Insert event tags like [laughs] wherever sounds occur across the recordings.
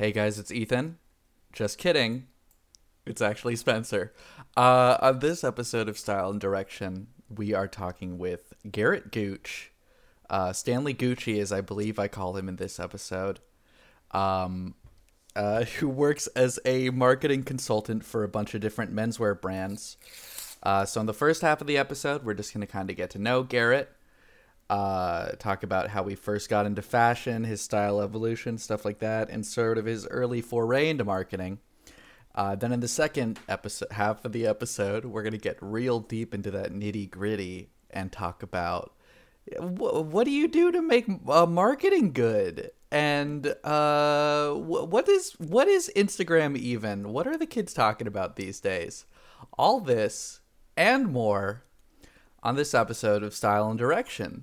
Hey guys, it's Ethan. Just kidding. It's actually Spencer. Uh, on this episode of Style and Direction, we are talking with Garret Gooch. Uh, Stanley Gucci, as I believe I call him in this episode, um, uh, who works as a marketing consultant for a bunch of different menswear brands. Uh, so, in the first half of the episode, we're just going to kind of get to know Garret, uh, talk about how he first got into fashion, his style evolution, stuff like that, and sort of his early foray into marketing. Uh, then in the second episode, half of the episode, we're gonna get real deep into that nitty gritty and talk about wh- what do you do to make uh, marketing good, and uh, wh- what is what is Instagram even? What are the kids talking about these days? All this and more on this episode of Style and Direction.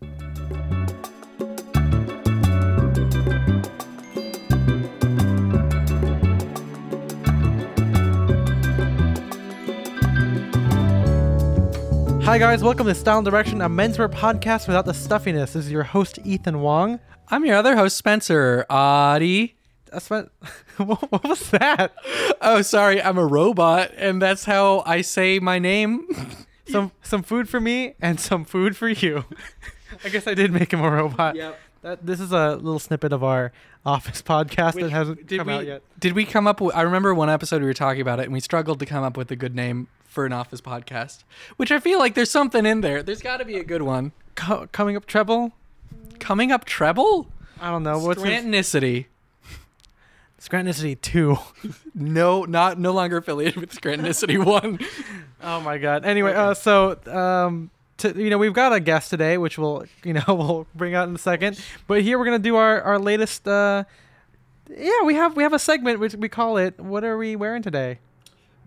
Hi guys, welcome to Style and Direction, a menswear podcast without the stuffiness. This is your host Ethan Wong. I'm your other host, Spencer. Adi. I uh, spent, [laughs] what, what was that? Oh, sorry, I'm a robot, and that's how I say my name. [laughs] [laughs] Some some food for me and some food for you. [laughs] I guess I did make him a robot. Yep. That this is a little snippet of our office podcast that hasn't come we, out yet. Did we come up with? I remember one episode we were talking about it, and we struggled to come up with a good name for an office podcast. Which I feel like there's something in there. There's got to be a good one. Co- coming up treble? Mm. Coming up treble. I don't know. What's his- Scrantonicity. 2. [laughs] No, not no longer affiliated with Scrantonicity [laughs] One. Oh my god. Anyway, uh, so um, to, you know we've got a guest today, which we'll [laughs] you know we'll bring out in a second. But here we're gonna do our our latest. Uh, yeah, we have we have a segment which we call it. What are we wearing today?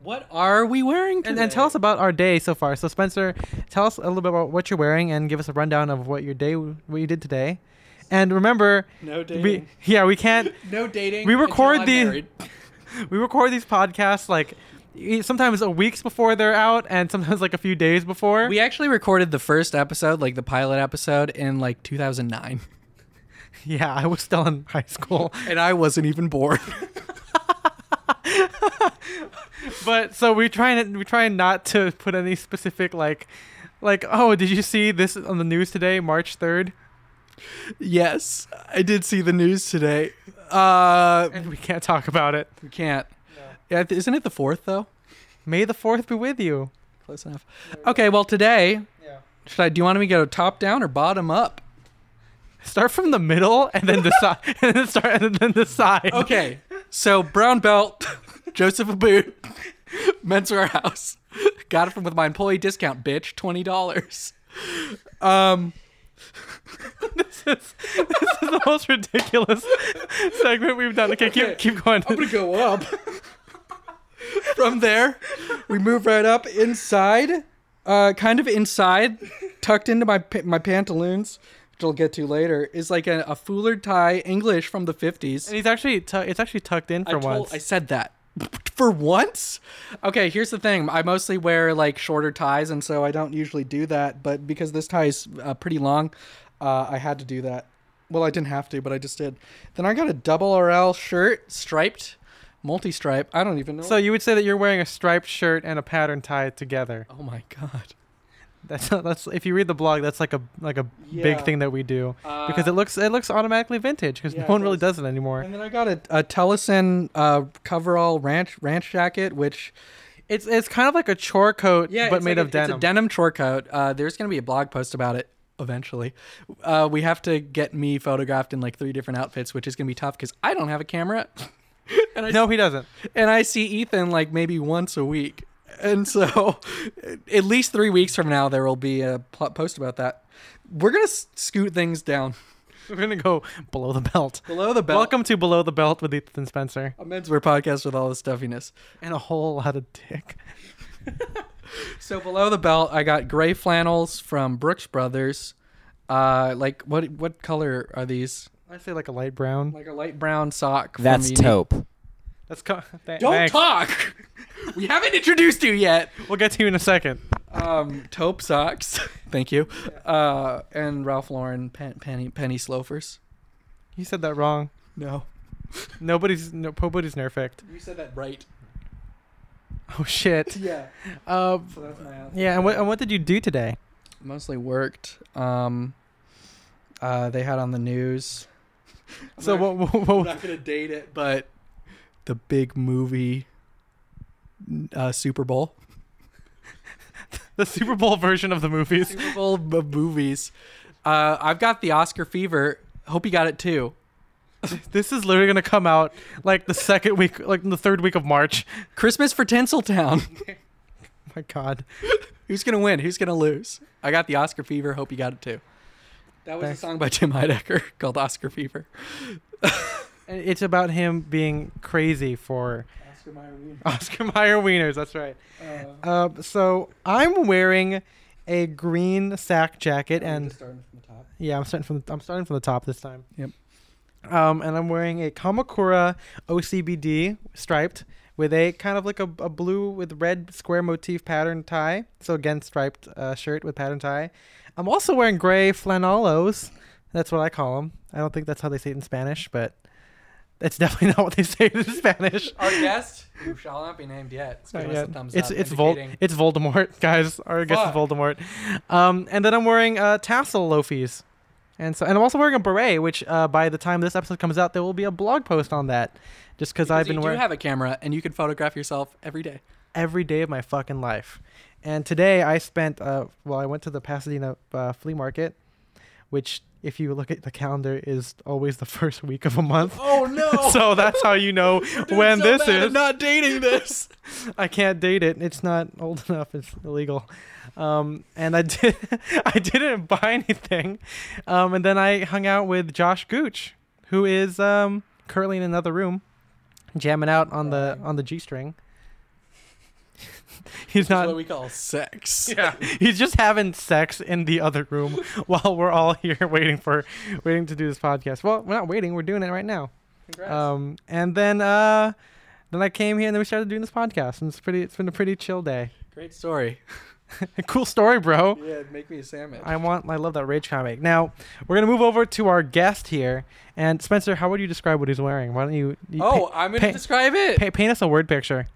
What are we wearing today? And, and tell us about our day so far. So Spencer, tell us a little bit about what you're wearing and give us a rundown of what your day what you did today. And remember, No dating. we yeah we can't [laughs] no dating. we record I'm the- married. [laughs] we record these podcasts like e- sometimes a weeks before they're out and sometimes like a few days before. We actually recorded the first episode, like the pilot episode, in like 2009, [laughs] yeah, I was still in high school. and I wasn't even born. but so we try and we try not to put any specific like like oh did you see this on the news today March 3rd yes, I did see the news today. Uh, and we can't talk about it. we can't. Yeah, th- isn't it the fourth though? May the 4th be with you. Close enough. Okay, well today, Yeah. should I? Do you want me to go top down or bottom up? Start from the middle and then decide [laughs] and then start and then decide. Okay, so brown belt, [laughs] Joseph Abboud, [laughs] menswear house. Got it from with my employee discount, bitch, twenty dollars. Um, [laughs] this, is, this is the most ridiculous segment we've done. Okay, Okay, keep keep going. I'm gonna go up. From there, we move right up inside, uh, kind of inside, tucked into my my pantaloons, which I'll get to later, is like a, a foulard tie English from the fifties. and he's actually tu- it's actually tucked in for I told- once. I said that. For once? Okay, here's the thing. I mostly wear like shorter ties, and so I don't usually do that. But because this tie is uh, pretty long, uh, I had to do that. Well, I didn't have to, but I just did. Then I got a double RL shirt, striped, multi stripe. I don't even know. so you would say that you're wearing a striped shirt and a pattern tie together. oh my god. That's that's if you read the blog, that's like a like a Yeah. big thing that we do because it looks it looks automatically vintage because yeah, no one really does. it anymore. And then I got a, a Tellason uh, coverall ranch ranch jacket, which It's it's kind of like a chore coat, but made like of a, denim. It's a denim chore coat. Uh, there's gonna be a blog post about it eventually. Uh, we have to get me photographed in like three different outfits, which is gonna be tough because I don't have a camera, [laughs] and I no, he doesn't. and I see Ethan like maybe once a week, and so [laughs] at least three weeks from now there will be a post about that. We're gonna scoot things down We're gonna go below the belt. below the belt. Welcome to Below the Belt with Ethan Spencer a menswear podcast with all the stuffiness. and a whole lot of dick. So below the belt, I got gray flannels from Brooks Brothers. Uh, like what what color are these? I say like a light brown. Like a light brown sock. That's Unique- taupe. That's co- [laughs] th- Don't thanks. talk. [laughs] we haven't introduced you yet. We'll get to you in a second. Um, taupe socks. [laughs] Thank you. Uh, and Ralph Lauren pen, penny penny loafers. You said that wrong. No. Nobody's no, nobody's nerfed. You said that right. [laughs] Oh shit. Yeah. Um, So that's my outfit. yeah, and what and what did you do today? Mostly worked. Um, uh, they had on the news. [laughs] So not- what? what, I'm what not gonna date it, but the big movie uh, Super Bowl. [laughs] the Super Bowl version of the movies. Super Bowl of movies. Uh, I've got the Oscar fever. Hope you got it too. [laughs] This is literally gonna come out like the second week, like in the third week of March. Christmas for Tinseltown. [laughs] [laughs] my God. Who's gonna win? Who's gonna lose? I got the Oscar fever. Hope you got it too. That was Thanks. a song by Tim Heidecker called Oscar Fever. And It's about him being crazy for Oscar Mayer Oscar Mayer wieners. That's right. Um, so I'm wearing a green sack jacket, and starting from the top. yeah, I'm starting from the, I'm starting from the top this time. Yep. Um, and I'm wearing a Kamakura OCBD striped with a kind of like a, a blue with red square motif pattern tie. So again, striped uh, shirt with pattern tie. I'm also wearing gray flanolos. That's what I call them. I don't think that's how they say it in Spanish, but it's [laughs] definitely not what they say in Spanish. Our guest, who shall not be named yet, is Not giving us yet. a thumbs It's up, it's Vol- it's Voldemort, [laughs] guys. Our guest is Fuck. Voldemort. Um, and then I'm wearing uh, tassel loafies, and so and I'm also wearing a beret. Which uh, by the time this episode comes out, there will be a blog post on that, just because I've been do wearing You have a camera and you can photograph yourself every day. every day of my fucking life. And today I spent uh, well, I went to the Pasadena uh, flea market, which if you look at the calendar is always the [laughs] first week of a month. Oh no! [laughs] so that's how you know [laughs] when this is. I'm not dating this. I can't date it. It's not old enough. It's illegal. Um, and I did. I didn't buy anything. Um, and then I hung out with Josh Gooch, who is um, currently in another room, jamming out on the on the G string. [laughs] He's not. what we call sex. [laughs] yeah, he's just having sex in the other room [laughs] while we're all here waiting for waiting to do this podcast. Well, we're not waiting. We're doing it right now. Congrats. Um, and then uh, then I came here and then we started doing this podcast, and it's pretty. It's been a pretty chill day. Great story. cool story, bro. Yeah, make me a sandwich. I want. I love that rage comic. Now we're gonna move over to our guest here, and Spencer, how would you describe what he's wearing? Why don't you? you oh, pa- I'm gonna pa- describe it. pa- paint us a word picture.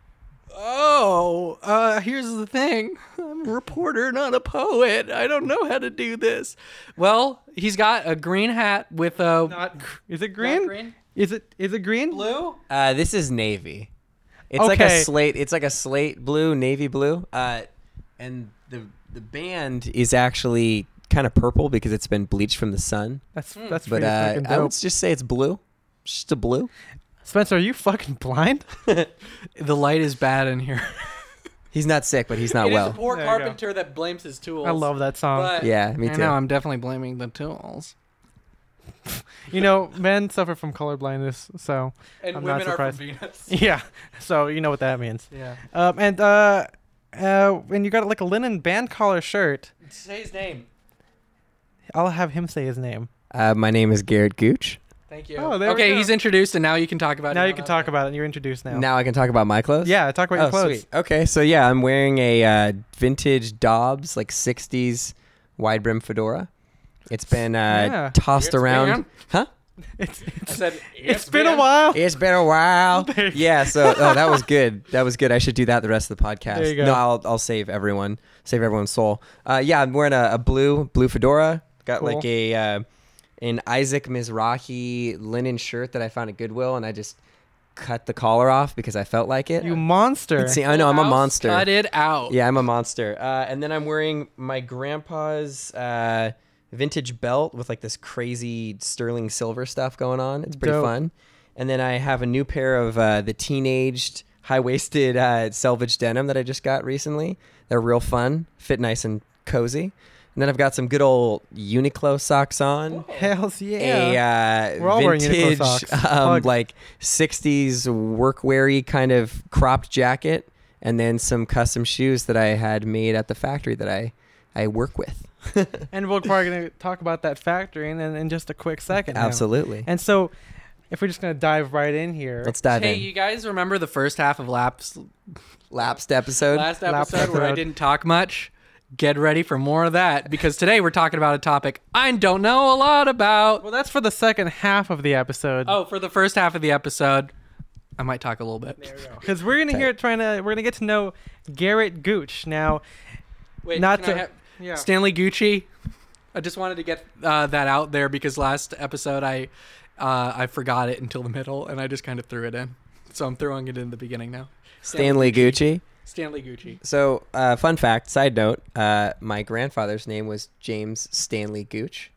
Oh, uh, here's the thing. [laughs] I'm a reporter, not a poet. I don't know how to do this. Well, he's got a green hat with a Not. Is it green? green? Is it? Is it green? blue. Uh, this is navy. It's like a Okay. slate. It's like a slate blue, navy blue. Uh, and the the band is actually kind of purple because it's been bleached from the sun. That's Hmm. that's But pretty uh, fucking I would just say it's blue. Just a blue. Spencer, are you fucking blind? [laughs] The light is bad in here. He's not sick, but he's not It is well. a poor There you go. carpenter that blames his tools. I love that song. But Yeah, me I too. know. I'm definitely blaming the tools. [laughs] you know, men suffer from color blindness, so And I'm not women are from surprised. Venus. [laughs] yeah. So you know what that means. Yeah. Um, and uh, uh, and you got like a linen band collar shirt. Say his name. I'll have him say his name. Uh, my name is Garret Gooch. Thank you. Oh, there we okay, go. he's introduced, and now you can talk about. now it you can talk about it. You're introduced now. Now I can talk about my clothes. Yeah, talk about your oh, clothes. sweet. Okay, so yeah, I'm wearing a uh, vintage Dobbs, like '60s wide brim fedora. It's been uh, Yeah. tossed It's around. been- Huh? It's I it's, said it's been a while. It's been a while. [laughs] There yeah. So, oh, that was good. That was good. I should do that the rest of the podcast. There you go. No, I'll I'll save everyone, save everyone's soul. Uh, yeah, I'm wearing a, a blue blue fedora. Got Cool. like a uh, an Isaac Mizrahi linen shirt that I found at Goodwill, and I just cut the collar off because I felt like it. You monster. See, I know I'm a monster. Cut it out. Yeah, I'm a monster. Uh, and then I'm wearing my grandpa's uh, vintage belt with like this crazy sterling silver stuff going on. It's pretty Dope. fun. And then I have a new pair of uh, the teenaged high waisted uh, selvage denim that I just got recently. They're real fun, fit nice and cozy. And then I've got some good old Uniqlo socks on. Hells yeah. A uh, We're all wearing Uniqlo vintage, socks. um, like '60s workweary kind of cropped jacket, and then some custom shoes that I had made at the factory that I I work with. [laughs] and we're probably gonna talk about that factory in, in just a quick second. now. Absolutely. And so, if we're just gonna dive right in here, Let's dive Hey, in. you guys remember the first half of Laps Lapsed episode. last Lapsed episode where I didn't talk much? Get ready for more of that because today we're talking about a topic I don't know a lot about. Well, that's for the second half of the episode. Oh, for the first half of the episode, I might talk a little bit. because we're gonna hear it trying to we're gonna get to know Garret Gooch now. Wait, Not to- have- Yeah. Stanley Gucci. I just wanted to get uh, that out there because last episode I uh, I forgot it until the middle and I just kind of threw it in. So I'm throwing it in the beginning now. Stanley Gucci. Stanley Gucci. So, uh, fun fact, side note, uh, my grandfather's name was James Stanley Gooch,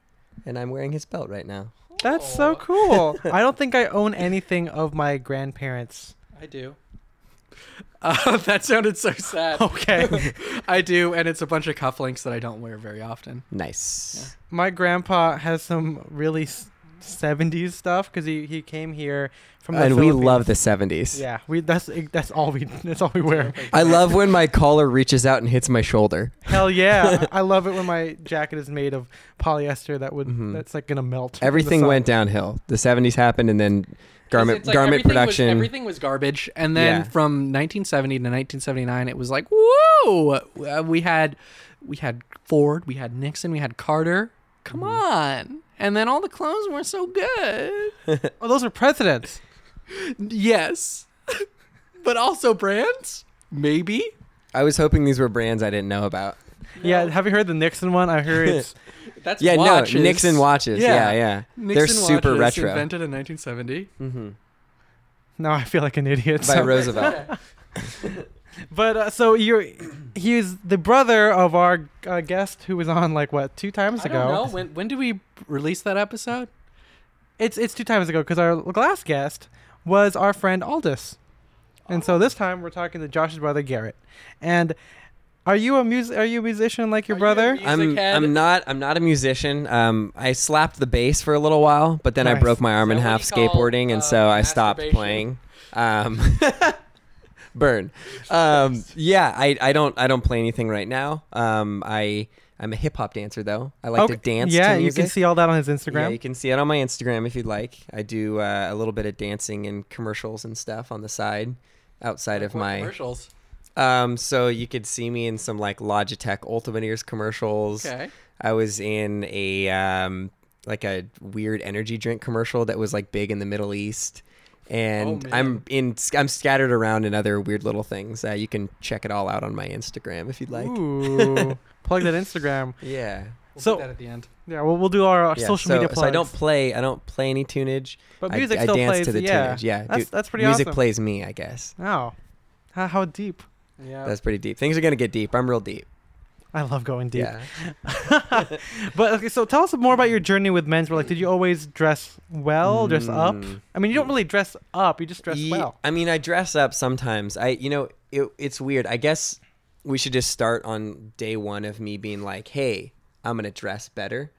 and I'm wearing his belt right now. That's so cool. [laughs] I don't think I own anything of my grandparents. I do. Uh, [laughs] that sounded so sad. Okay. [laughs] I do, and it's a bunch of cufflinks that I don't wear very often. Nice. my grandpa has some really s- 70s stuff because he, he came here from the And we love the 70s. Yeah, we that's that's all we [laughs] that's all we wear. I love when my collar reaches out and hits my shoulder. Hell yeah, [laughs] I love it when my jacket is made of polyester that would Mhm. that's like gonna melt. Everything went downhill. The 70s happened, and then garment like garment everything production. Was, everything was garbage, and then Yeah. from 1970 to 1979, it was like whoa. Uh, we had we had Ford, we had Nixon, we had Carter. Come Mm-hmm. on, and then all the clones were so good. [laughs] Oh, those are presidents. yes, [laughs] but also brands, maybe. I was hoping these were brands I didn't know about. Yeah, have you heard the Nixon one? I heard it's [laughs] That's Yeah, watches. no, Nixon watches. Yeah, Yeah. yeah. Nixon They're super retro. Invented in 1970. Mm-hmm. now I feel like an idiot. By so- Roosevelt. But uh, so you're he's the brother of our uh, guest who was on like what two times I ago. don't know when. When did we release that episode? It's it's two times ago because our last guest was our friend Aldous, and so this time we're talking to Josh's brother Garret. And are you a mus- Are you a musician like your Are brother? mu- I'm head. I'm not I'm not a musician. Um, I slapped the bass for a little while, but then I broke my arm in half what you call, skateboarding, and uh, so I stopped playing. Um, [laughs] burn. Um, yeah, I, I don't I don't play anything right now. Um, I I'm a hip hop dancer though. I like to dance. Yeah, to you can see all that on his Instagram. Yeah, Instagram. you can see it on my Instagram if you'd like. I do uh, a little bit of dancing and commercials and stuff on the side, outside of my. commercials. Um, so you could see me in some like Logitech Ultimate Ears commercials. Okay. I was in a um, like a weird energy drink commercial that was like big in the Middle East, and Oh, I'm in I'm scattered around in other weird little things. Uh, you can check it all out on my Instagram if you'd like. Ooh, [laughs] plug that Instagram. Yeah. We'll So- put that at the end. Yeah, well, we'll do our, uh, Yeah, social so, media so. I don't play. I don't play any tunage. but music I, still dance plays. to the yeah, tunage. Yeah, that's dude, that's pretty awesome. music awesome. plays me, I guess. Oh, how, how deep? Yeah. That's pretty deep. Things are gonna get deep. I'm real deep. I love going deep. Yeah. [laughs] But okay, so tell us more about your journey with men's. Like, did you always dress well, dress up? Mm. I mean, you don't really dress up; you just dress Ye- well. I mean, I dress up sometimes. I, you know, it, it's weird. I guess we should just start on day one of me being like, "Hey, I'm gonna dress better."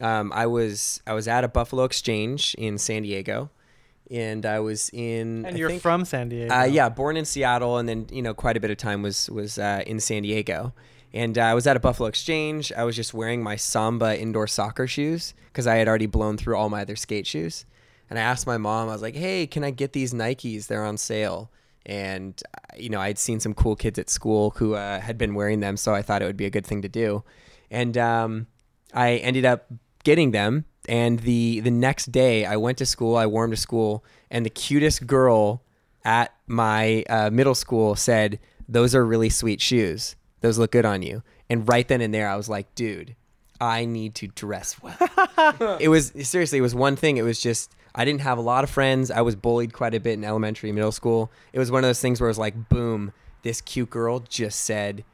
Um, I was I was at a Buffalo Exchange in San Diego, and I was in. And I you're think- from San Diego. Uh, yeah, born in Seattle, and then you know quite a bit of time was was uh, in San Diego. And uh, I was at a Buffalo Exchange. I was just wearing my Samba indoor soccer shoes because I had already blown through all my other skate shoes. And I asked my mom, I was like, "Hey, can I get these Nikes? They're on sale." And uh, you know, I'd seen some cool kids at school who uh, had been wearing them, so I thought it would be a good thing to do. And um, I ended up getting them. And the the next day, I went to school. I them to school, and the cutest girl at my uh, middle school said, "Those are really sweet shoes. Those look good on you." And right then and there, I was like, "Dude, I need to dress well." [laughs] it was seriously, it was one thing. It was just I didn't have a lot of friends. I was bullied quite a bit in elementary, middle school. It was one of those things where it was like, boom, this cute girl just said,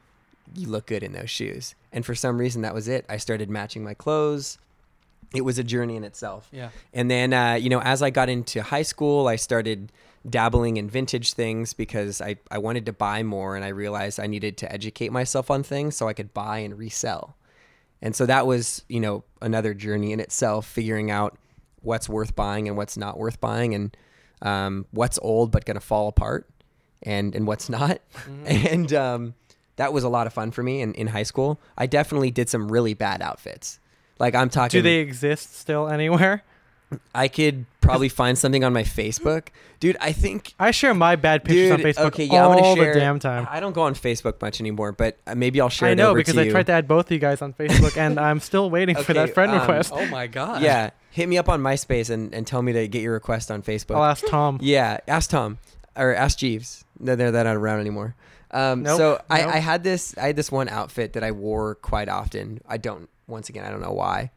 "You look good in those shoes." And for some reason, that was it. I started matching my clothes. It was a journey in itself. Yeah. And then, uh, you know, as I got into high school, I started dabbling in vintage things because I, I wanted to buy more and I realized I needed to educate myself on things so I could buy and resell. And so that was, you know, another journey in itself, figuring out what's worth buying and what's not worth buying and um, what's old but going to fall apart and, and what's not. [laughs] And um, that was a lot of fun for me in, in high school. I definitely did some really bad outfits. Like I'm talking Do they exist still anywhere? I could probably find something on my Facebook, dude. I think I share my bad pictures Dude, on Facebook okay, yeah, all I'm gonna share. the damn time. I don't go on Facebook much anymore, but uh, maybe I'll share I it know over because to I you. tried to add both of you guys on Facebook, and I'm still waiting for that friend um, request. Oh my god. Yeah, hit me up on MySpace and, and tell me to get your request on Facebook. I'll ask Tom. [laughs] Yeah, ask Tom or ask Jeeves. No, they're they're not around anymore. Um, Nope, so I, nope. I had this I had this one outfit that I wore quite often. I don't once again I don't know why.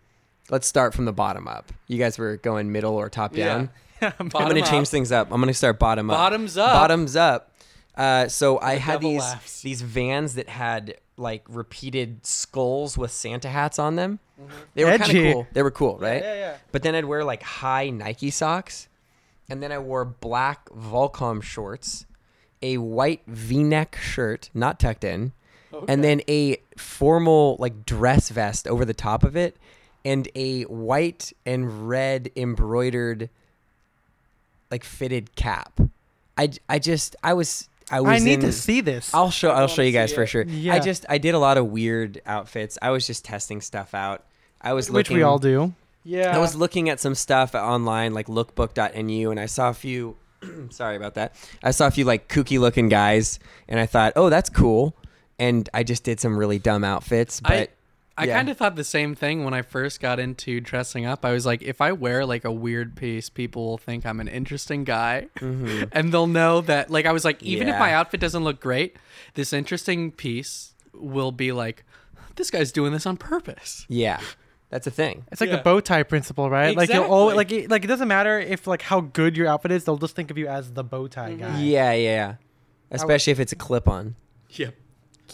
Let's start from the bottom up. You guys were going middle or top Yeah. down. [laughs] I'm gonna change things up. I'm gonna start bottom up. Bottoms up. Bottoms up. Uh, so I The had these laughs. these vans that had like repeated skulls with Santa hats on them. They were kind of cool. They were cool, right? Yeah, yeah. But then I'd wear like high Nike socks, and then I wore black Volcom shorts, a white V-neck shirt, not tucked in, and then a formal like dress vest over the top of it, and a white and red embroidered, like fitted cap. I, I just I was I was I need in, to see this. I'll show I'll show you guys for sure. Yeah. I just I did a lot of weird outfits. I was just testing stuff out. I was which looking, we all do. Yeah. I was looking at some stuff online like lookbook.nu and I saw a few [clears throat] sorry about that. I saw a few like kooky looking guys and I thought, "Oh, that's cool." And I just did some really dumb outfits, but I I yeah. kind of thought the same thing when I first got into dressing up. I was like, if I wear like a weird piece, people will think I'm an interesting guy, [laughs] and they'll know that. Like, I was like, even if Mm-hmm. My outfit doesn't look great, this interesting piece will be like, this guy's doing this on purpose. yeah. That's a thing. It's like Yeah. the bow tie principle, right? Like you'll always like it, like it doesn't matter if like how good your outfit is; they'll just think of you as the bow tie guy. Yeah, yeah, yeah. Especially if it's a clip on. Yep.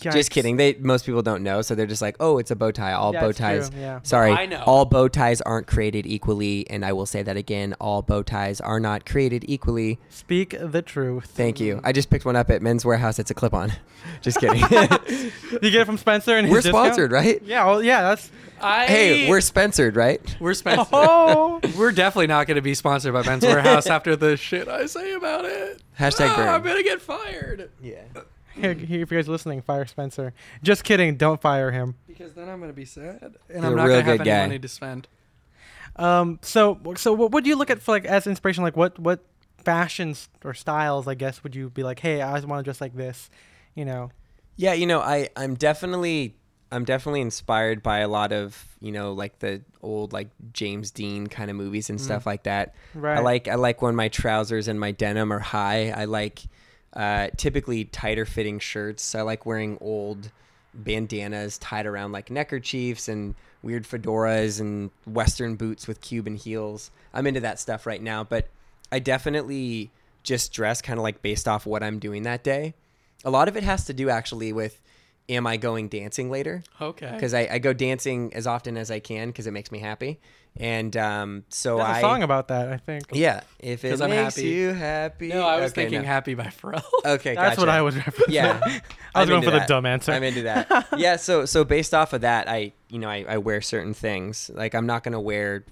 Yikes. Just kidding. They most people don't know, so they're just like, "Oh, it's a bow tie. All Yeah, bow ties." yeah. Sorry, I know. all bow ties aren't created equally, and I will say that again. All bow ties are not created equally. Speak the truth. Thank you. I just picked one up at Men's Wearhouse. It's a clip-on. [laughs] just kidding. [laughs] You get it from Spencer and his we're discount? sponsored, right? Yeah, well, yeah, that's. I Hey, we're sponsored, right? we're sponsored. [laughs] Oh, We're definitely not going to be sponsored by Men's Wearhouse after the shit I say about it. Hashtag Ah, burn. I'm gonna get fired Yeah. Here, here, if you guys are listening, fire Spencer. Just kidding. Don't fire him. because then I'm gonna be sad, and He's I'm not gonna have good any guy. money to spend. Um. So, so what would you look at for like as inspiration? Like, what what fashions or styles? I guess would you be like, hey, I just want to dress like this. You know. Yeah, you know, I I'm definitely I'm definitely inspired by a lot of you know like the old like James Dean kind of movies and stuff like that. Right. I like I like when my trousers and my denim are high. I like uh, typically tighter fitting shirts. I like wearing old bandanas tied around like neckerchiefs and weird fedoras and western boots with Cuban heels. I'm into that stuff right now, but I definitely just dress kind of like based off what I'm doing that day. A lot of it has to do actually with am I going dancing later? Okay. Because I, I go dancing as often as I can because it makes me happy. And um, so There's I a song about that. I think. yeah, if it 'Cause makes I'm happy. you happy. no, I was Okay, thinking no. "Happy" by Pharrell. [laughs] Okay, That's what. I was referencing. [laughs] Yeah, [laughs] I was I'm going into for the dumb answer. I'm into that. yeah, so so based off of that, I you know I, I wear certain things. Like I'm not gonna wear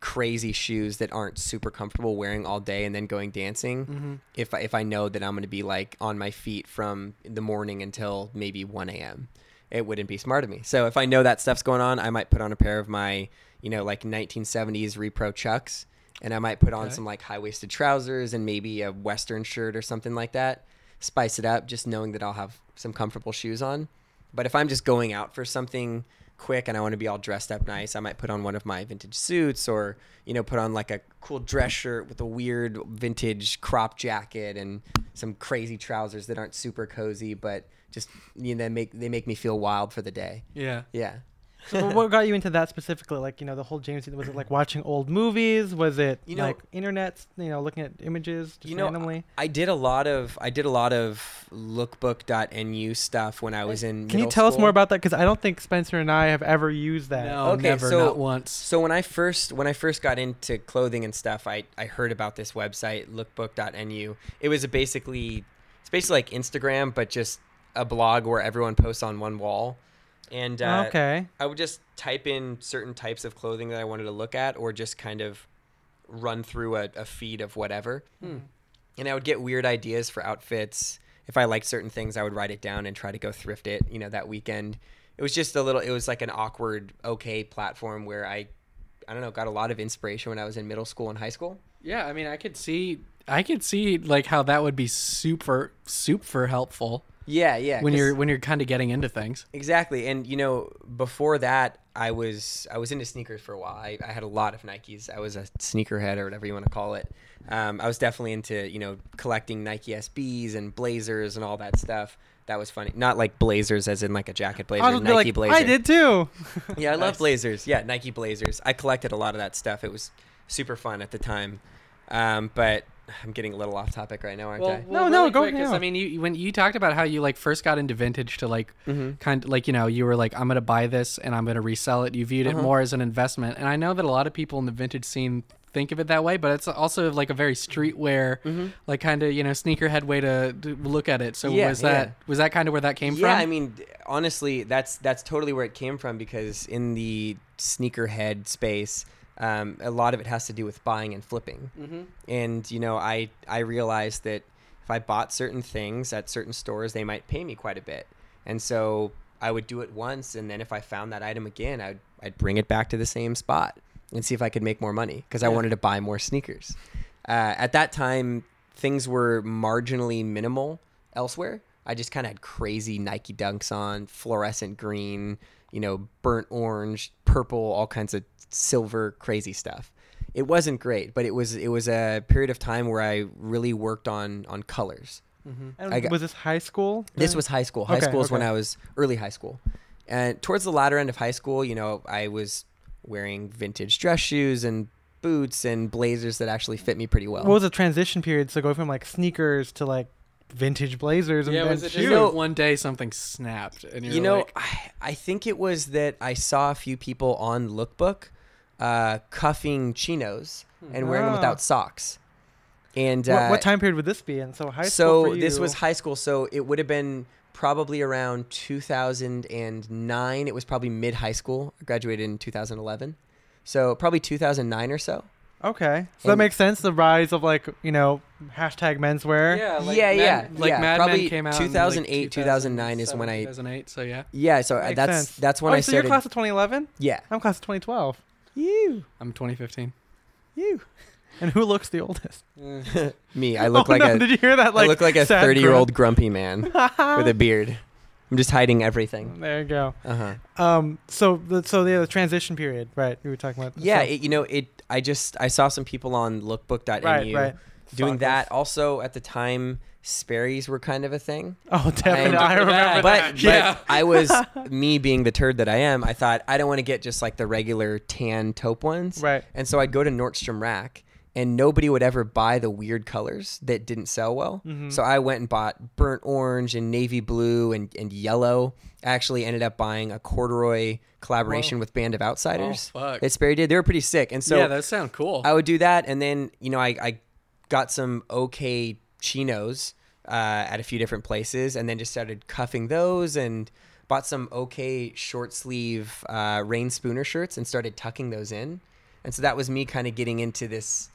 crazy shoes that aren't super comfortable wearing all day and then going dancing. Mm-hmm. If I, if I know that I'm gonna be like on my feet from the morning until maybe 1 a.m. It wouldn't be smart of me. So if I know that stuff's going on, I might put on a pair of my you know like 1970s repro chucks. And I might put on Okay. some like high waisted trousers and maybe a western shirt or something like that. Spice it up, just knowing that I'll have some comfortable shoes on. But if I'm just going out for something quick and I want to be all dressed up nice, I might put on one of my vintage suits or, you know, put on like a cool dress shirt with a weird vintage crop jacket and some crazy trousers that aren't super cozy, but just, you know, make, they make me feel wild for the day. yeah. Yeah. So what got you into that specifically? Like, you know, the whole James was it like watching old movies? Was it You know- like internet, you know, looking at images just You know, randomly? I did a lot of I did a lot of lookbook.nu stuff when I was in Can you middle tell us more about that? Because I don't think Spencer and I have ever used that. No, Okay, never, so- not once. So when I first when I first got into clothing and stuff, I I heard about this website lookbook.nu. It was a basically it's basically like Instagram but just a blog where everyone posts on one wall. And uh, okay. I would just type in certain types of clothing that I wanted to look at or just kind of run through a, a feed of whatever. And I would get weird ideas for outfits. If I liked certain things, I would write it down and try to go thrift it, you know, that weekend. It was just a little, it was like an awkward, okay platform where I I don't know, got a lot of inspiration when I was in middle school and high school. Yeah, I mean, I could see, I could see like how that would be super, super helpful Yeah, yeah. When you're when you're kind of getting into things. Exactly, and you know, before that, I was I was into sneakers for a while. I, I had a lot of Nikes. I was a sneakerhead or whatever you want to call it. Um, I was definitely into you know collecting Nike SBs and Blazers and all that stuff. That was funny. Not like Blazers as in like a jacket blazer, Nike like, blazer. I did too. [laughs] Yeah, I love [laughs] Blazers. Yeah, Nike Blazers. I collected a lot of that stuff. It was super fun at the time. Um, but I'm getting a little off topic right now, aren't I? No, no, go- Because yeah. I mean, you when you talked about how you like first got into vintage to like Mhm. kind of like you know you were like I'm gonna buy this and I'm gonna resell it. You viewed it Uh-huh. more as an investment, and I know that a lot of people in the vintage scene think of it that way, but it's also like a very streetwear, Mhm. like kind of you know sneakerhead way to, to look at it. So Yeah, was that yeah. was that kind of where that came yeah, from? Yeah, I mean, honestly, that's that's totally where it came from because in the sneakerhead space, um, a lot of it has to do with buying and flipping. mm-hmm. And you know, I I realized that if I bought certain things at certain stores, they might pay me quite a bit, and so I would do it once, and then if I found that item again, I'd I'd bring it back to the same spot and see if I could make more money because I wanted to buy more sneakers. Uh, at that time, things were marginally minimal elsewhere. I just kind of had crazy Nike Dunks on, fluorescent green, you know, burnt orange, purple, all kinds of silver, crazy stuff. It wasn't great, but it was it was a period of time where I really worked on on colors. Mm-hmm. Got- was this high school? This was high school. High Okay, school is when. I was early high school. And towards the latter end of high school, you know, I was wearing vintage dress shoes and boots and blazers that actually fit me pretty well. What was the transition period? So go from like sneakers to like vintage blazers and, Yeah, and was it just shoes. know- one day something snapped and you're you know, like, I, I think it was that I saw a few people on Lookbook uh, cuffing chinos and wearing them without socks. And what, uh, what time period would this be in? So high school. so for this was high school, so it would have been probably around 2009. It was probably mid high school. I graduated in 2011, so probably 2009 or so. okay. So that makes sense. The rise of like you know hashtag menswear. yeah, like Yeah, Mad- yeah, like yeah, Mad probably Men came out. in, like, 2008, 2009 is when I- 2008. So yeah, Yeah, so uh, Makes that's sense. that's when oh, I so started. you're class of 2011. yeah, I'm class of 2012. you, I'm 2015. you, And who looks the oldest? [laughs] [laughs] me. I look oh, like no, a Did you hear that? Like I look like a 30 year old grumpy man [laughs] with a beard. I'm just hiding everything. There you go. Uh huh. Um. So the so yeah, the transition period, right? We were talking about. Yeah, so- it, you know, it. I just I saw some people on Lookbook.nu right, right. Doing Sockers. that. Also, at the time, Sperry's were kind of a thing. Oh, definitely. I I remember remember that. But, Yeah. but I was [laughs] me being the turd that I am. I thought I don't want to get just like the regular tan taupe ones, Right. and so I'd go to Nordstrom Rack, and nobody would ever buy the weird colors that didn't sell well. Mhm. So I went and bought burnt orange and navy blue and, and yellow. I actually ended up buying a corduroy collaboration Whoa. with Band of Outsiders Oh, fuck. that Sperry did. They were pretty sick, and so yeah, that sound cool. I would do that, and then you know I, I got some okay chinos uh, at a few different places, and then just started cuffing those, and bought some okay short sleeve uh, Reyn Spooner shirts, and started tucking those in, and so that was me kind of getting into this.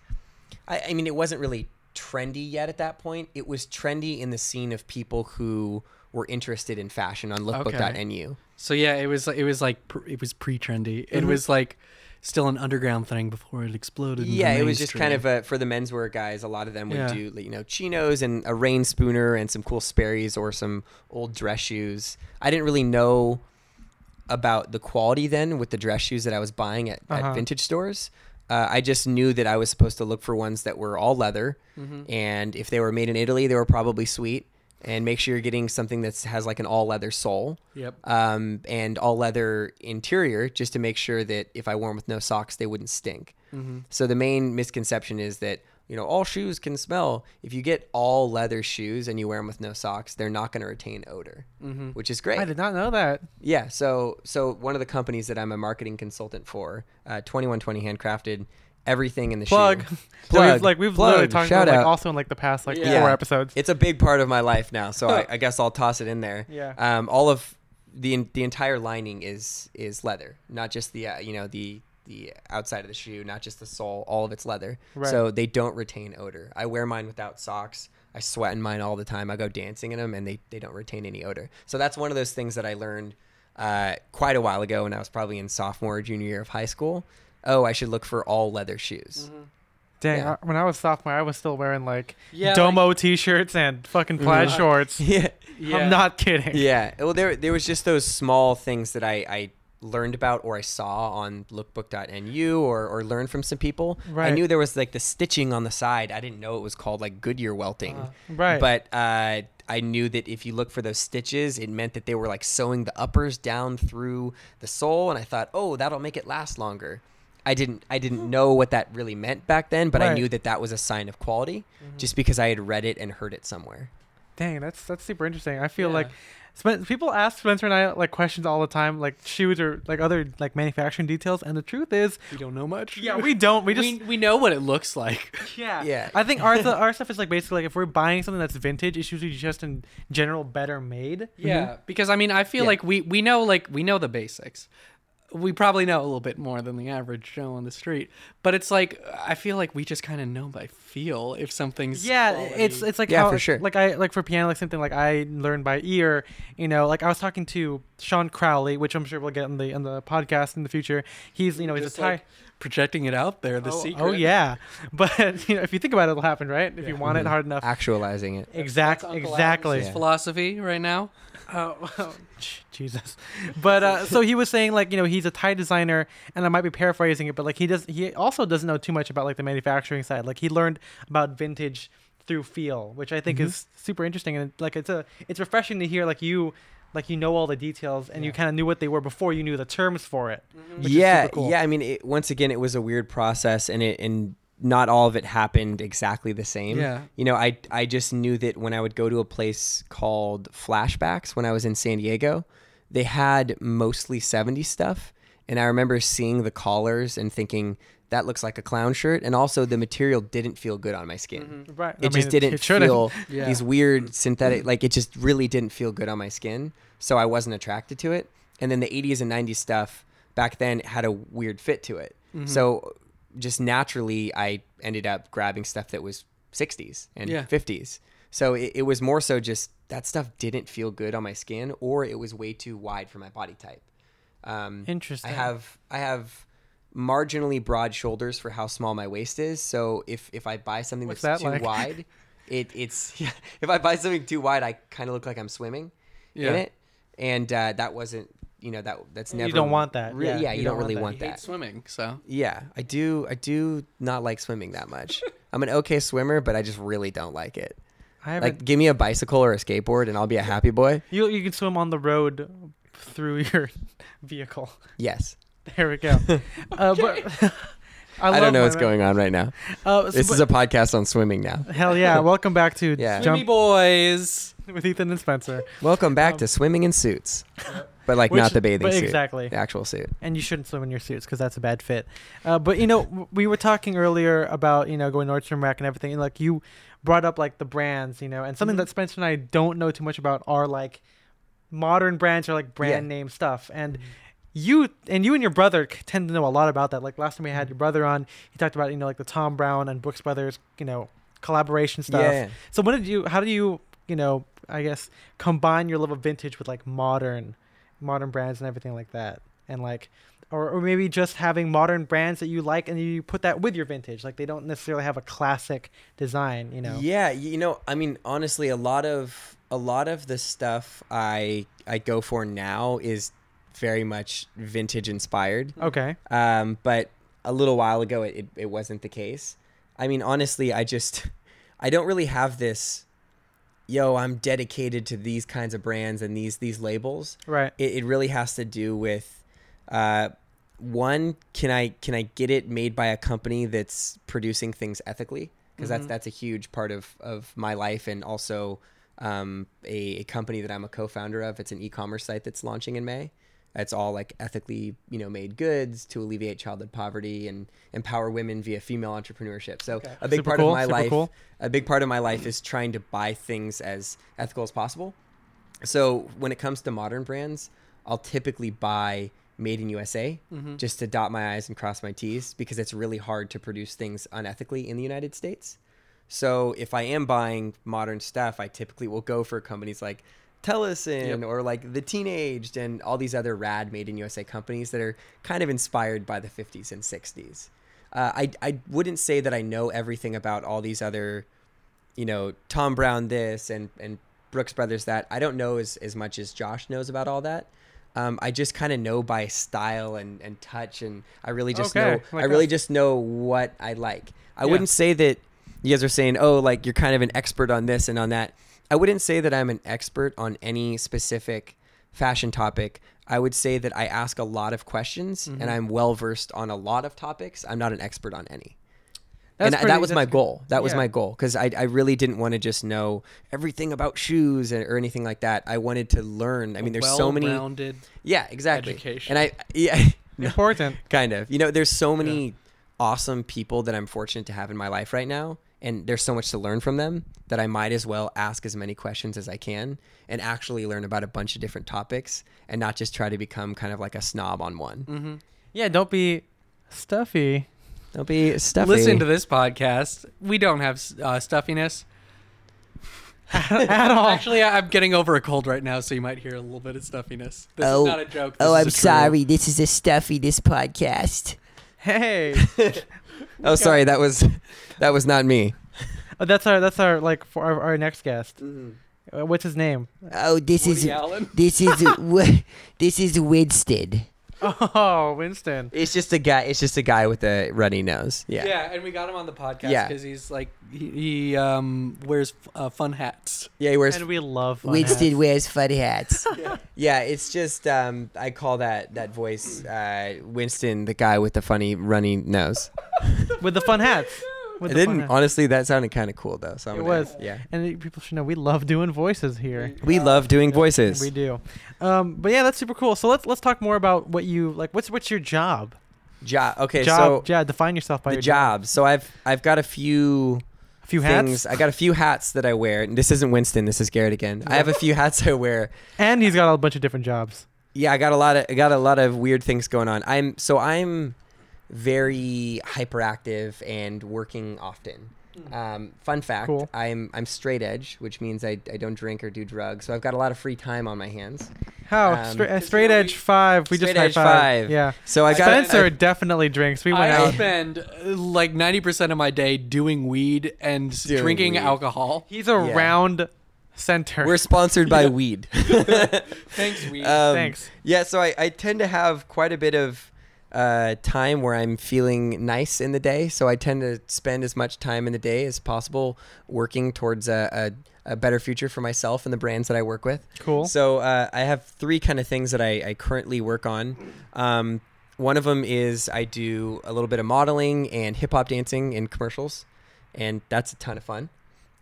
I, I mean, it wasn't really trendy yet at that point. It was trendy in the scene of people who were interested in fashion on lookbook.nu. so yeah, it was it was like it was pre-trendy. It Mhm. was like still an underground thing before it exploded. Yeah, it was just kind of a, for the menswear guys. A lot of them would Yeah. do, you know, chinos and a Reyn Spooner and some cool Sperry's or some old dress shoes. I didn't really know about the quality then with the dress shoes that I was buying at, Uh-huh. at vintage stores. Uh, I just knew that I was supposed to look for ones that were all leather, Mhm. and if they were made in Italy, they were probably sweet. And make sure you're getting something that has like an all leather sole Yep. um, and all leather interior, just to make sure that if I wore them with no socks, they wouldn't stink. Mm-hmm. So the main misconception is that you know all shoes can smell. If you get all leather shoes and you wear them with no socks, they're not going to retain odor, Mm-hmm. which is great. I did not know that. Yeah. So so one of the companies that I'm a marketing consultant for, uh, 2120 Handcrafted, everything in the Plug. shoe. [laughs] So Plug. we've, like we've Plug. literally talked Shout about like also in like the past like Yeah. four episodes. It's a big part of my life now, so I, I guess I'll toss it in there. Yeah. Um, all of the the entire lining is is leather, not just the uh, you know the the outside of the shoe, not just the sole. All of it's leather, Right. so they don't retain odor. I wear mine without socks. I sweat in mine all the time. I go dancing in them, and they they don't retain any odor. So that's one of those things that I learned uh, quite a while ago when I was probably in sophomore or junior year of high school. Oh, I should look for all leather shoes. Dang, Yeah. I- when I was sophomore, I was still wearing like Yeah, Domo t-shirts and fucking plaid Mhm. [laughs] shorts. Yeah, I'm not kidding. yeah. Well, there there was just those small things that I I learned about or I saw on lookbook.nu or or learned from some people. Right. I knew there was like the stitching on the side. I didn't know it was called like Goodyear welting. Uh, Right. But uh, I knew that if you look for those stitches, it meant that they were like sewing the uppers down through the sole, and I thought, oh, that'll make it last longer. I didn't I didn't know what that really meant back then, but I knew that that was a sign of quality, mm-hmm. just because I had read it and heard it somewhere. Dang, that's that's super interesting. I feel Yeah. like Spen- people ask Spencer and I like questions all the time, like shoes or like other like manufacturing details, and the truth is, we don't know much. yeah, we don't. We [laughs] we just we, know what it looks like. [laughs] yeah Yeah. I think our th- our stuff is like basically like if we're buying something that's vintage, it's usually just in general better made. Yeah, mm-hmm. because I mean, I feel Yeah. like we we know like we know the basics. We probably know a little bit more than the average Joe on the street, but it's like I feel like we just kind of know by feel if something's Yeah, quality. it's it's like Yeah, how for sure. like I like for piano like something like I learned by ear. You know, like I was talking to Sean Crowley, which I'm sure we'll get in the in the podcast in the future. He's you know he's Just, a Thai. like, projecting it out there. The oh, secret. oh yeah, [laughs] but you know if you think about it, it'll happen, right? If you want it Mhm. hard enough. Actualizing it. Exact, That's exactly. Adam's philosophy right now. [laughs] Oh, oh, j- Jesus. But uh, so he was saying like you know he's a tie designer, and I might be paraphrasing it, but like he does he also doesn't know too much about like the manufacturing side. Like he learned about vintage through feel, which I think Mm-hmm. is super interesting, and like it's a it's refreshing to hear like you like you know all the details and you kind of knew what they were before you knew the terms for it. Mm-hmm. which is yeah, cool. yeah. I mean, it, once again, it was a weird process, and it and not all of it happened exactly the same. Yeah. You know, I I just knew that when I would go to a place called Flashbacks when I was in San Diego, they had mostly 70 stuff, and I remember seeing the collars and thinking that looks like a clown shirt, and also the material didn't feel good on my skin. Right. It just didn't shouldn't. feel [laughs] Yeah. these weird synthetic like it just really didn't feel good on my skin so i wasn't attracted to it and then the 80s and 90s stuff back then had a weird fit to it Mm-hmm. so just naturally i ended up grabbing stuff that was 60s and Yeah. 50s so it, it was more so just that stuff didn't feel good on my skin or it was way too wide for my body type um, Interesting. I have I have marginally broad shoulders for how small my waist is. So if if I buy something What's that's that too like? wide, [laughs] it it's [laughs] yeah, if I buy something too wide, I kind of look like I'm swimming Yeah. in it, and uh, that wasn't you know that that's never You don't want that. Re- Yeah, yeah, you you, don't don't, want really that. want that. swimming, so Yeah, I do. I do not like swimming that much. [laughs] I'm an okay swimmer, but I just really don't like it. I. Like, give me a bicycle or a skateboard, and I'll be a happy boy. you you can swim on the road through your vehicle. Yes, [laughs] There we go. uh, but [laughs] I, I, don't know what's going on right now. Uh, so- This but- is a podcast on swimming now. hell yeah! [laughs] Welcome back to Yeah. Jimmy Jump boys. with Ethan and Spencer. Welcome back Um, to swimming in suits, but like Which- not the bathing suit, exactly. the actual suit. and you shouldn't swim in your suits because that's a bad fit. Uh, but you know, we were talking earlier about you know going Nordstrom Rack and everything, and like you brought up like the brands, you know, and something Mhm. that Spencer and I don't know too much about are like modern brands or like brand Yeah. name stuff, and. You and you and your brother tend to know a lot about that. Like last time we had your brother on, he talked about you know like the Thom Browne and Brooks Brothers, you know, collaboration stuff. Yeah. So when did you? How do you? You know, I guess combine your love of vintage with like modern, modern brands and everything like that, and like, or or maybe just having modern brands that you like and you put that with your vintage. Like they don't necessarily have a classic design. You know. Yeah, you know, I mean, honestly, a lot of a lot of the stuff I I go for now is very much vintage inspired. Okay. Um, but a little while ago, it, it, it wasn't the case. I mean, honestly, I just [laughs] I don't really have this. Yo, I'm dedicated to these kinds of brands and these these labels. Right. it, it really has to do with uh, one can i can i get it made by a company that's producing things ethically because that's Mhm. that's a huge part of of my life and also um, a, a company that i'm a co-founder of it's an e-commerce site that's launching in may it's all like ethically you know made goods to alleviate childhood poverty and empower women via female entrepreneurship so Okay. a big Super part cool, of my life cool. a big part of my life is trying to buy things as ethical as possible so when it comes to modern brands, I'll typically buy made in USA Mhm. just to dot my I's and cross my T's because it's really hard to produce things unethically in the United States. So if I am buying modern stuff, I typically will go for companies like Tellason or like the Teenaged and all these other rad made in USA companies that are kind of inspired by the 50s and 60s. Uh, I I wouldn't say that I know everything about all these other, you know, Thom Browne this and and Brooks Brothers that. I don't know as as much as Josh knows about all that. Um, I just kind of know by style and, and touch, and I really just Okay, know. like I really us. just know what I like. I Yeah. wouldn't say that you guys are saying, oh, like you're kind of an expert on this and on that. I wouldn't say that I'm an expert on any specific fashion topic. I would say that I ask a lot of questions Mm-hmm. and I'm well versed on a lot of topics. I'm not an expert on any. That's and pretty- that was my goal. That was my goal because I, I really didn't want to just know everything about shoes or anything like that. I wanted to learn. I mean, there's so many. Well-rounded. Yeah, exactly. education. And I, yeah, [laughs] Important. kind of. You know, there's so many awesome people that I'm fortunate to have in my life right now, and there's so much to learn from them that I might as well ask as many questions as I can and actually learn about a bunch of different topics and not just try to become kind of like a snob on one. Mm-hmm. Yeah, don't be stuffy. Don't be stuffy. Listen to this podcast. We don't have uh, stuffiness. At all. Actually, I'm getting over a cold right now, so you might hear a little bit of stuffiness. This Oh. is not a joke. This Oh, I'm sorry. This is a stuffy this podcast. Hey, [laughs] [laughs] oh, sorry, that was [laughs] that was not me. Oh, that's our that's our like for our, our next guest. Uh, what's his name? Oh, this Woody is Allen. this is [laughs] Wi- this is Winston. [laughs] Oh, Winston. It's just a guy. It's just a guy with a runny nose. Yeah. Yeah. and we got him on the podcast Yeah. because he's like he, he um, wears uh, fun hats. Yeah, he wears And we love fun Winston hats. wears fun hats. [laughs] Yeah, it's just um, I call that that voice uh, Winston, the guy with the funny runny nose. with the fun hats. [laughs] It didn't honestly. That sounded kind of cool though. So I'm It gonna- was. Yeah, And people should know we love doing voices here. we love doing voices. We do. Um, but yeah, that's super cool. So let's let's talk more about what you like. What's what's your job? Job. Okay, job. so yeah, define yourself by the your job. So I've I've got a few A few things. hats. I got a few hats that I wear. And this isn't Winston. This is Garret again. I have a few hats I wear. and he's got a bunch of different jobs. Yeah, I got a lot of I got a lot of weird things going on. I'm so I'm very hyperactive and working often. Um, fun fact: Cool. I'm I'm straight edge, which means I, I don't drink or do drugs. So I've got a lot of free time on my hands. How Um, straight, uh, straight edge we- five. We just Straight high five. five. Yeah. So I got Spencer I- definitely drinks. We went I out. spend uh, like ninety percent of my day doing weed and Doing drinking weed. alcohol. He's a Yeah. round center. we're sponsored by [laughs] weed. [laughs] Thanks, weed. Um, Thanks. Yeah, so I, I tend to have quite a bit of uh, time where I'm feeling nice in the day. So I tend to spend as much time in the day as possible working towards a, a, a better future for myself and the brands that I work with. Cool. So uh, I have three kind of things that I, I currently work on. Um, one of them is I do a little bit of modeling and hip hop dancing in commercials, and that's a ton of fun.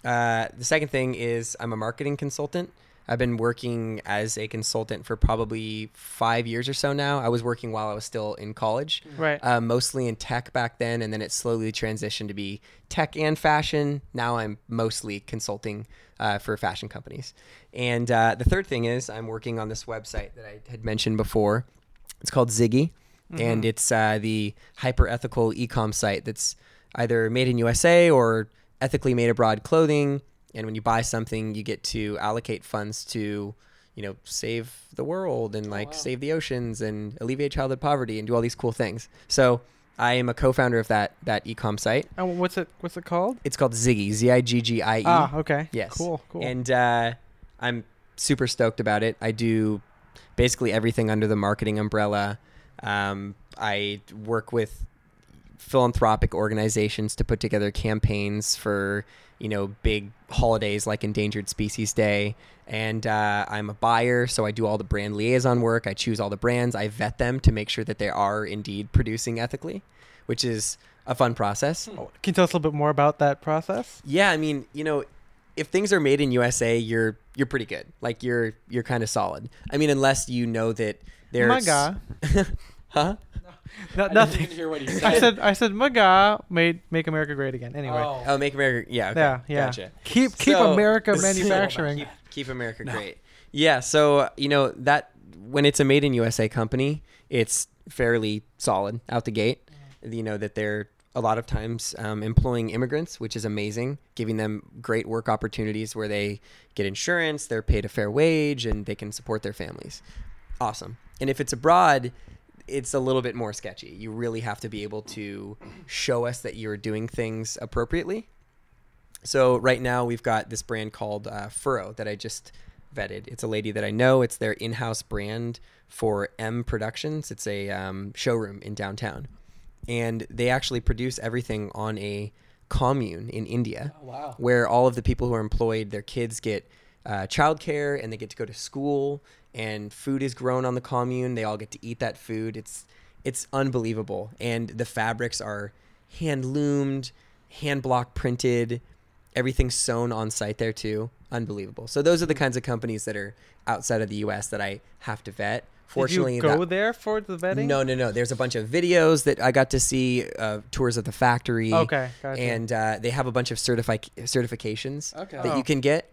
Uh, the second thing is I'm a marketing consultant. I've been working as a consultant for probably five years or so now. I was working while I was still in college, Right. uh, mostly in tech back then, and then it slowly transitioned to be tech and fashion. Now I'm mostly consulting uh, for fashion companies. And uh, the third thing is I'm working on this website that I had mentioned before. It's called Ziggie, and it's uh, the hyper ethical ecom site that's either made in USA or ethically made abroad clothing. And when you buy something, you get to allocate funds to, you know, save the world and like save the oceans and alleviate childhood poverty and do all these cool things. So I am a co-founder of that that ecom site. And what's it? What's it called? It's called Ziggie, Z I G G I E. Ah, okay. Yes. Cool. Cool. And uh, I'm super stoked about it. I do basically everything under the marketing umbrella. Um, I work with philanthropic organizations to put together campaigns for you know big holidays like Endangered Species Day. And uh, I'm a buyer, so I do all the brand liaison work. I choose all the brands. I vet them to make sure that they are indeed producing ethically, which is a fun process. Oh, Can you tell us a little bit more about that process? Yeah, I mean, you know, if things are made in USA, you're you're pretty good. Like you're you're kind of solid. I mean, unless you know that there's My guy. [laughs] huh? No, I nothing. didn't hear what he [laughs] said. I said I said Maga made make America great again. Anyway. Oh. Oh, make America. Yeah, okay. Yeah, yeah. Gotcha. Keep keep So- America so- manufacturing. Keep, keep America great. Yeah. So you know that when it's a made in USA company, it's fairly solid out the gate. You know that they're a lot of times um, employing immigrants, which is amazing, giving them great work opportunities where they get insurance, they're paid a fair wage, and they can support their families. Awesome. And if it's abroad, it's a little bit more sketchy. You really have to be able to show us that you're doing things appropriately. So right now we've got this brand called uh, Furrow that I just vetted. It's a lady that I know. It's their in-house brand for M Productions. It's a um, showroom in downtown, and they actually produce everything on a commune in India, Oh, wow. where all of the people who are employed, their kids get uh, childcare and they get to go to school, and food is grown on the commune. They all get to eat that food. It's it's unbelievable, and the fabrics are hand loomed, hand block printed. Everything's sewn on site there too. Unbelievable. So those are the kinds of companies that are outside of the U.S. that I have to vet. Fortunately, Did you go that- there for the vetting? no, no, no. There's a bunch of videos that I got to see, uh, tours of the factory. Okay, gotcha. And uh, they have a bunch of certifi- certifications Okay. that Oh. you can get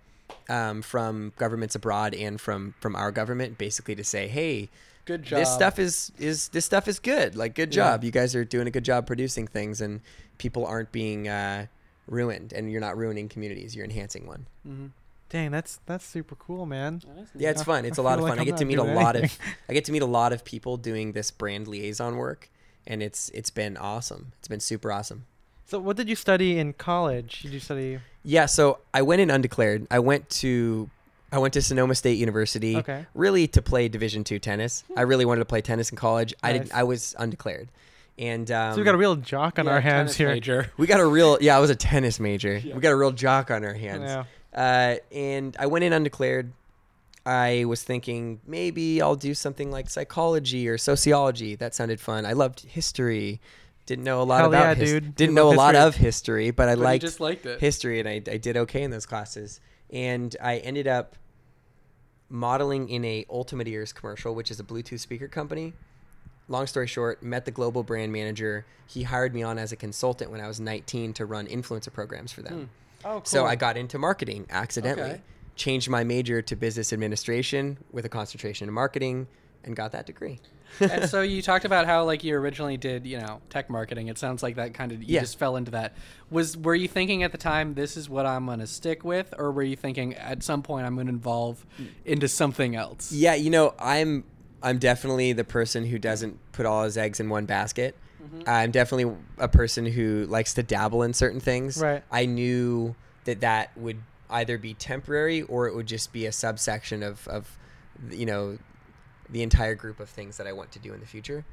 um, from governments abroad and from from our government, basically to say, hey, Good job. this stuff is is this stuff is good. Like, good Yeah. job. You guys are doing a good job producing things, and people aren't being uh, ruined, and you're not ruining communities. You're enhancing one. Mhm. Dang, that's that's super cool, man. Yeah, it's fun. It's a lot of [laughs] fun. I I'm get to meet a doing lot of. [laughs] I get to meet a lot of people doing this brand liaison work, and it's it's been awesome. It's been super awesome. So, what did you study in college? Did you study? Yeah, so I went in undeclared. I went to I went to Sonoma State University Okay. really to play Division two tennis. I really wanted to play tennis in college. I didn't. I was undeclared, and um, so we got a real jock on Yeah, our hands here. Major. [laughs] we got a real yeah. I was a tennis major. Yeah. We got a real jock on our hands. Yeah. Uh, and I went in undeclared. I was thinking maybe I'll do something like psychology or sociology. That sounded fun. I loved history. Didn't know a lot Hell about yeah, his- dude. Didn't know a love lot history. of history, but I But you liked just liked it. history, and I, I did okay in those classes. And I ended up modeling in a Ultimate Ears commercial, which is a Bluetooth speaker company. Long story short, met the global brand manager. He hired me on as a consultant when I was 19 to run influencer programs for them. Hmm. Oh, cool. So I got into marketing accidentally. Okay. Changed my major to business administration with a concentration in marketing and got that degree. And so you talked about how like you originally did, you know, tech marketing. It sounds like that kind of you Yeah. just fell into that. Was were you thinking at the time this is what I'm going to stick with or were you thinking at some point I'm going to evolve into something else? Yeah, you know, I'm I'm definitely the person who doesn't put all his eggs in one basket. Mm-hmm. I'm definitely a person who likes to dabble in certain things. Right. I knew that that would either be temporary or it would just be a subsection of of you know the entire group of things that I want to do in the future.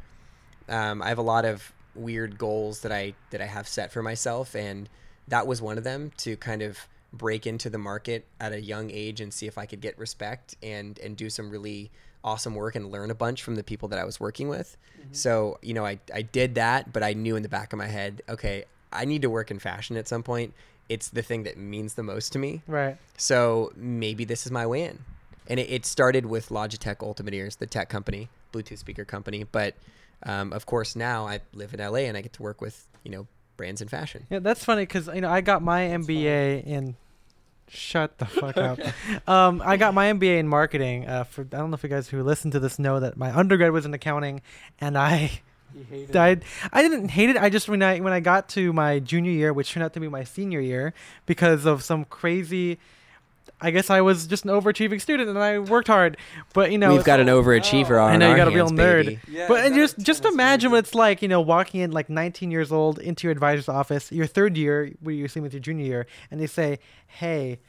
Um, I have a lot of weird goals that I that I have set for myself, and that was one of them to kind of break into the market at a young age and see if I could get respect and and do some really awesome work and learn a bunch from the people that I was working with. So you know, I I did that, but I knew in the back of my head, okay, I need to work in fashion at some point. It's the thing that means the most to me. right. So maybe this is my way in. And it, it started with Logitech Ultimate Ears, the tech company, Bluetooth speaker company. But um, of course, now I live in LA and I get to work with, you know, brands in fashion. Yeah, that's funny because you know I got my MBA in. Shut the fuck up. [laughs] Um, I got my MBA in marketing. Uh, for I don't know if you guys who listen to this know that my undergrad was in accounting, and I You hated I, I didn't hate it. I just when I when I got to my junior year, which turned out to be my senior year, because of some crazy. I guess I was just an overachieving student and I worked hard, but you know We've got an overachiever Oh. on I know you got a real nerd. Yeah, but and just just tennis imagine what it's like, you know, walking in like 19 years old into your advisor's office, your third year, where you're sitting with your junior year, and they say, "Hey,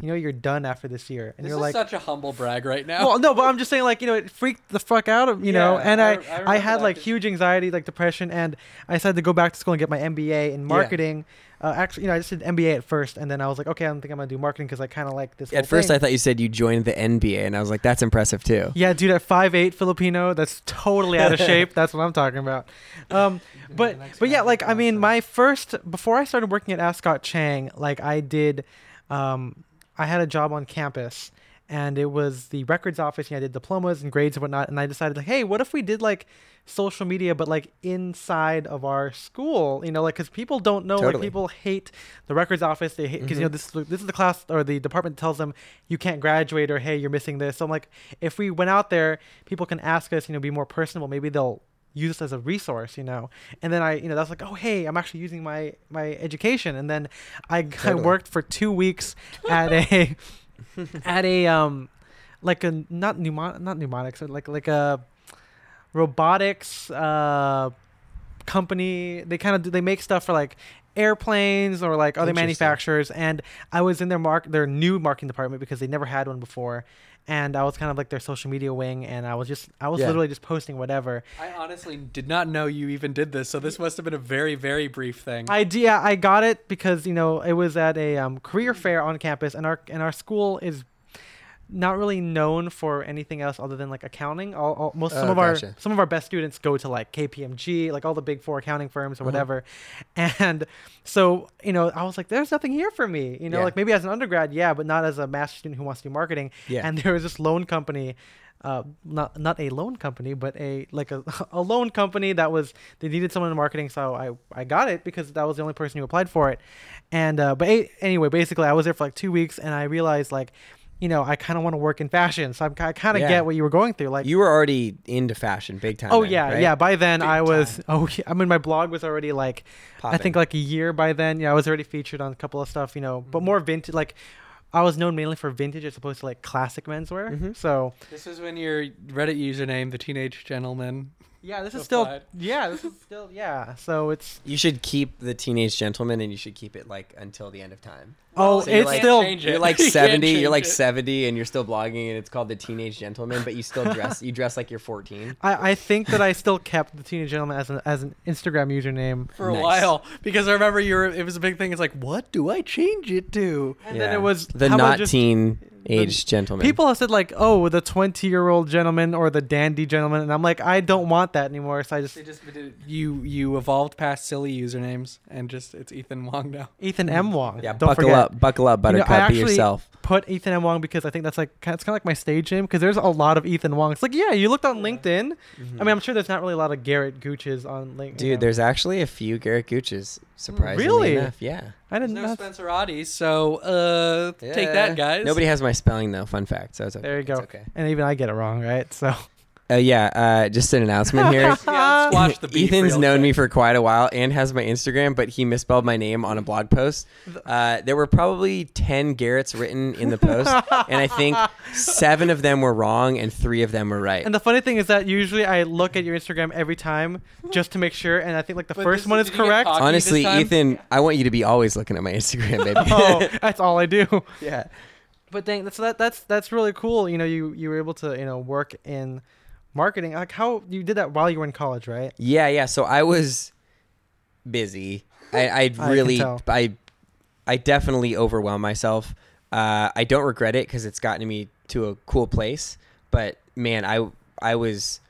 you know, you're done after this year," and This you're is like, such a humble brag right now. well, no, but I'm just saying, like, you know, it freaked the fuck out of, you know, and I- I, I I, had like like 'cause- huge anxiety, like depression, and I decided to go back to school and get my MBA in marketing. Uh, actually, you know, I just did MBA at first, and then I was like, okay, I don't think I'm gonna do marketing because I kind of like this. At first, thing. I thought you said you joined the NBA, and I was like, that's impressive too. Yeah, dude, at five eight Filipino, that's totally out of [laughs] shape. That's what I'm talking about. Um, but but yeah, like I mean, my first before I started working at Ascot Chang, like I did, um, I had a job on campus, and it was the records office. And I did diplomas and grades and whatnot. And I decided, like, hey, what if we did like social media, but like inside of our school? You know, like because people don't know, like people hate the records office. They hate because you know mm-hmm. this this is the class or the department tells them you can't graduate or hey you're missing this. So I'm like, if we went out there, people can ask us, you know, be more personable. Maybe they'll use this as a resource, you know. And then I, you know, that's like, oh hey, I'm actually using my my education. And then I, I worked for two weeks at a [laughs] at a um like a not pneumon not pneumatics like like a robotics uh company. They kind of do they make stuff for like airplanes or like other manufacturers. And i was in their mark their new marketing department because they never had one before and i was kind of like their social media wing and i was just i was Yeah. literally just posting whatever I honestly did not know you even did this, so this must have been a very, very brief thing. Idea I got it because you know it was at a um, career fair on campus, and our and our school is not really known for anything else other than like accounting. All, all most some Oh, of our some of our best students go to like KPMG, like all the big four accounting firms or Uh-huh. whatever, and so you know I was like, there's nothing here for me. You know, Yeah. like maybe as an undergrad, yeah, but not as a master student who wants to do marketing. Yeah. And [laughs] there was this loan company. Uh, not not a loan company, but a like a, [laughs] a loan company that was they needed someone in marketing, so I I got it because that was the only person who applied for it, and uh, but a- anyway, basically I was there for like two weeks, and I realized like, you know, I kind of want to work in fashion, so I'm, I kind of Yeah. get what you were going through, like. you were already into fashion big time. Oh then, yeah, right? yeah. By then Big I was. time. [laughs] Oh, yeah, I mean, my blog was already like I think like a year by then. Yeah, I was already featured on a couple of stuff, you know, but Mhm. more vintage. Like, I was known mainly for vintage as opposed to like classic menswear. Mhm. So This is when your Reddit username, the teenage gentleman. yeah, this is still Applied. yeah, this is still yeah. So it's You should keep the teenage gentleman, and you should keep it like until the end of time. Oh, So it's like- still it. You're like [laughs] You 70. You're change like it. 70, and you're still blogging, and it's called the teenage gentleman, but you still dress. you dress like you're 14. I, I think that I still kept the teenage gentleman as an as an Instagram username. for a Nice. while because I remember you were it was a big thing. It's like, what do I change it to? And then it was the how about not just- teen age gentleman. People have said like, oh, the twenty year old gentleman or the dandy gentleman, and I'm like, I don't want that anymore. So I just They just you you evolved past silly usernames and just it's Ethan Wong now. Ethan M Wong. yeah, don't buckle forget. up, buckle up, You know, I Buttercup. be yourself. Put Ethan M Wong because I think that's like it's kind of like my stage name because there's a lot of Ethan Wong. It's like yeah, you looked on LinkedIn. I mean, I'm sure there's not really a lot of Garret Gooches on LinkedIn. Dude, there's actually a few Garret Gooches. Surprisingly Really? enough, yeah. I didn't no know. Spencer Audie, so uh take that guys. Nobody has my spelling though. Fun fact. So it's okay. There you It's go. okay. And even I get it wrong, right? So Oh yeah. Uh, just an announcement here. [laughs] Yeah, let's the beef Ethan's known quick. me for quite a while and has my Instagram, but he misspelled my name on a blog post. Uh, there were probably 10 Garret's written in the post, and I think [laughs] seven of them were wrong and three of them were right. And the funny thing is that usually I look at your Instagram every time just to make sure, and I think like the But first this- one is did you get correct. Honestly. Ethan, I want you to be always looking at my Instagram, baby. [laughs] oh, that's all I do. yeah. But dang, that's that, that's that's really cool. You know, you you were able to you know work in marketing. Like how you did that while you were in college, right? Yeah, yeah. So I was busy. I, I [laughs] really, tell. I, I definitely overwhelmed myself. Uh, I don't regret it because it's gotten me to a cool place. But man, I, I was,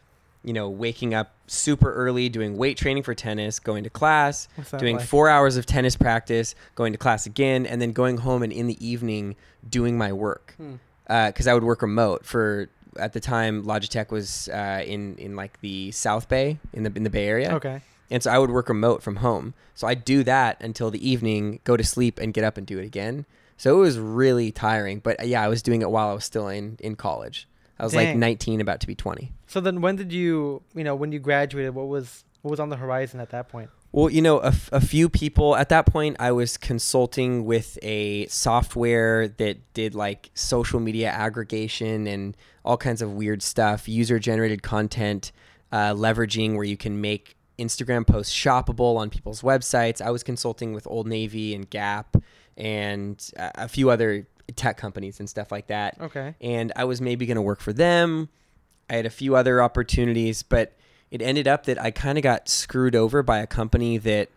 you know, waking up super early, doing weight training for tennis, going to class, doing like? four hours of tennis practice, going to class again, and then going home and in the evening doing my work Hmm. because I would work remote for at the time Logitech was uh, in in like the South Bay in the in the Bay Area, Okay. and so I would work remote from home. So I'd do that until the evening, go to sleep, and get up and do it again. So it was really tiring, but uh, yeah, I was doing it while I was still in in college. I was like 19, about to be 20. So then, when did you you know when you graduated? What was what was on the horizon at that point? Well, you know, a, f- a few people at that point, I was consulting with a software that did like social media aggregation and all kinds of weird stuff, user generated content, uh, leveraging where you can make Instagram posts shoppable on people's websites. I was consulting with Old Navy and Gap and a a few other tech companies and stuff like that Okay. and I was maybe going to work for them. I had a few other opportunities, but it ended up that I kind of got screwed over by a company that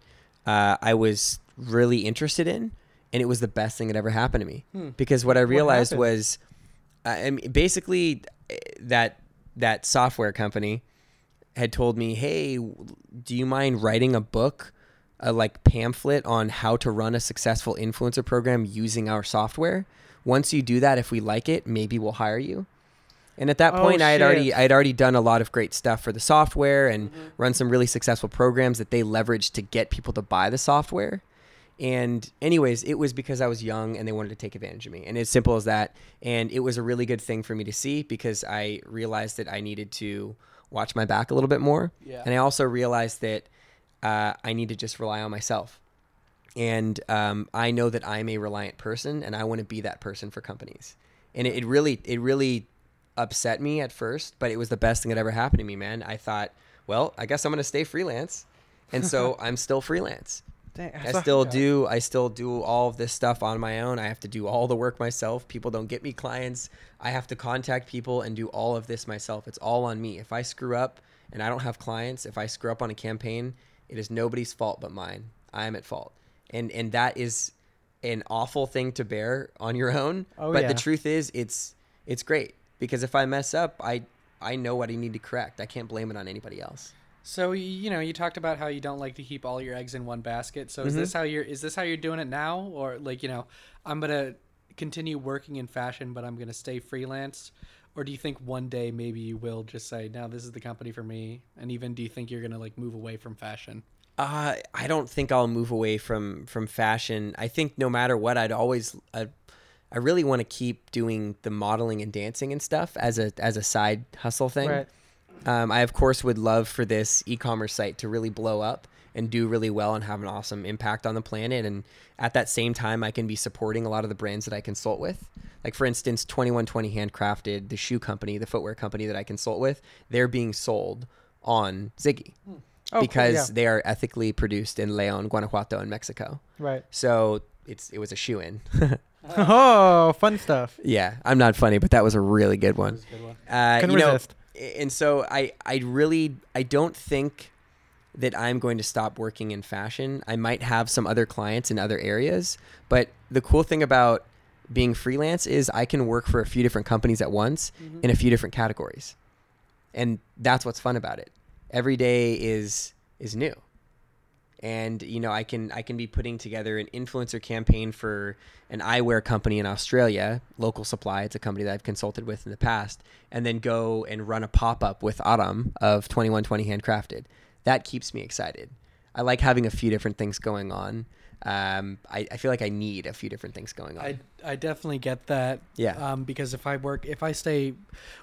uh, I was really interested in, and it was the best thing that ever happened to me. Hmm. Because what I realized happened? was, I mean, basically eh, that that software company had told me, "Hey, do you mind writing a book?" a like pamphlet on how to run a successful influencer program using our software. Once you do that, if we like it, maybe we'll hire you. And at that Oh, point, I had already. I had already done a lot of great stuff for the software and run some really successful programs that they leveraged to get people to buy the software. And anyways, it was because I was young and they wanted to take advantage of me. And as simple as that. And it was a really good thing for me to see because I realized that I needed to watch my back a little bit more. Yeah. And I also realized that uh, I need to just rely on myself. And um, I know that I'm a reliant person, and I want to be that person for companies. And it, it really, it really upset me at first, but it was the best thing that ever happened to me, man. I thought, well, I guess I'm going to stay freelance, and so [laughs] I'm still freelance. Dang, I so- still do. I still do all of this stuff on my own. I have to do all the work myself. People don't get me clients. I have to contact people and do all of this myself. It's all on me. If I screw up and I don't have clients, if I screw up on a campaign, it is nobody's fault but mine. I am at fault, and and that is an awful thing to bear on your own. Oh, but yeah. the truth is, it's it's great because if I mess up, I I know what I need to correct. I can't blame it on anybody else. So you know, you talked about how you don't like to keep all your eggs in one basket. So is this how you're is this how you're doing it now or like, you know, I'm going to continue working in fashion but I'm going to stay freelance? Or do you think one day maybe you will just say, "No, this is the company for me." And even do you think you're going to like move away from fashion? Uh, I don't think I'll move away from from fashion. I think no matter what, I'd always I really want to keep doing the modeling and dancing and stuff as a as a side hustle thing. Right. Um, I of course would love for this e-commerce site to really blow up and do really well and have an awesome impact on the planet. And at that same time, I can be supporting a lot of the brands that I consult with. Like for instance, Twenty One Twenty Handcrafted, the shoe company, the footwear company that I consult with, they're being sold on Ziggie Oh, cool, because yeah. they are ethically produced in Leon, Guanajuato, in Mexico. Right. So it's it was a shoe in. [laughs] [laughs] Oh, fun stuff. yeah, I'm not funny, but that was a really good one. Uh, Couldn't you know, resist. and so I I really I don't think that I'm going to stop working in fashion. I might have some other clients in other areas, but the cool thing about being freelance is I can work for a few different companies at once in a few different categories. And that's what's fun about it. Every day is is new. And you know, I can I can be putting together an influencer campaign for an eyewear company in Australia, local supply. It's a company that I've consulted with in the past, and then go and run a pop up with Autumn of Twenty One Twenty Handcrafted. That keeps me excited. I like having a few different things going on. Um, I, I feel like I need a few different things going on. I, I definitely get that. Yeah. Um, because if I work, if I stay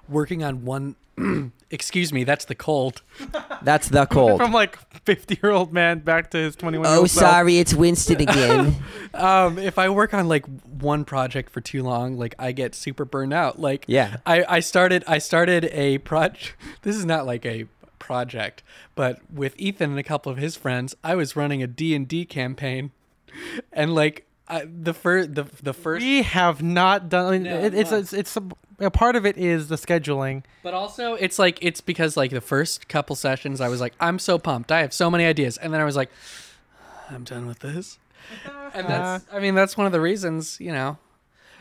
working on one, [clears throat] excuse me, that's the cold. [laughs] That's the cold. [laughs] From like 50 year old man back to his 21 year Oh, sorry, it's Winston again. [laughs] Um, if I work on like one project for too long, like I get super burned out. Like, Yeah. I, I started, I started a project. This is not like a project, but with Ethan and a couple of his friends, I was running a D and D campaign, and like I, the first, the the first. We have not done. No, it, it's, it's it's a, a part of it is the scheduling. But also, it's like it's because like the first couple sessions, I was like, I'm so pumped. I have so many ideas, and then I was like, I'm done with this. [laughs] And that's, I mean, that's one of the reasons, you know.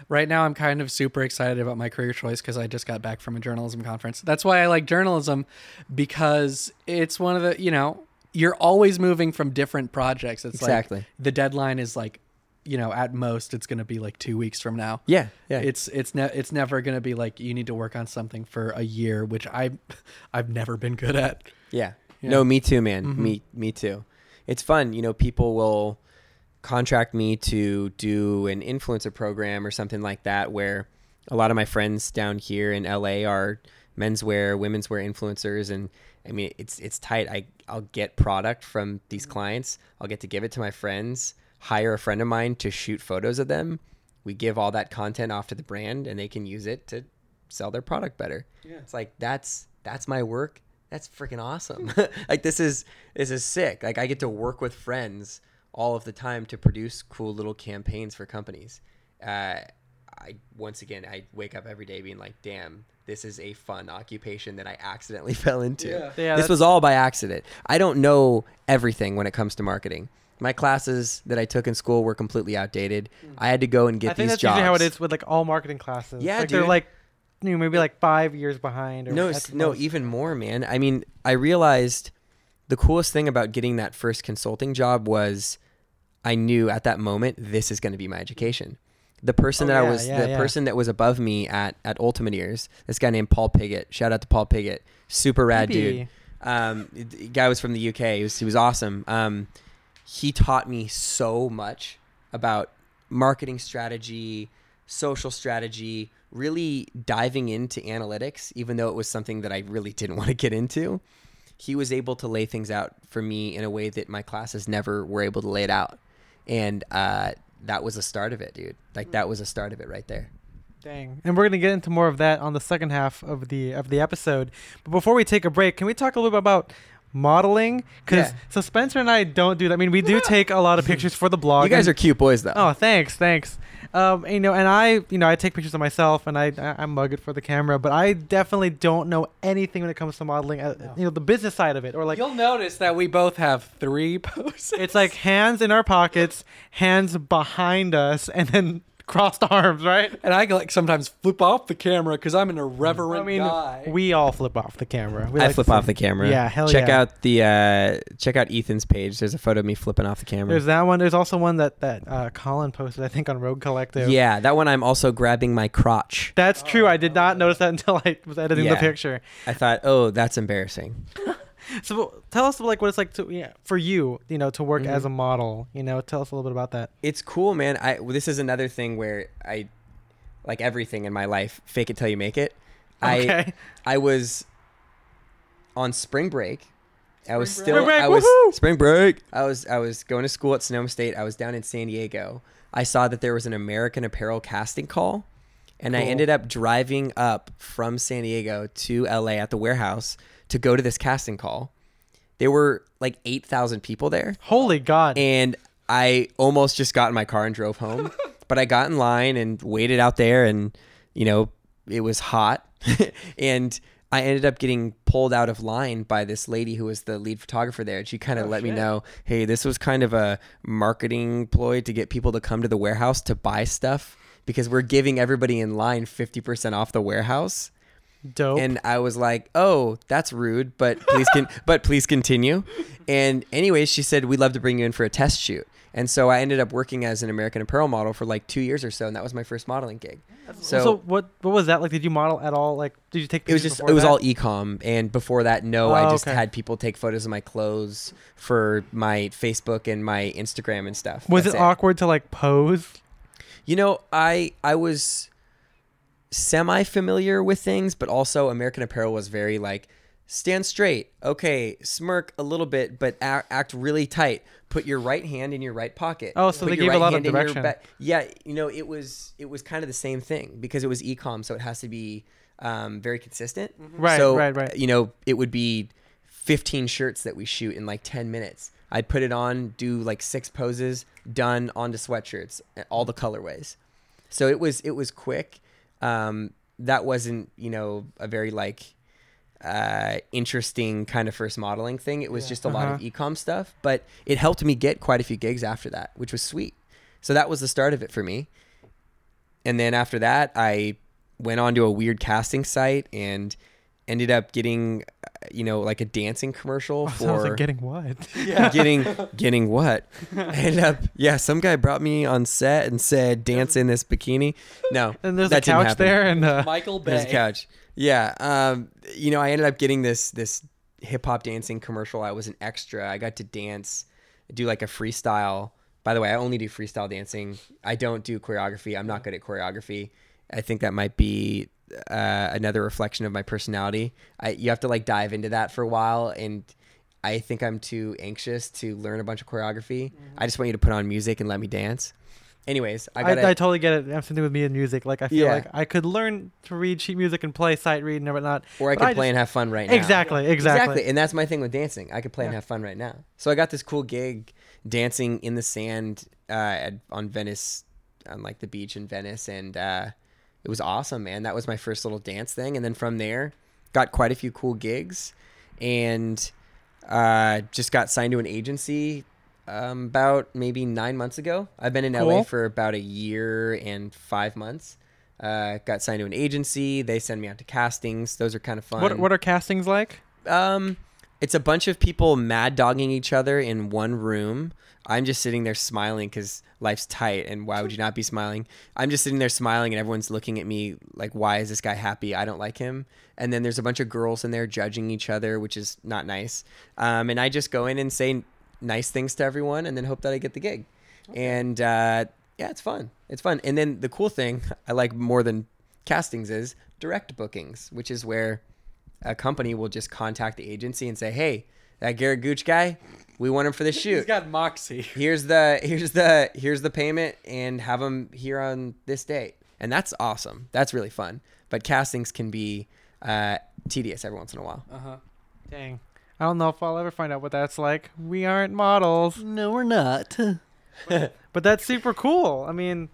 Right now, I'm kind of super excited about my career choice because I just got back from a journalism conference. That's why I like journalism because it's one of the, you know, you're always moving from different projects. It's Exactly. like the deadline is like, you know, at most it's going to be like two weeks from now. yeah. Yeah. It's it's ne- it's never gonna be like you need to work on something for a year, which I [laughs] I've never been good at. Yeah. Yeah. No, me too, man. Mhm. Me me too. It's fun. You know, people will contract me to do an influencer program or something like that where a lot of my friends down here in LA are menswear, women's wear influencers and I mean it's it's tight. I I'll get product from these clients. I'll get to give it to my friends, hire a friend of mine to shoot photos of them. We give all that content off to the brand and they can use it to sell their product better. Yeah. It's like that's that's my work. That's freaking awesome. [laughs] like this is this is sick. Like I get to work with friends all of the time to produce cool little campaigns for companies. Uh, I once again I wake up every day being like, damn, this is a fun occupation that I accidentally [laughs] fell into. Yeah. Yeah, this was all by accident. I don't know everything when it comes to marketing. My classes that I took in school were completely outdated. Hmm. I had to go and get I think these that's jobs. usually how it is with like all marketing classes. Yeah, like dude. they're like you know, maybe like five years behind. Or no at s- the no most. even more man i mean i realized the coolest thing about getting that first consulting job was i knew at that moment this is going to be my education the person Oh, that i was yeah, the yeah. person that was above me at at ultimate ears this guy named paul piggott shout out to paul piggott super rad dude um, the guy was from the UK. He was, he was awesome. Um, he taught me so much about marketing strategy, social strategy, really diving into analytics, even though it was something that I really [laughs] didn't want to get into. He was able to lay things out for me in a way that my classes never were able to lay it out. And uh, that was the start of it, dude. Like that was a start of it right there. Dang. And we're gonna get into more of that on the second half of the of the episode. But before we take a break, can we talk a little bit about modeling? Because Yeah. so Spencer and I don't do that. I mean, we do [laughs] take a lot of pictures for the blog. You guys and- are cute boys, though. Oh, thanks, thanks. Um, you know, and I, you know, I take pictures of myself and I, I, I mug it for the camera, but I definitely don't know anything when it comes to modeling. Uh, You know, the business side of it, or like You'll notice that we both have three [laughs] poses. it's like hands in our pockets, hands behind us, and then crossed [laughs] arms, right? and I like sometimes flip off the camera because I'm an irreverent I mean, guy. we all flip off the camera. We I like flip off the camera. Yeah, hell check yeah. out the uh, check out Ethan's page. There's a photo of me flipping off the camera. There's that one. There's also one that that uh, Colin posted, I think, on Rogue Collective. yeah, that one I'm also grabbing my crotch. That's true. I did not notice that until I was editing the picture. I thought, oh, that's embarrassing. [laughs] [laughs] So tell us like what it's like to yeah, for you, you know, to work Mhm. as a model. You know, tell us a little bit about that. It's cool, man. I this is another thing where I like everything in my life, fake it till you make it. I Okay. I was on spring break. I was Spring still break. I was Woohoo! spring break. I was I was going to school at Sonoma State. I was down in San Diego. I saw that there was an American Apparel casting call, and I ended up driving up from San Diego to LA at the warehouse to go to this casting call. There were like 8,000 people there Holy God. and I almost just got in my car and drove home. [laughs] but I got in line and waited out there, and you know it was hot, [laughs] and I ended up getting pulled out of line by this lady who was the lead photographer there. And she kind of Oh, let me know, hey, this was kind of a marketing ploy to get people to come to the warehouse to buy stuff because we're giving everybody in line 50% off the warehouse. Dope. And I was like, "Oh, that's rude, but please can [laughs] but please continue." And anyways, she said, "We'd love to bring you in for a test shoot." And so I ended up working as an American Apparel model for like 2 years or so, and that was my first modeling gig. so, So, what what was that like? Did you model at all? Like, did you take? it was just it was that? all ecom and before that no, Oh, I just okay. had people take photos of my clothes for my Facebook and my Instagram and stuff. Was That's it awkward to like pose? You know, I I was semi familiar with things, but also American Apparel was very like stand straight, okay, smirk a little bit, but act, act really tight. Put your right hand in your right pocket. Oh, so Put they your gave a lot of hand in your direction. back- Yeah, you know, it was it was kind of the same thing because it was ecom, so it has to be um, very consistent. Right, so, right, right. You know, it would be 15 shirts that we shoot in like 10 minutes. I'd put it on, do like six poses, done onto sweatshirts, all the colorways. So it was it was quick. Um, that wasn't you know a very like uh, interesting kind of first modeling thing. It was just a lot of Uh-huh. ecom stuff, but it helped me get quite a few gigs after that, which was sweet. So that was the start of it for me. And then after that, I went on to a weird casting site and ended up getting, you know, like a dancing commercial Oh, for like getting what? [laughs] Yeah. getting getting what? I ended up yeah, some guy brought me on set and said dance in this bikini. No, [laughs] And there's that a couch there, and uh, Michael Bay. There's a couch. Yeah. Um, you know, I ended up getting this this hip hop dancing commercial. I was an extra. I got to dance, do like a freestyle. By the way, I only do freestyle dancing. I don't do choreography. I'm not good at choreography. I think that might be uh, another reflection of my personality. I, you have to like dive into that for a while, and I think I'm too anxious to learn a bunch of choreography. I just want you to put on music and let me dance. Anyways, I I, got I, totally get it. I'm something with me and music. Like I feel Yeah. like I could learn to read sheet music and play sight reading and whatnot. or I could I play just- and have fun right now. Exactly, exactly. And that's my thing with dancing. I could play and have fun right now. So I got this cool gig dancing in the sand uh, at, on Venice, on like the beach in Venice. And uh, it was awesome, man. That was my first little dance thing. And then from there, got quite a few cool gigs and uh, just got signed to an agency um, about maybe nine months ago. I've been in LA for about a year and five months. Uh, got signed to an agency. They send me out to castings. Those are kind of fun. What what are castings like? Um, it's a bunch of people mad dogging each other in one room. I'm just sitting there smiling because life's tight, and why would you not be smiling? I'm just sitting there smiling, and everyone's looking at me like, "Why is this guy happy? I don't like him." And then there's a bunch of girls in there judging each other, which is not nice. Um, and I just go in and say nice things to everyone, and then hope that I get the gig. And uh, yeah, it's fun. It's fun. And then the cool thing [laughs] I like more than castings is direct bookings, which is where a company will just contact the agency and say, "Hey, that Garret Gooch guy, we want him for the shoot. He's got moxie. [laughs] Here's the here's the here's the payment, and have him here on this date." And that's awesome. That's really fun. But castings can be uh, tedious every once in a while. Uh huh. Dang. I don't know if I'll ever find out what that's like. We aren't models. No, we're not. [laughs] But that's super cool. I mean,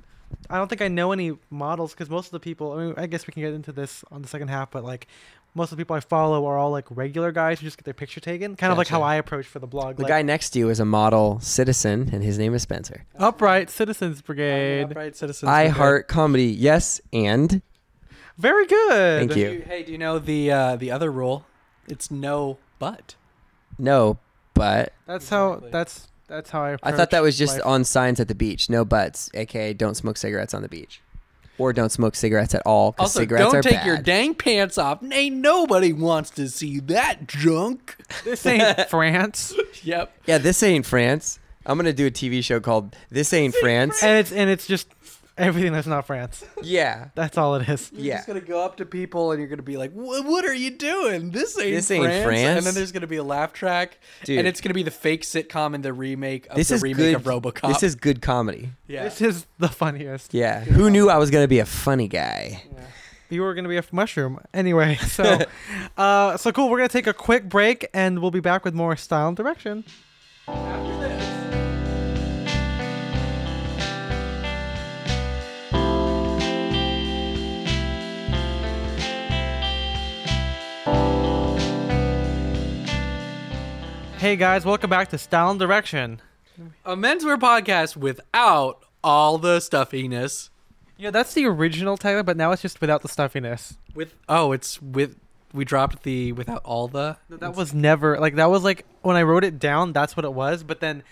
I don't think I know any models because most of the people, I mean, I guess we can get into this on the second half, but like most of the people I follow are all like regular guys who just get their picture taken. Kind of like how Gotcha. I approach for the blog. The like, guy next to you is a model citizen, and his name is Spencer. Upright Citizens Brigade. Upright citizens. I Brigade. heart comedy. Yes, and Very good. Thank you. you- Hey, do you know the uh, the other rule? It's no but. no, but That's how, Exactly. that's, that's how I I thought that was just life. on signs at the beach. No butts, aka don't smoke cigarettes on the beach, or don't smoke cigarettes at all because Also, cigarettes don't are take bad. your dang pants off. Ain't nobody wants to see that junk. [laughs] This ain't France. [laughs] Yep. yeah, this ain't France. I'm gonna do a TV show called This Ain't France. and it's, and it's just everything that's not France. Yeah, [laughs] That's all it is. You're Yeah. just gonna go up to people and you're gonna be like, "What? What are you doing? This ain't This ain't France." France. And then there's gonna be a laugh track, Dude. and it's gonna be the fake sitcom and the remake of this the is remake good. of RoboCop. This is good comedy. yeah. This is the funniest. Yeah, who knew I was gonna be a funny guy? You were gonna be a f- mushroom anyway. [laughs] So, uh, so cool. We're gonna take a quick break, and we'll be back with more style and direction. Hey guys, welcome back to Style and Direction. A menswear podcast without all the stuffiness. Yeah, that's the original title, but now it's just without the stuffiness. With oh, it's with we dropped the without all the. That was never like that was like when I wrote it down. That's what it was. But then,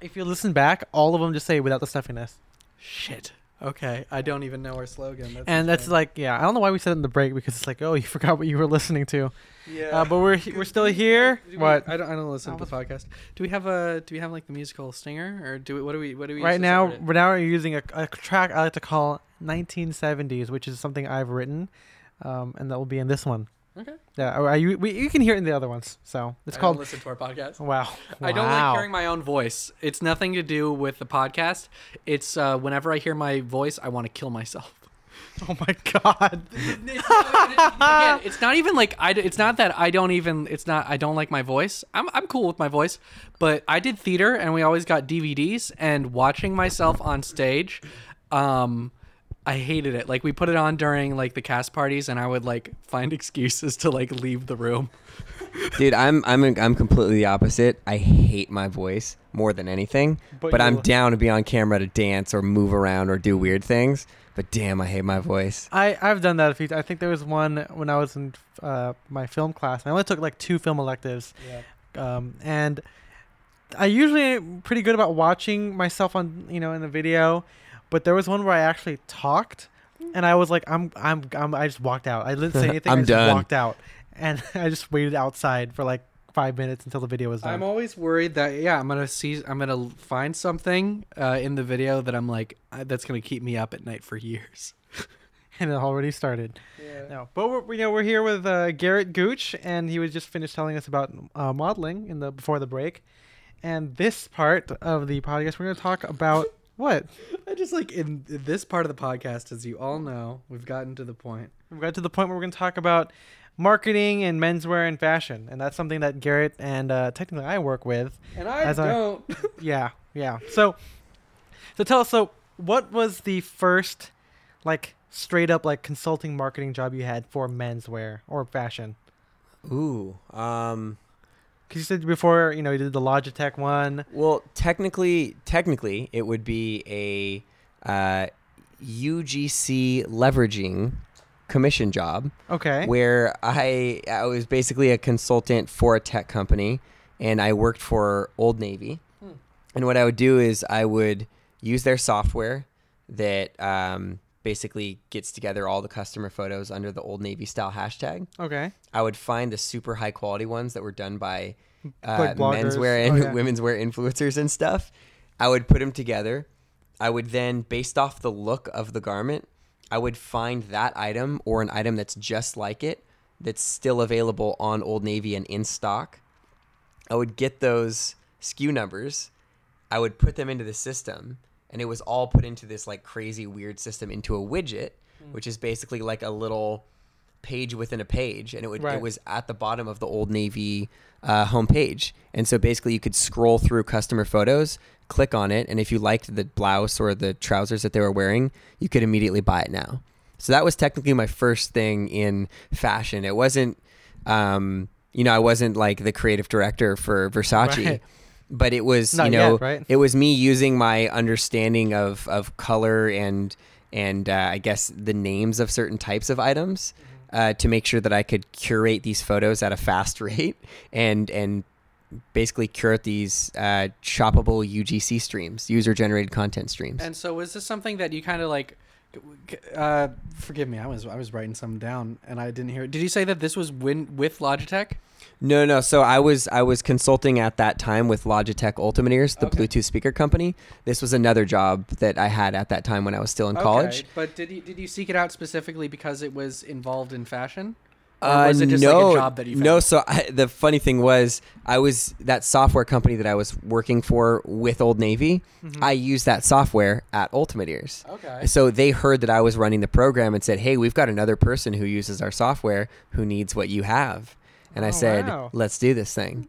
if you listen back, all of them just say without the stuffiness, shit. Okay, I don't even know our slogan. That's and that's like yeah. I don't know why we said it in the break because it's like oh you [laughs] forgot what you were listening to. yeah. Uh, but we're we're still here. We- What I don't. I don't listen I to the podcast. Do we have a? Do we have like the musical stinger, or do we? What do we? What do we? right to now separate we're now we're using a, a track I like to call 1970s, which is something I've written, um, and that will be in this one. Okay. Yeah, I, you, we, you can hear it in the other ones. So it's I don't called. listen to our podcast. Wow. I don't like hearing my own voice. It's nothing to do with the podcast. It's uh, whenever I hear my voice, I want to kill myself. [laughs] Oh my god. Again, it's not even like I. It's not that I don't even. It's not I don't like my voice. I'm I'm cool with my voice, but I did theater and we always got DVDs and watching myself on stage. Um, I hated it. Like we put it on during like the cast parties, and I would like find [laughs] excuses to like leave the room. [laughs] Dude, I'm I'm I'm completely the opposite. I hate my voice more than anything, But but, I'm down to be on camera to dance or move around or do weird things. But damn, I hate my voice. I I've done that a few. I think there was one when I was in uh, my film class. I only took like two film electives, um, and I usually am pretty good about watching myself on you know in the video, but there was one where I actually talked, and I was like, I'm I'm, I'm I just walked out. I didn't say [laughs] anything. I I'm just done. walked out, and [laughs] I just waited outside for like five minutes until the video was done. I'm always worried that yeah, I'm gonna see, I'm gonna find something uh, in the video that I'm like uh, that's gonna keep me up at night for years. [laughs] and it already started. Yeah. No, but we're you know we're here with uh, Garret Gooch, and he was just finished telling us about uh, modeling in the before the break, and this part of the podcast we're going to talk about what I just like in this part of the podcast, as you all know, we've gotten to the point. We've got to the point where we're going to talk about marketing and menswear and fashion, and that's something that Garret and uh, technically I work with. And I As I- don't. [laughs] Yeah, yeah. So, so tell us. So, what was the first, like, straight up like consulting marketing job you had for menswear or fashion? Ooh. Um. Because you said before, you know, you did the Logitech one. Well, technically, technically, it would be a uh, UGC leveraging commission job Okay. where I I was basically a consultant for a tech company, and I worked for Old Navy. Hmm. And what I would do is I would use their software that um, basically gets together all the customer photos under the Old Navy style hashtag. Okay. I would find the super high quality ones that were done by uh, Like menswear and Oh, yeah. [laughs] women's wear influencers and stuff. I would put them together, I would then, based off the look of the garment, I would find that item or an item that's just like it that's still available on Old Navy and in stock. I would get those SKU numbers. I would put them into the system, and it was all put into this like crazy weird system into a widget, which is basically like a little page within a page, and it would Right. it was at the bottom of the Old Navy uh, homepage, and so basically you could scroll through customer photos, click on it, and if you liked the blouse or the trousers that they were wearing, you could immediately buy it now. So that was technically my first thing in fashion. It wasn't, um, you know, I wasn't like the creative director for Versace, Right. But it was, Not you know, yet, right? it was me using my understanding of of color and and uh, I guess the names of certain types of items uh, to make sure that I could curate these photos at a fast [laughs] rate and and basically curate these uh, shoppable UGC streams, user generated content streams. And so, was this something that you kind of like? Uh, forgive me, I was I was writing some down and I didn't hear it. Did you say that this was win- with Logitech? No, no. So I was I was consulting at that time with Logitech Ultimate Ears, the Okay. Bluetooth speaker company. This was another job that I had at that time when I was still in college. Okay, but did you did you seek it out specifically because it was involved in fashion? Or Uh, was it just no, like a job that you found? no. So I, the funny thing was, I was that software company that I was working for with Old Navy. Mm-hmm. I used that software at Ultimate Ears. Okay. So they heard that I was running the program and said, "Hey, we've got another person who uses our software who needs what you have." And I Oh, said, wow. "Let's do this thing."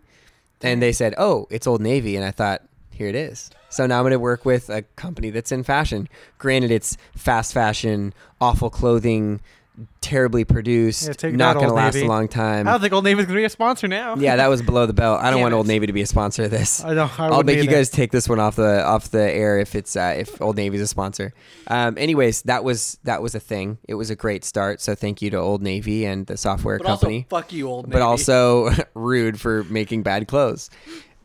And they said, "Oh, it's Old Navy." And I thought, "Here it is." So now I'm going to work with a company that's in fashion. Granted, it's fast fashion, awful clothing, terribly produced, Yeah, not going to last Navy. a long time. I don't think Old Navy's gonna be a sponsor now. yeah, that was below the belt. I don't [laughs] Damn want it. Old Navy to be a sponsor of this. I don't. I I'll make you guys take this one off the off the air if it's uh, if Old Navy's a sponsor. Um, anyways, that was that was a thing. It was a great start. So thank you to Old Navy and the software but company, also, fuck you, old. Navy. But also [laughs] rude for making bad clothes.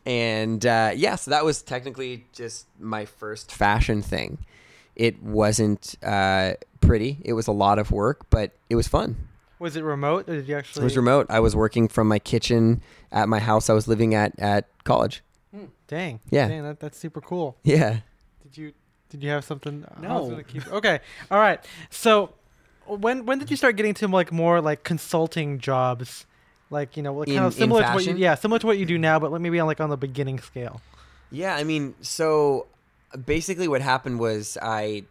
And uh, yeah, so that was technically just my first fashion thing. It wasn't uh, pretty. It was a lot of work, but it was fun. Was it remote or did you actually? It was remote. I was working from my kitchen at my house I was living at at college. Dang. Yeah. Dang, that, that's super cool. Yeah. Did you did you have something? I was No. gonna keep- okay. All right. So when when did you start getting to like more like consulting jobs? Like you know, like kind In- of similar to what you yeah similar to what you do now, but like maybe on like on the beginning scale. Yeah, I mean, so basically what happened was I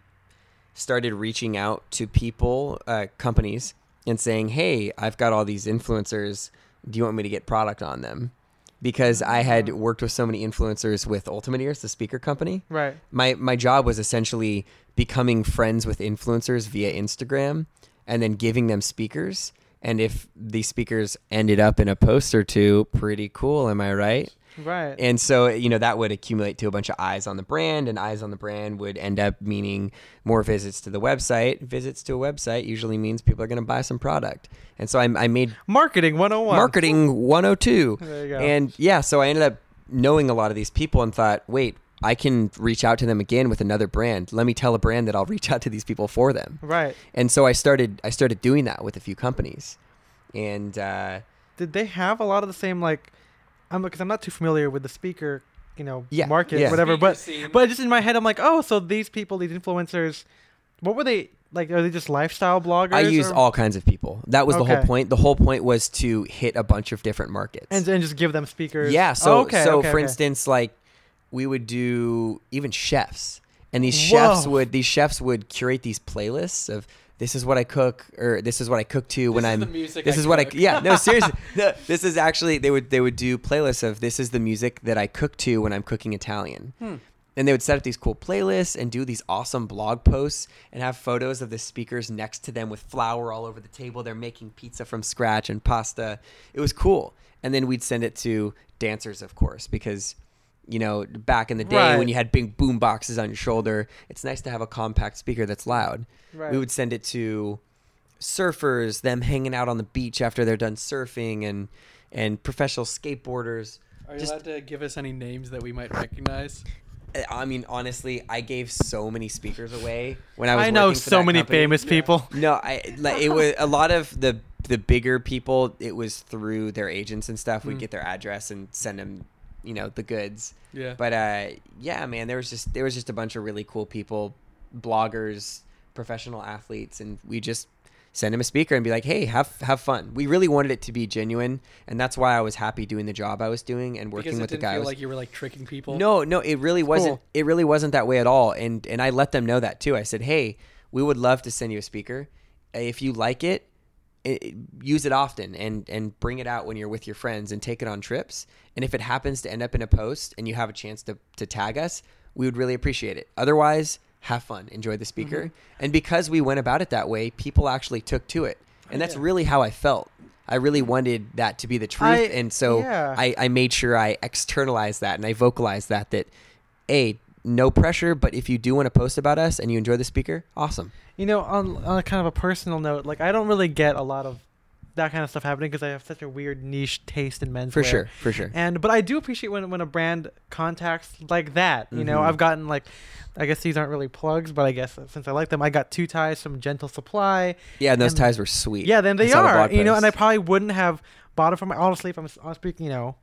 started reaching out to people, uh, companies, and saying, "Hey, I've got all these influencers. Do you want me to get product on them?" Because I had worked with so many influencers with Ultimate Ears, the speaker company. Right. My my job was essentially becoming friends with influencers via Instagram and then giving them speakers. And if these speakers ended up in a post or two, pretty cool, am I right? Right. And so, you know, that would accumulate to a bunch of eyes on the brand, and eyes on the brand would end up meaning more visits to the website. Visits to a website usually means people are going to buy some product. And so I, I made Marketing 101. marketing 102. There you go. And yeah, so I ended up knowing a lot of these people and thought, wait, I can reach out to them again with another brand. Let me tell a brand that I'll [laughs] reach out to these people for them. Right. And so I started I started doing that with a few companies. And uh, Did they have a lot of the same like? I'm because I'm not too familiar with the speaker, you know, Yeah, market, yeah. whatever. But scene. but just in my head, I'm like, oh, so these people, these influencers, what were they like? Are they just lifestyle bloggers? I used or- all kinds of people. That was the whole point. The whole point was to hit a bunch of different markets. and and just give them speakers. yeah. So Oh, okay, so okay, for okay. instance, like we would do even chefs, and these chefs Whoa. would these chefs would curate these playlists of this is what I cook or this is what I cook to when This is I'm the music this I is what I yeah no [laughs] seriously no, this is actually they would they would do playlists of this is the music that I cook to when I'm cooking Italian. Hmm. And they would set up these cool playlists and do these awesome blog posts and have photos of the speakers next to them with flour all over the table. They're making pizza from scratch and pasta. It was cool. And then we'd send it to dancers, of course, because you know back in the day Right. when you had big boom boxes on your shoulder, it's nice to have a compact speaker that's loud. Right. We would send it to surfers, them hanging out on the beach after they're done surfing, and and professional skateboarders. Are you just- allowed to give us any names that we might recognize? I mean, honestly, I gave so many speakers away when I was. I know so many company. famous people. No, I like it was a lot of the the bigger people. It was through their agents and stuff. We'd Mm. get their address and send them you know the goods. Yeah. But uh, yeah, man, there was just there was just a bunch of really cool people, bloggers, professional athletes, and we just send him a speaker and be like, hey, have have fun. We really wanted it to be genuine, and that's why I was happy doing the job I was doing and working with the guy. Feel was- like you were like tricking people. no, no, it really wasn't. cool. It really wasn't that way at all. And and I let them know that too. I said, hey, we would love to send you a speaker. If you like it, use it often and and bring it out when you're with your friends and take it on trips. And if it happens to end up in a post and you have a chance to to tag us, we would really appreciate it. Otherwise, have fun, enjoy the speaker. Mm-hmm. And because we went about it that way, people actually took to it. And that's Yeah. really how I felt. I really wanted that to be the truth, I- and so yeah. I, I made sure I externalized that and I vocalized that that a no pressure, but if you do want to post about us and you enjoy the speaker, awesome. You know, on on a kind of a personal note, like I don't really get a lot of that kind of stuff happening because I have such a weird niche taste in menswear. For sure, for sure. And but I do appreciate when when a brand contacts like that. You know, Mhm. I've gotten like, I guess these aren't really plugs, but I guess since I like them, I got two ties from Gentle Supply. Yeah, and those and- ties were sweet. Yeah, then they saw the are. You know, and I probably wouldn't have bought it from. Honestly, if I'm, I'm speaking, you know,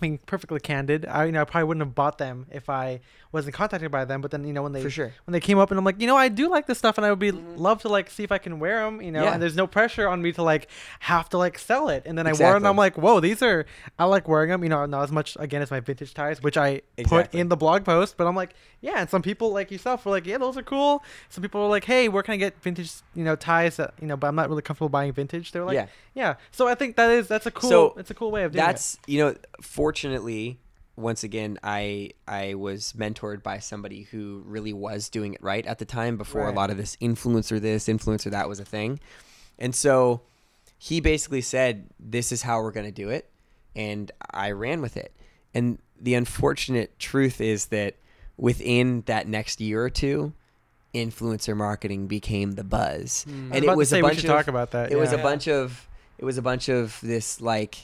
being perfectly candid, I you know I probably wouldn't have bought them if I wasn't contacted by them. But then you know when they sure. when they came up and I'm like, you know, I do like this stuff and I would be mm-hmm. love to like see if I can wear them, you know, Yeah. and there's no pressure on me to like have to like sell it. And then I wore and I'm like, whoa, these are I like wearing them, you know, not as much again as my vintage ties, which I put in the blog post, but I'm like, yeah, and some people like yourself were like, yeah, those are cool. Some people were like, hey, where can I get vintage, you know, ties that, you know, but I'm not really comfortable buying vintage. They were like, yeah. yeah. So I think that is that's a cool So, it's a cool way of doing it. That's you know, fortunately, once again, I I was mentored by somebody who really was doing it right at the time before Right. a lot of this influencer this, influencer that was a thing. And so he basically said, This is how we're gonna do it and I ran with it. And the unfortunate truth is that within that next year or two, influencer marketing became the buzz. Hmm. I And was it to was a bunch of talk about that. it was yeah. a bunch of it was a bunch of this like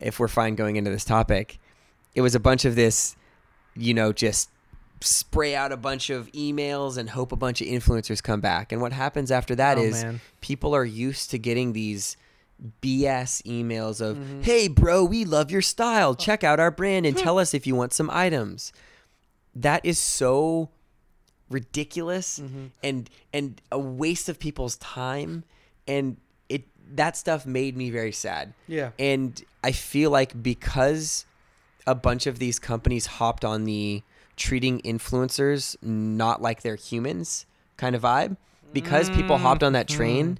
if we're fine going into this topic it was a bunch of this you know just spray out a bunch of emails and hope a bunch of influencers come back and what happens after that Oh, is man. people are used to getting these BS emails of, Mm-hmm. "Hey, bro, we love your style. Check out our brand and tell us if you want some items." That is so ridiculous Mm-hmm. and and a waste of people's time and it that stuff made me very sad. Yeah. And I feel like because a bunch of these companies hopped on the treating influencers not like they're humans kind of vibe, because people hopped on that train,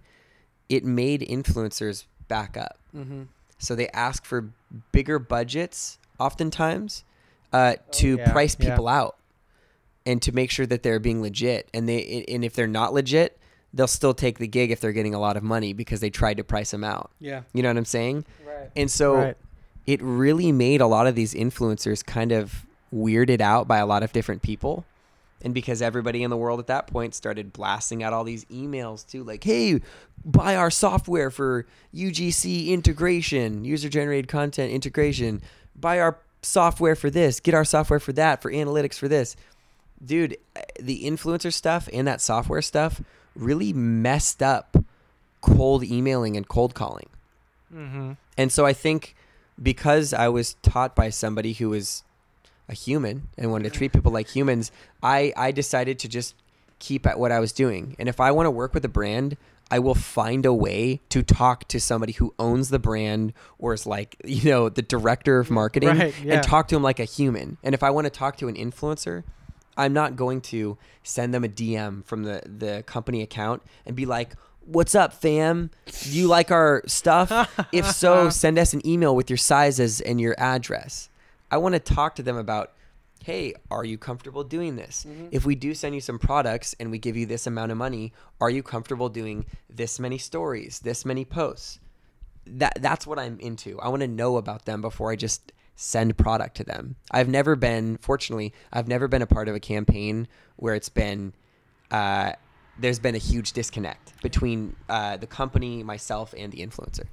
it made influencers back up. Mm-hmm. So they ask for bigger budgets oftentimes uh, to yeah, price yeah. people out and to make sure that they're being legit. And they and if they're not legit, they'll still take the gig if they're getting a lot of money because they tried to price them out. Yeah. You know what I'm saying? Right. And so Right. It really made a lot of these influencers kind of weirded out by a lot of different people. And because everybody in the world at that point started blasting out all these emails too, like, hey, buy our software for UGC integration, user generated content integration, buy our software for this, get our software for that, for analytics for this. Dude, the influencer stuff and that software stuff really messed up cold emailing and cold calling. Mm-hmm. And so I think because I was taught by somebody who was a human and wanted to treat people like humans, I, I decided to just keep at what I was doing. And if I want to work with a brand, I will find a way to talk to somebody who owns the brand or is like, [laughs] you know, the director of marketing Right, yeah. and talk to him like a human. And if I want to talk to an influencer, I'm not going to send them a DM from the, the company account and be like, What's up, fam? Do you like our stuff? [laughs] if so, send us an email with your sizes and your address. I want to talk to them about, hey, are you comfortable doing this? If we do send you some products and we give you this amount of money, are you comfortable doing this many stories, this many posts? That that's what I'm into. I want to know about them before I just send product to them. I've never been, fortunately, I've never been a part of a campaign where it's been uh, there's been a huge disconnect between uh, the company, myself, and the influencer.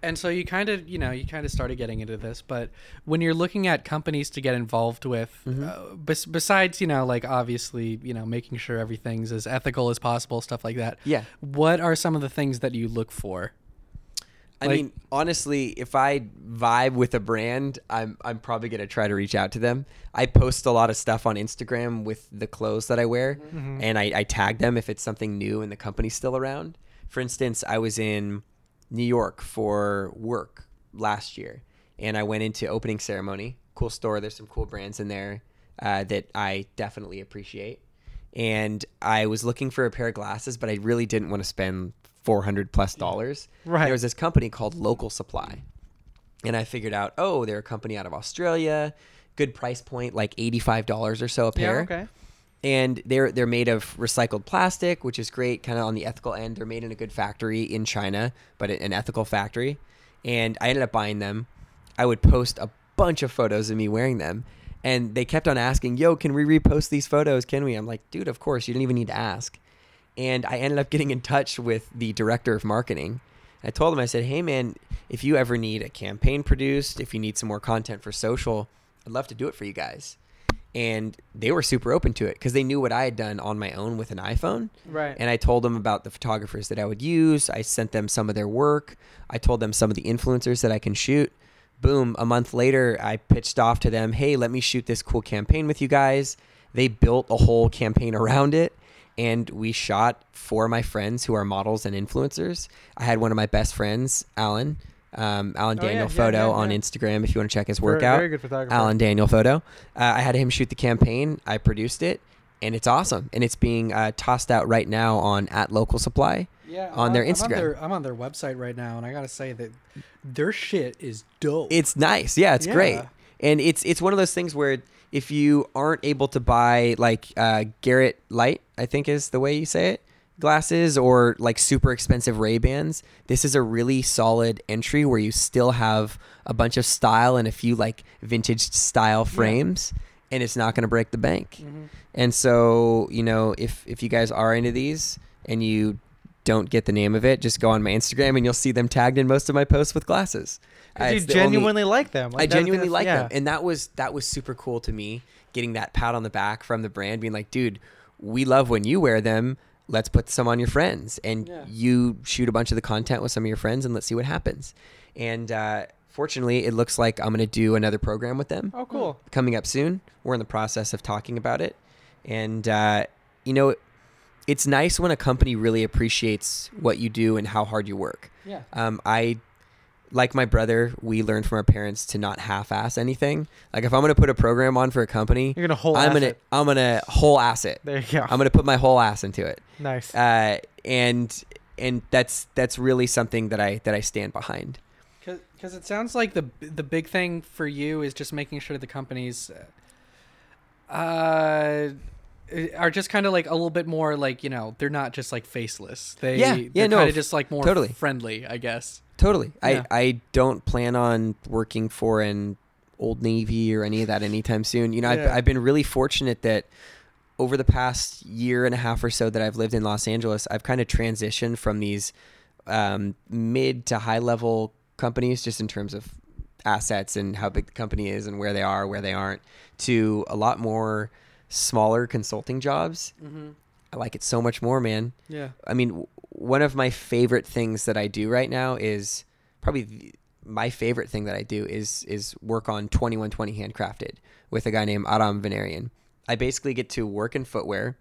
And so you kind of, you know, you kind of started getting into this, but when you're looking at companies to get involved with, uh, bes- besides, you know, like obviously, you know, making sure everything's as ethical as possible, stuff like that. Yeah. What are some of the things that you look for? I Like- mean, honestly, if I vibe with a brand, I'm I'm probably gonna try to reach out to them. I post a lot of stuff on Instagram with the clothes that I wear, Mm-hmm. and I, I tag them if it's something new and the company's still around. For instance, I was in New York for work last year, and I went into opening ceremony. Cool store. There's some cool brands in there uh, that I definitely appreciate. And I was looking for a pair of glasses, but I really didn't want to spend four hundred plus dollars. Right. There was this company called Local Supply, and I figured out, oh, they're a company out of Australia. Good price point, like eighty-five dollars or so a Yeah. pair Okay. and they're they're made of recycled plastic, which is great, kind of on the ethical end. They're made in a good factory in China, but an ethical factory. And I ended up buying them. I would post a bunch of photos of me wearing them, and they kept on asking, "Yo, can we repost these photos? Can we?" I'm like, "Dude, of course. You didn't even need to ask." And I ended up getting in touch with the director of marketing. I told him, I said, "Hey, man, if you ever need a campaign produced, if you need some more content for social, I'd love to do it for you guys." and they were super open to it because they knew what I had done on my own with an iPhone. Right. And I told them about the photographers that I would use. I sent them some of their work. I told them some of the influencers that I can shoot. Boom, a month later, I pitched off to them, hey, let me shoot this cool campaign with you guys. They built a whole campaign around it. And we shot for my friends who are models and influencers. I had one of my best friends, Alan, um, Alan Oh, Daniel yeah, Photo yeah, on yeah. Instagram if you want to check his Very- work out. Very good photographer. Alan Daniel photo. Uh, I had him shoot the campaign. I produced it, and it's awesome. And it's being uh, tossed out right now on at Local Supply. Yeah, on their I'm Instagram. On their, I'm on their website right now, and I gotta say that their shit is dope. It's nice. Yeah, it's great. And it's it's one of those things where if you aren't able to buy like uh, Garrett Leight, I think is the way you say it, glasses or like super expensive Ray Bans, this is a really solid entry where you still have a bunch of style and a few like vintage style frames, and it's not going to break the bank. Mm-hmm. And so, you know, if if you guys are into these and you don't get the name of it, just go on my Instagram and you'll see them tagged in most of my posts with glasses. Uh, you the only- genuinely like them. Like, I that's the thing genuinely like yeah. them, and that was that was super cool to me. Getting that pat on the back from the brand, being like, "Dude, we love when you wear them. Let's put some on your friends, and Yeah. you shoot a bunch of the content with some of your friends, and let's see what happens." And uh, fortunately, it looks like I'm going to do another program with them Oh, cool. coming up soon. We're in the process of talking about it, and uh, you know, it's nice when a company really appreciates what you do and how hard you work. yeah. Um, I, like my brother, we learned from our parents to not half-ass anything. Like if I'm gonna put a program on for a company, You're gonna whole. I'm ass gonna it. I'm gonna whole ass it. There you go. I'm gonna put my whole ass into it. nice. Uh, and and that's that's really something that I that I stand behind. Because it sounds like the the big thing for you is just making sure the companies uh, are just kind of like a little bit more like you know they're not just like faceless. They Yeah, yeah, they're no, kind of just like more totally. friendly, I guess. Totally. Yeah. I I don't plan on working for an Old Navy or any of that anytime soon. You know, I've I've been really fortunate that over the past year and a half or so that I've lived in Los Angeles, I've kind of transitioned from these um, mid to high level companies, just in terms of assets and how big the company is and where they are, where they aren't, to a lot more smaller consulting jobs. Mm-hmm. I like it so much more, man. Yeah. I mean, w- one of my favorite things that I do right now is probably the, my favorite thing that I do is is work on 2120 handcrafted with a guy named Aram Venerian. I basically get to work in footwear,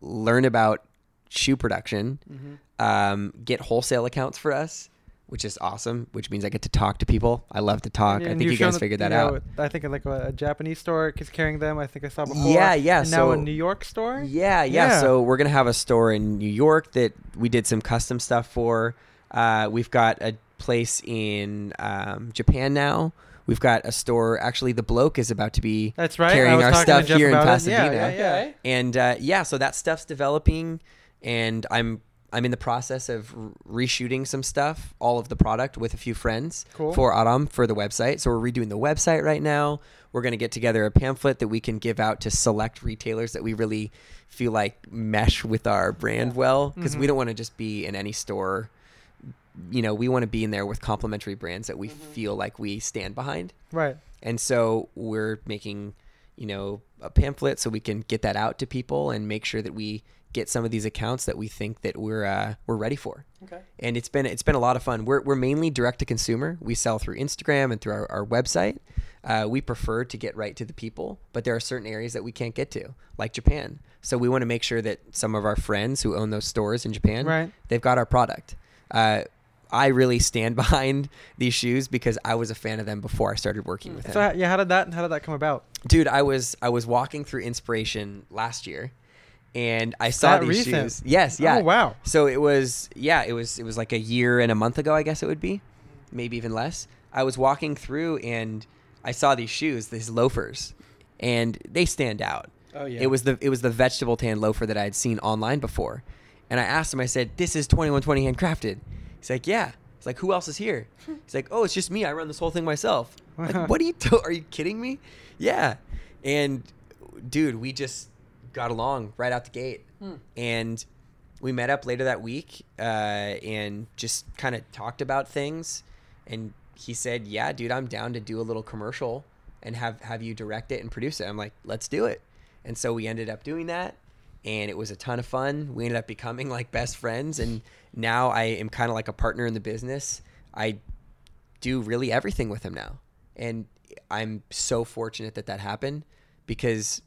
learn about shoe production, Mm-hmm. um, get wholesale accounts for us, which is awesome. Which means I get to talk to people. I love to talk. Yeah, I think you guys figured that out. I think like a, a Japanese store is carrying them. I think I saw before. Yeah, yeah, And now a so- New York store. Yeah, yeah, Yeah. So we're gonna have a store in New York that we did some custom stuff for. Uh, we've got a place in um, Japan now. We've got a store. Actually, the bloke is about to be That's right. Carrying our stuff here in it. Pasadena. Yeah, yeah, yeah. and uh, yeah, so that stuff's developing, and I'm I'm in the process of reshooting some stuff, all of the product with a few friends Cool. for Aram for the website. So we're redoing the website right now. We're gonna get together a pamphlet that we can give out to select retailers that we really feel like mesh with our brand well, because we Mhm. don't want to just be in any store. You know, we want to be in there with complementary brands that we feel like we stand behind. Right. And so we're making, you know, a pamphlet so we can get that out to people and make sure that we get some of these accounts that we think that we're uh, we're ready for. Okay. And it's been it's been a lot of fun. We're we're mainly direct to consumer. We sell through Instagram and through our, our website. Uh, we prefer to get right to the people, but there are certain areas that we can't get to, like Japan. So we want to make sure that some of our friends who own those stores in Japan, Right. they've got our product. Uh, I really stand [laughs] behind these shoes because I was a fan of them before I started working with them. So yeah, how did that how did that come about? Dude, I was I was walking through inspiration last year and I saw that these recent? shoes. Yes, yeah. Oh wow. So it was yeah, it was it was like a year and a month ago, I guess it would be. Maybe even less. I was walking through and I saw these shoes, these loafers, and they stand out. Oh yeah. It was the it was the vegetable tan loafer that I had seen online before. And I asked him, I said, This is twenty one twenty handcrafted. He's like, Yeah. He's like, Who else is here? [laughs] He's like, Oh, it's just me. I run this whole thing myself. [laughs] Like, what are you do- are you kidding me? Yeah. And dude, we just got along right out the gate. Hmm. And we met up later that week uh, and just kind of talked about things. And he said, "Yeah, dude, I'm down to do a little commercial and have have you direct it and produce it." I'm like, "Let's do it." And so we ended up doing that, and it was a ton of fun. We ended up becoming like best friends, and now I am kind of like a partner in the business. I do really everything with him now, and I'm so fortunate that that happened because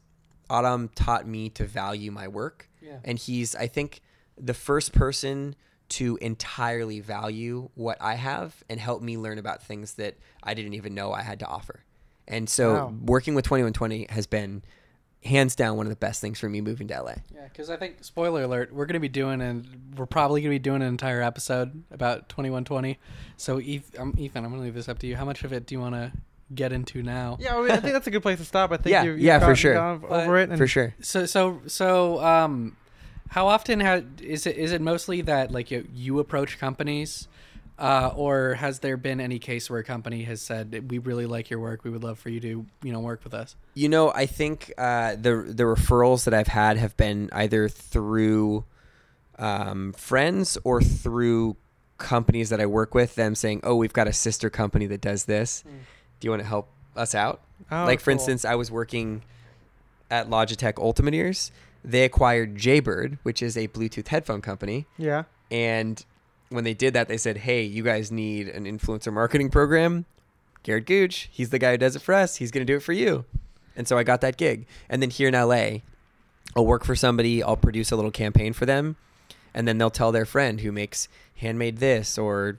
Aram taught me to value my work, Yeah. and he's I think the first person to entirely value what I have and help me learn about things that I didn't even know I had to offer. And so Wow. working with 2120 has been hands down one of the best things for me moving to LA. Yeah, because I think spoiler alert, we're gonna be doing and we're probably gonna be doing an entire episode about twenty one twenty. So Eth- um, Ethan, I'm gonna leave this up to you. How much of it do you want to get into now? Yeah, I, mean, I think that's a good place to stop. I think Yeah, you, you've yeah, for sure. gone But- over it. And For sure. So so so um, how often ha- is it is it mostly that like you, you approach companies, uh, or has there been any case where a company has said we really like your work, we would love for you to you know work with us? You know, I think uh, the the referrals that I've had have been either through um, friends or through companies that I work with. Them saying, "Oh, we've got a sister company that does this. Do you want to help us out?" Oh, like for cool. instance, I was working at Logitech Ultimate Ears. They acquired Jaybird, which is a Bluetooth headphone company, Yeah. and when they did that, they said, "Hey, you guys need an influencer marketing program. Garret Gooch, he's the guy who does it for us. He's going to do it for you." And so I got that gig. And then here in LA, I'll work for somebody, I'll produce a little campaign for them, and then they'll tell their friend who makes handmade this or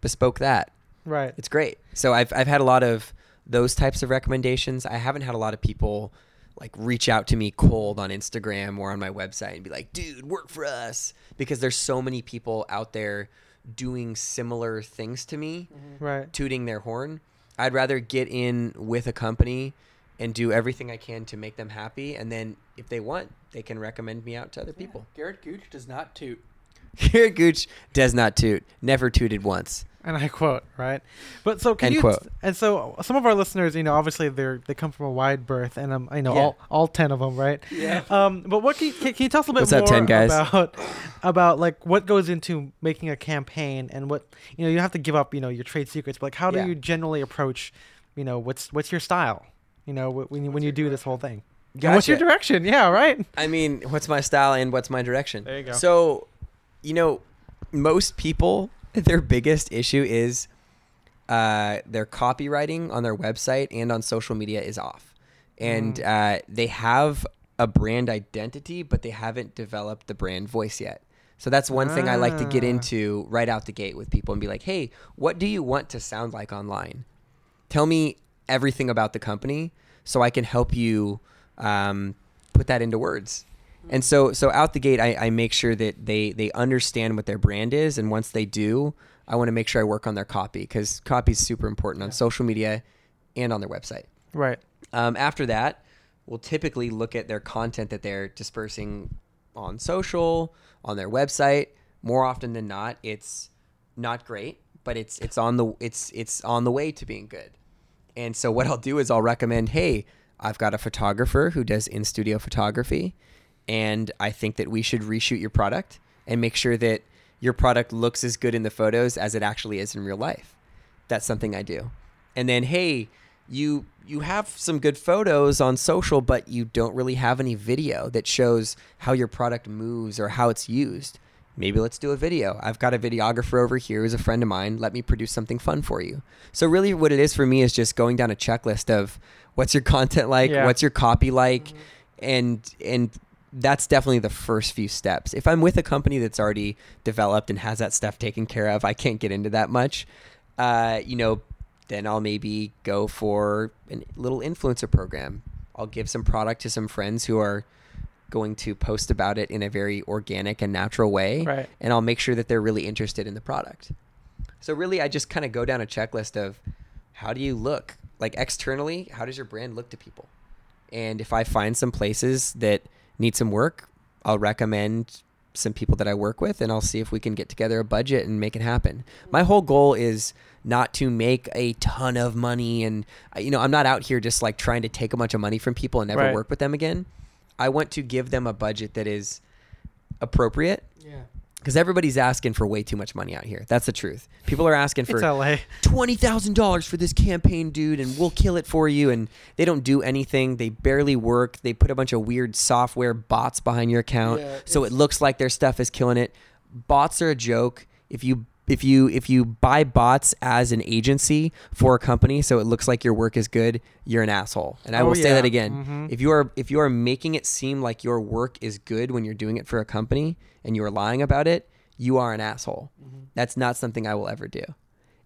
bespoke that. Right. It's great. So I've I've had a lot of those types of recommendations. I haven't had a lot of people like reach out to me cold on Instagram or on my website and be like, "Dude, work for us." Because there's so many people out there doing similar things to me, mm-hmm. Right. tooting their horn. I'd rather get in with a company and do everything I can to make them happy and then if they want, they can recommend me out to other people. Garret Gooch does not toot. Garret Gooch does not toot. Never tooted once. And I quote, right? But so can End you? quote. And so some of our listeners, you know, obviously they're they come from a wide berth, and um, I know Yeah. all all ten of them, right? Yeah. Um, but what can you, can, can you tell us a little What's bit up, more 10 guys? about about like what goes into making a campaign and what you know you don't have to give up you know your trade secrets, but like how do Yeah. you generally approach, you know, what's what's your style, you know, wh- when you, when you do this whole thing. And what's your direction? Yeah, right. I mean, what's my style and what's my direction? There you go. So, you know, most people, [laughs] their biggest issue is uh, their copywriting on their website and on social media is off. And Mm. uh, they have a brand identity, but they haven't developed the brand voice yet. So that's one thing I like to get Ah. into right out the gate with people and be like, hey, what do you want to sound like online? Tell me everything about the company so I can help you um, put that into words. And so, so out the gate, I, I make sure that they they understand what their brand is, and once they do, I want to make sure I work on their copy because copy is super important on social media and on their website. Right. Um, after that, we'll typically look at their content that they're dispersing on social, on their website. More often than not, it's not great, but it's it's on the it's it's on the way to being good. And so what I'll do is I'll recommend, hey, I've got a photographer who does in studio photography, and I think that we should reshoot your product and make sure that your product looks as good in the photos as it actually is in real life. That's something I do. And then, hey, you you have some good photos on social, but you don't really have any video that shows how your product moves or how it's used. Maybe let's do a video. I've got a videographer over here who's a friend of mine. Let me produce something fun for you. So really what it is for me is just going down a checklist of what's your [laughs] content like, Yeah. what's your copy like, and and that's definitely the first few steps. If I'm with a company that's already developed and has that stuff taken care of, I can't get into that much. Uh, you know, then I'll maybe go for a little influencer program. I'll give some product to some friends who are going to post about it in a very organic and natural way. Right. And I'll make sure that they're really interested in the product. So really I just kind of go down a checklist of how do you look? Like externally, how does your brand look to people? And if I find some places that need some work, I'll recommend some people that I work with and I'll see if we can get together a budget and make it happen. My whole goal is not to make a ton of money and you know, I'm not out here just like trying to take a bunch of money from people and never Right. work with them again. I want to give them a budget that is appropriate Yeah. Because everybody's asking for way too much money out here. That's the truth. People are asking for twenty thousand dollars for this campaign, dude, and we'll kill it for you. And they don't do anything. They barely work. They put a bunch of weird software bots behind your account, Yeah, so it looks like their stuff is killing it. Bots are a joke. If you if you if you buy bots as an agency for a company, so it looks like your work is good, you're an asshole. And I Oh, will say yeah. that again. Mhm. If you are if you are making it seem like your work is good when you're doing it for a company and you are lying about it, you are an asshole. That's not something I will ever do.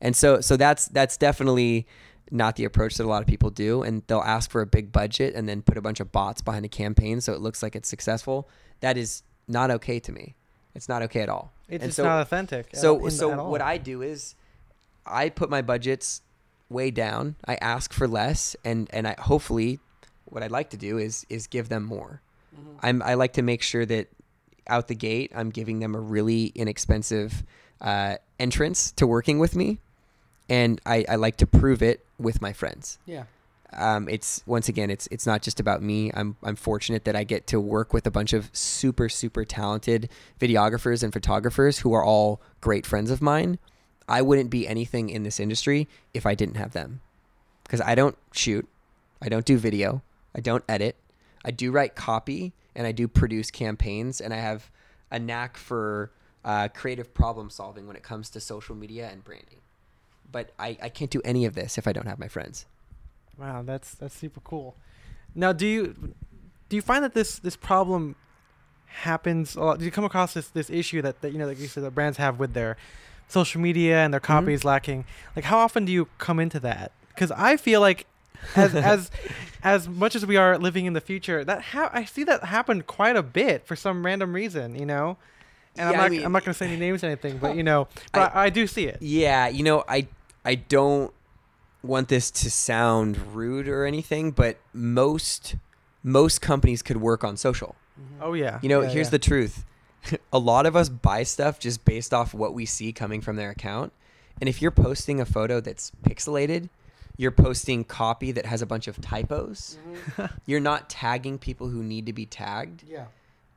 And so so that's that's definitely not the approach that a lot of people do and they'll ask for a big budget and then put a bunch of bots behind a campaign so it looks like it's successful. That is not okay to me. It's not okay at all. It's And just so not authentic. so so what I do is I put my budgets way down. I ask for less and and I hopefully what I'd like to do is is give them more. I'm I like to make sure that out the gate I'm giving them a really inexpensive uh, entrance to working with me, and I, I like to prove it with my friends. Yeah. Um, it's once again, it's it's not just about me. I'm I'm fortunate that I get to work with a bunch of super super talented videographers and photographers who are all great friends of mine. I wouldn't be anything in this industry if I didn't have them, because I don't shoot, I don't do video, I don't edit, I do write copy, and I do produce campaigns, and I have a knack for uh, creative problem solving when it comes to social media and branding. But I, I can't do any of this if I don't have my friends. Wow, that's that's super cool. Now, do you do you find that this this problem happens a lot? Do you come across this this issue that, that you know, like you said, that brands have with their social media and their mm-hmm. copy is lacking? Like, how often do you come into that? Because I feel like as [laughs] as as much as we are living in the future, that ha- I see that happen quite a bit for some random reason, you know. And I'm Yeah, I not mean- I'm not gonna say any names or anything, but you know, but I, I do see it. Yeah, you know, I I don't want this to sound rude or anything, but most most companies could work on social. Oh yeah. You know, Yeah, here's yeah. the truth. [laughs] a lot of us buy stuff just based off what we see coming from their account. And if you're posting a photo that's pixelated, you're posting copy that has a bunch of typos. [laughs] You're not tagging people who need to be tagged. Yeah.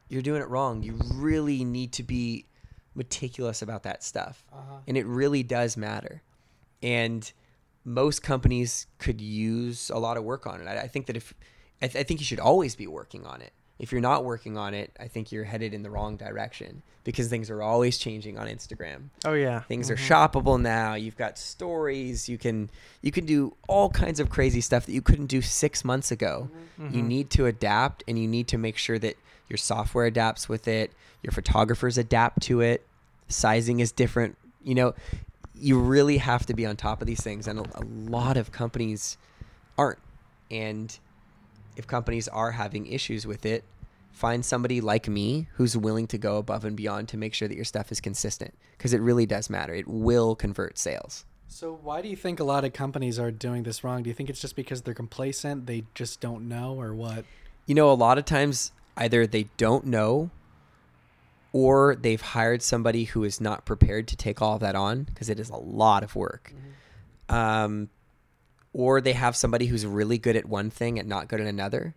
You're doing it wrong. You really need to be meticulous about that stuff Uh-huh. and it really does matter. And most companies could use a lot of work on it. I, I think that if I, th- I think you should always be working on it. If you're not working on it, I think you're headed in the wrong direction because things are always changing on Instagram. Oh yeah. Things Mhm. are shoppable now. You've got stories. You can you can do all kinds of crazy stuff that you couldn't do six months ago. You Mhm. need to adapt, and you need to make sure that your software adapts with it. Your photographers adapt to it. Sizing is different. You know, you really have to be on top of these things, and a, a lot of companies aren't. And if companies are having issues with it, find somebody like me who's willing to go above and beyond to make sure that your stuff is consistent because it really does matter. It will convert sales. So why do you think a lot of companies are doing this wrong? Do you think it's just because they're complacent, they just don't know, or what? You know, a lot of times either they don't know or they've hired somebody who is not prepared to take all of that on because it is a lot of work. Um, or they have somebody who's really good at one thing and not good at another.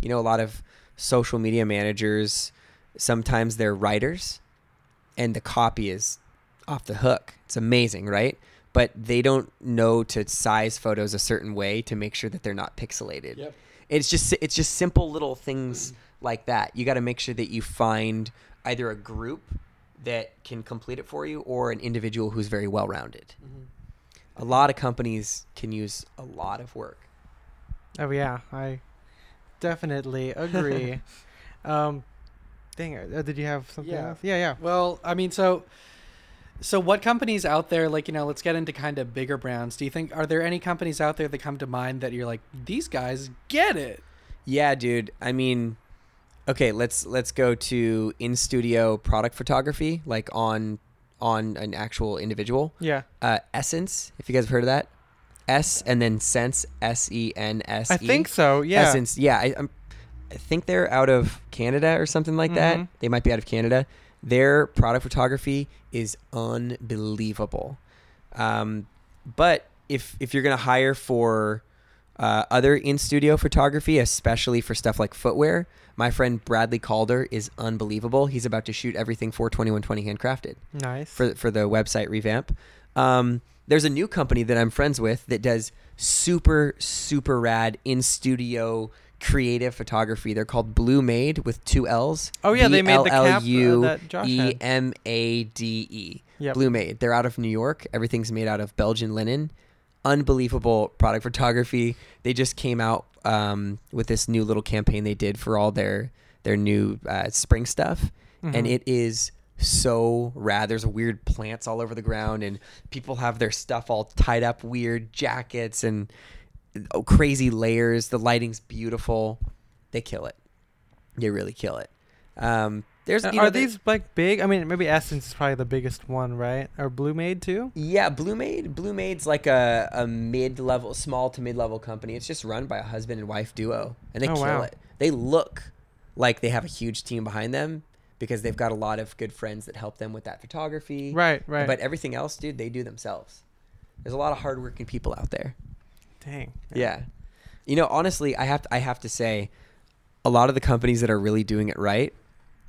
You know, a lot of social media managers, sometimes they're writers and the copy is off the hook. It's amazing, right? but they don't know to size photos a certain way to make sure that they're not pixelated. Yep. It's just it's just simple little things like that. You got to make sure that you find either a group that can complete it for you or an individual who's very well rounded. A lot of companies can use a lot of work. Oh yeah, I definitely agree. [laughs] um, dang it! Uh, did you have something Yeah. else? Yeah, yeah. Well, I mean, so so what companies out there like you know let's get into kind of bigger brands do you think are there any companies out there that come to mind that you're like these guys get it Yeah, dude. I mean, okay, let's let's go to in studio product photography, like on on an actual individual. Yeah. Uh, SSENSE, if you guys have heard of that, S and then Sense, S E N S. I think so. Yeah. SSENSE, yeah. I, I'm, I think they're out of Canada or something like that. Mhm. They might be out of Canada. Their product photography is unbelievable. Um, but if if you're gonna hire for uh, other in studio photography, especially for stuff like footwear, my friend Bradley Calder is unbelievable. He's about to shoot everything for 2120 handcrafted Nice. for for the website revamp. Um, there's a new company that I'm friends with that does super super rad in studio creative photography. They're called Blluemade with two L's. Oh, yeah, they made the cap, uh, that Josh E. M A D E. Blluemade. They're out of New York. Everything's made out of Belgian linen. Unbelievable product photography. They just came out um, with this new little campaign they did for all their their new uh, spring stuff, and Mhm. it is so rad. There's weird plants all over the ground, and people have their stuff all tied up, weird jackets and oh, crazy layers. The lighting's beautiful. They kill it. They really kill it. Um, there's Uh, know, are there- these like big? I mean, maybe SSENSE is probably the biggest one, right? Or Blluemade too? Yeah, Blluemade. Blue Maid's like a, a mid level, small to mid level company. It's just run by a husband and wife duo, and they Oh, kill wow. it. They look like they have a huge team behind them because they've got a lot of good friends that help them with that photography. Right, right. But everything else, dude, they do themselves. There's a lot of hardworking people out there. Dang. Yeah. You know, honestly, I have to, I have to say, a lot of the companies that are really doing it right,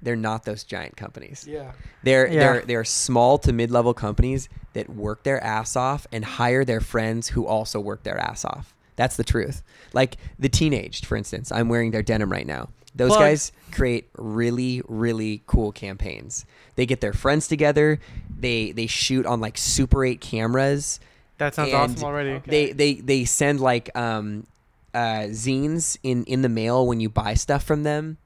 they're not those giant companies. yeah They're Yeah. they're they're small to mid level companies that work their ass off and hire their friends who also work their ass off. That's the truth. Like the teenaged, for instance, I'm wearing their denim right now. Those Plugs. guys create really really cool campaigns. They get their friends together. They they shoot on like Super 8 cameras. That sounds And awesome already. Okay. They they they send like um uh zines in in the mail when you buy stuff from them.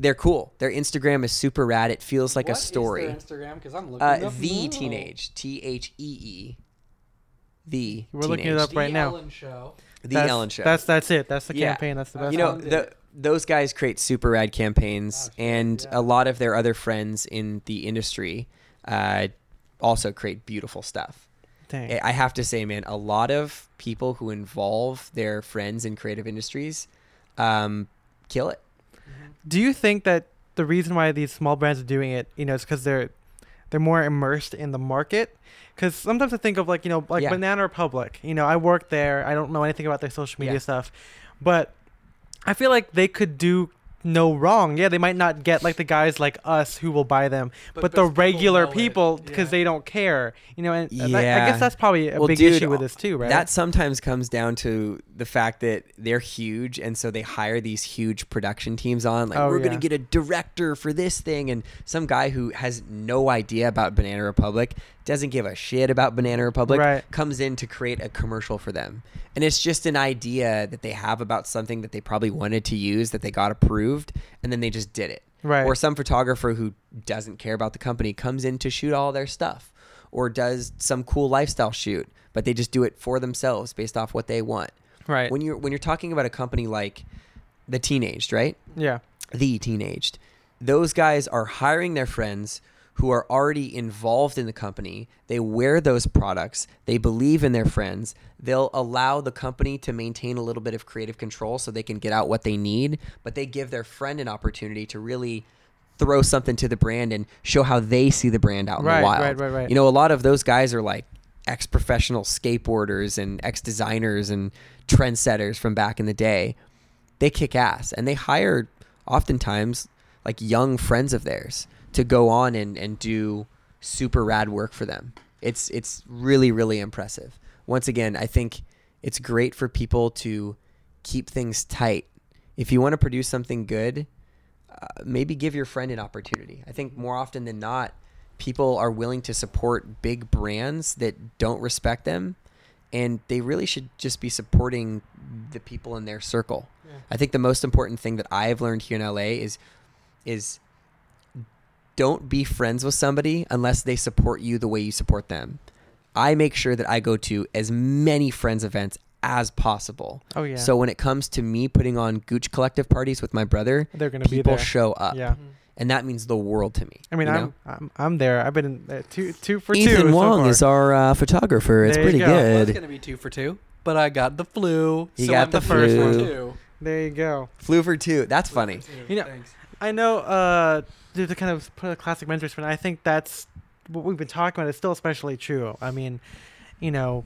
They're cool. Their Instagram is super rad. It feels like What a is story. their instagram because i'm looking Uh, up the now. teenage, T H E E, the. We're looking it up right The now. Ellen show The that's, Ellen Show. That's that's it. That's the Yeah. campaign. That's the best. you know the, those guys create super rad campaigns, Oh, shit, and yeah. a lot of their other friends in the industry uh, also create beautiful stuff. Dang. I- I have to say, man, a lot of people who involve their friends in creative industries um, kill it. Do you think that the reason why these small brands are doing it, you know, is because they're they're more immersed in the market? Because sometimes I think of like you know like Yeah. Banana Republic. You know, I work there. I don't know anything about their social media Yeah. stuff, but I feel like they could do no wrong. Yeah, they might not get like the guys like us who will buy them, But but, the regular people because yeah. they don't care. You know, and and that- I guess that's probably a Well, big dude, issue with this too, right? That sometimes comes down to the fact that they're huge, and so they hire these huge production teams on. Like, Oh, we're yeah. gonna get a director for this thing, and some guy who has no idea about Banana Republic doesn't give a shit about Banana Republic Right. comes in to create a commercial for them, and it's just an idea that they have about something that they probably wanted to use that they got approved, and then they just did it. right. Or some photographer who doesn't care about the company comes in to shoot all their stuff or does some cool lifestyle shoot, but they just do it for themselves based off what they want. right. When you're when you're talking about a company like the teenaged, right? yeah. The teenaged. Those guys are hiring their friends who are already involved in the company. They wear those products. They believe in their friends. They'll allow the company to maintain a little bit of creative control so they can get out what they need, but they give their friend an opportunity to really throw something to the brand and show how they see the brand out in Right, the wild. right, right, right. You know, a lot of those guys are like ex-professional skateboarders and ex-designers and trendsetters from back in the day. They kick ass and they hire oftentimes like young friends of theirs to go on and, and do super rad work for them. It's it's really really impressive. Once again, I think it's great for people to keep things tight. If you want to produce something good, uh, maybe give your friend an opportunity. I think more often than not, people are willing to support big brands that don't respect them, and they really should just be supporting the people in their circle. I think the most important thing that I've learned here in LA is is don't be friends with somebody unless they support you the way you support them. I make sure that I go to as many friends events as possible. Oh yeah. So when it comes to me putting on Gooch Collective parties with my brother, they're gonna be people there. show up, Yeah. and that means the world to me. I mean, I'm. I'm I'm there. I've been in uh, two two for two. Ethan so Wong far. is our uh, photographer. It's There you pretty go. It was good. gonna be two for two, but I got the flu. He so got I'm the first one flu. too. There you go. Flu for two. That's funny. You know- Thanks. I know. Uh, to to kind of put a classic mentor spin, I think that's what we've been talking about. Is still especially true. I mean, you know,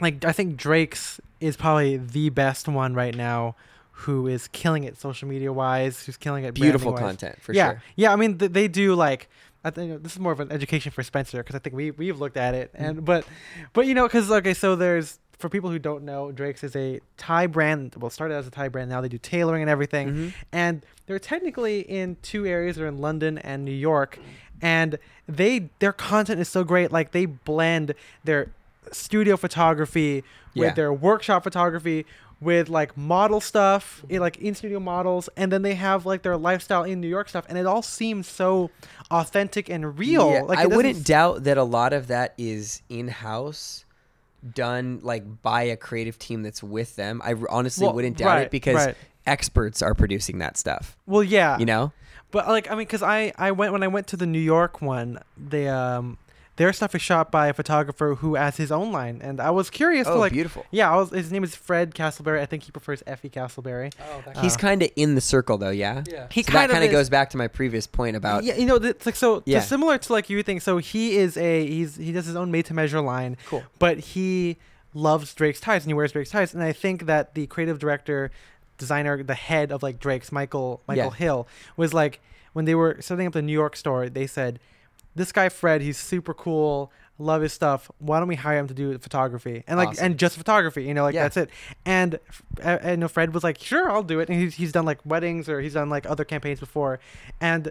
like I think Drake's is probably the best one right now, who is killing it social media wise. Who's killing it? Beautiful content for yeah, sure. yeah. I mean, th- they do like. I think this is more of an education for Spencer because I think we we've looked at it and but but you know because okay so there's for people who don't know Drake's is a tie brand well started as a tie brand now they do tailoring and everything. Mhm. and they're technically in two areas they're in London and New York. And they their content is so great like they blend their studio photography with Yeah. their workshop photography with like model stuff eh, like in studio models. And then they have like their lifestyle in New York stuff. And it all seems so authentic and real. Yeah, like I wouldn't doubt that a lot of that is in house, done like by a creative team that's with them. I honestly Well, wouldn't doubt right, it because right. experts are producing that stuff. well yeah You know? But like I mean, because I I went when I went to the New York one, they um their stuff is shot by a photographer who has his own line, and I was curious to Oh, like beautiful. yeah, I was his name is Fred Castleberry. I think he prefers F.E. Castleberry. Oh, that He's Uh, kind of in the circle though, yeah. yeah. He So that kind of goes back to my previous point about yeah, you know, it's like so, so Yeah. similar to like you think. So he is a he's he does his own made to measure line, cool. but he loves Drake's ties and he wears Drake's ties. And I think that the creative director, designer, the head of like Drake's Michael Michael Yeah. Hill was like when they were setting up the New York store, they said, "This guy Fred, he's super cool." Love his stuff. Why don't we hire him to do photography and like Awesome. and just photography? You know, like Yeah. that's it. And uh, and you know, Fred was like, "Sure, I'll do it." And he's he's done like weddings or he's done like other campaigns before, and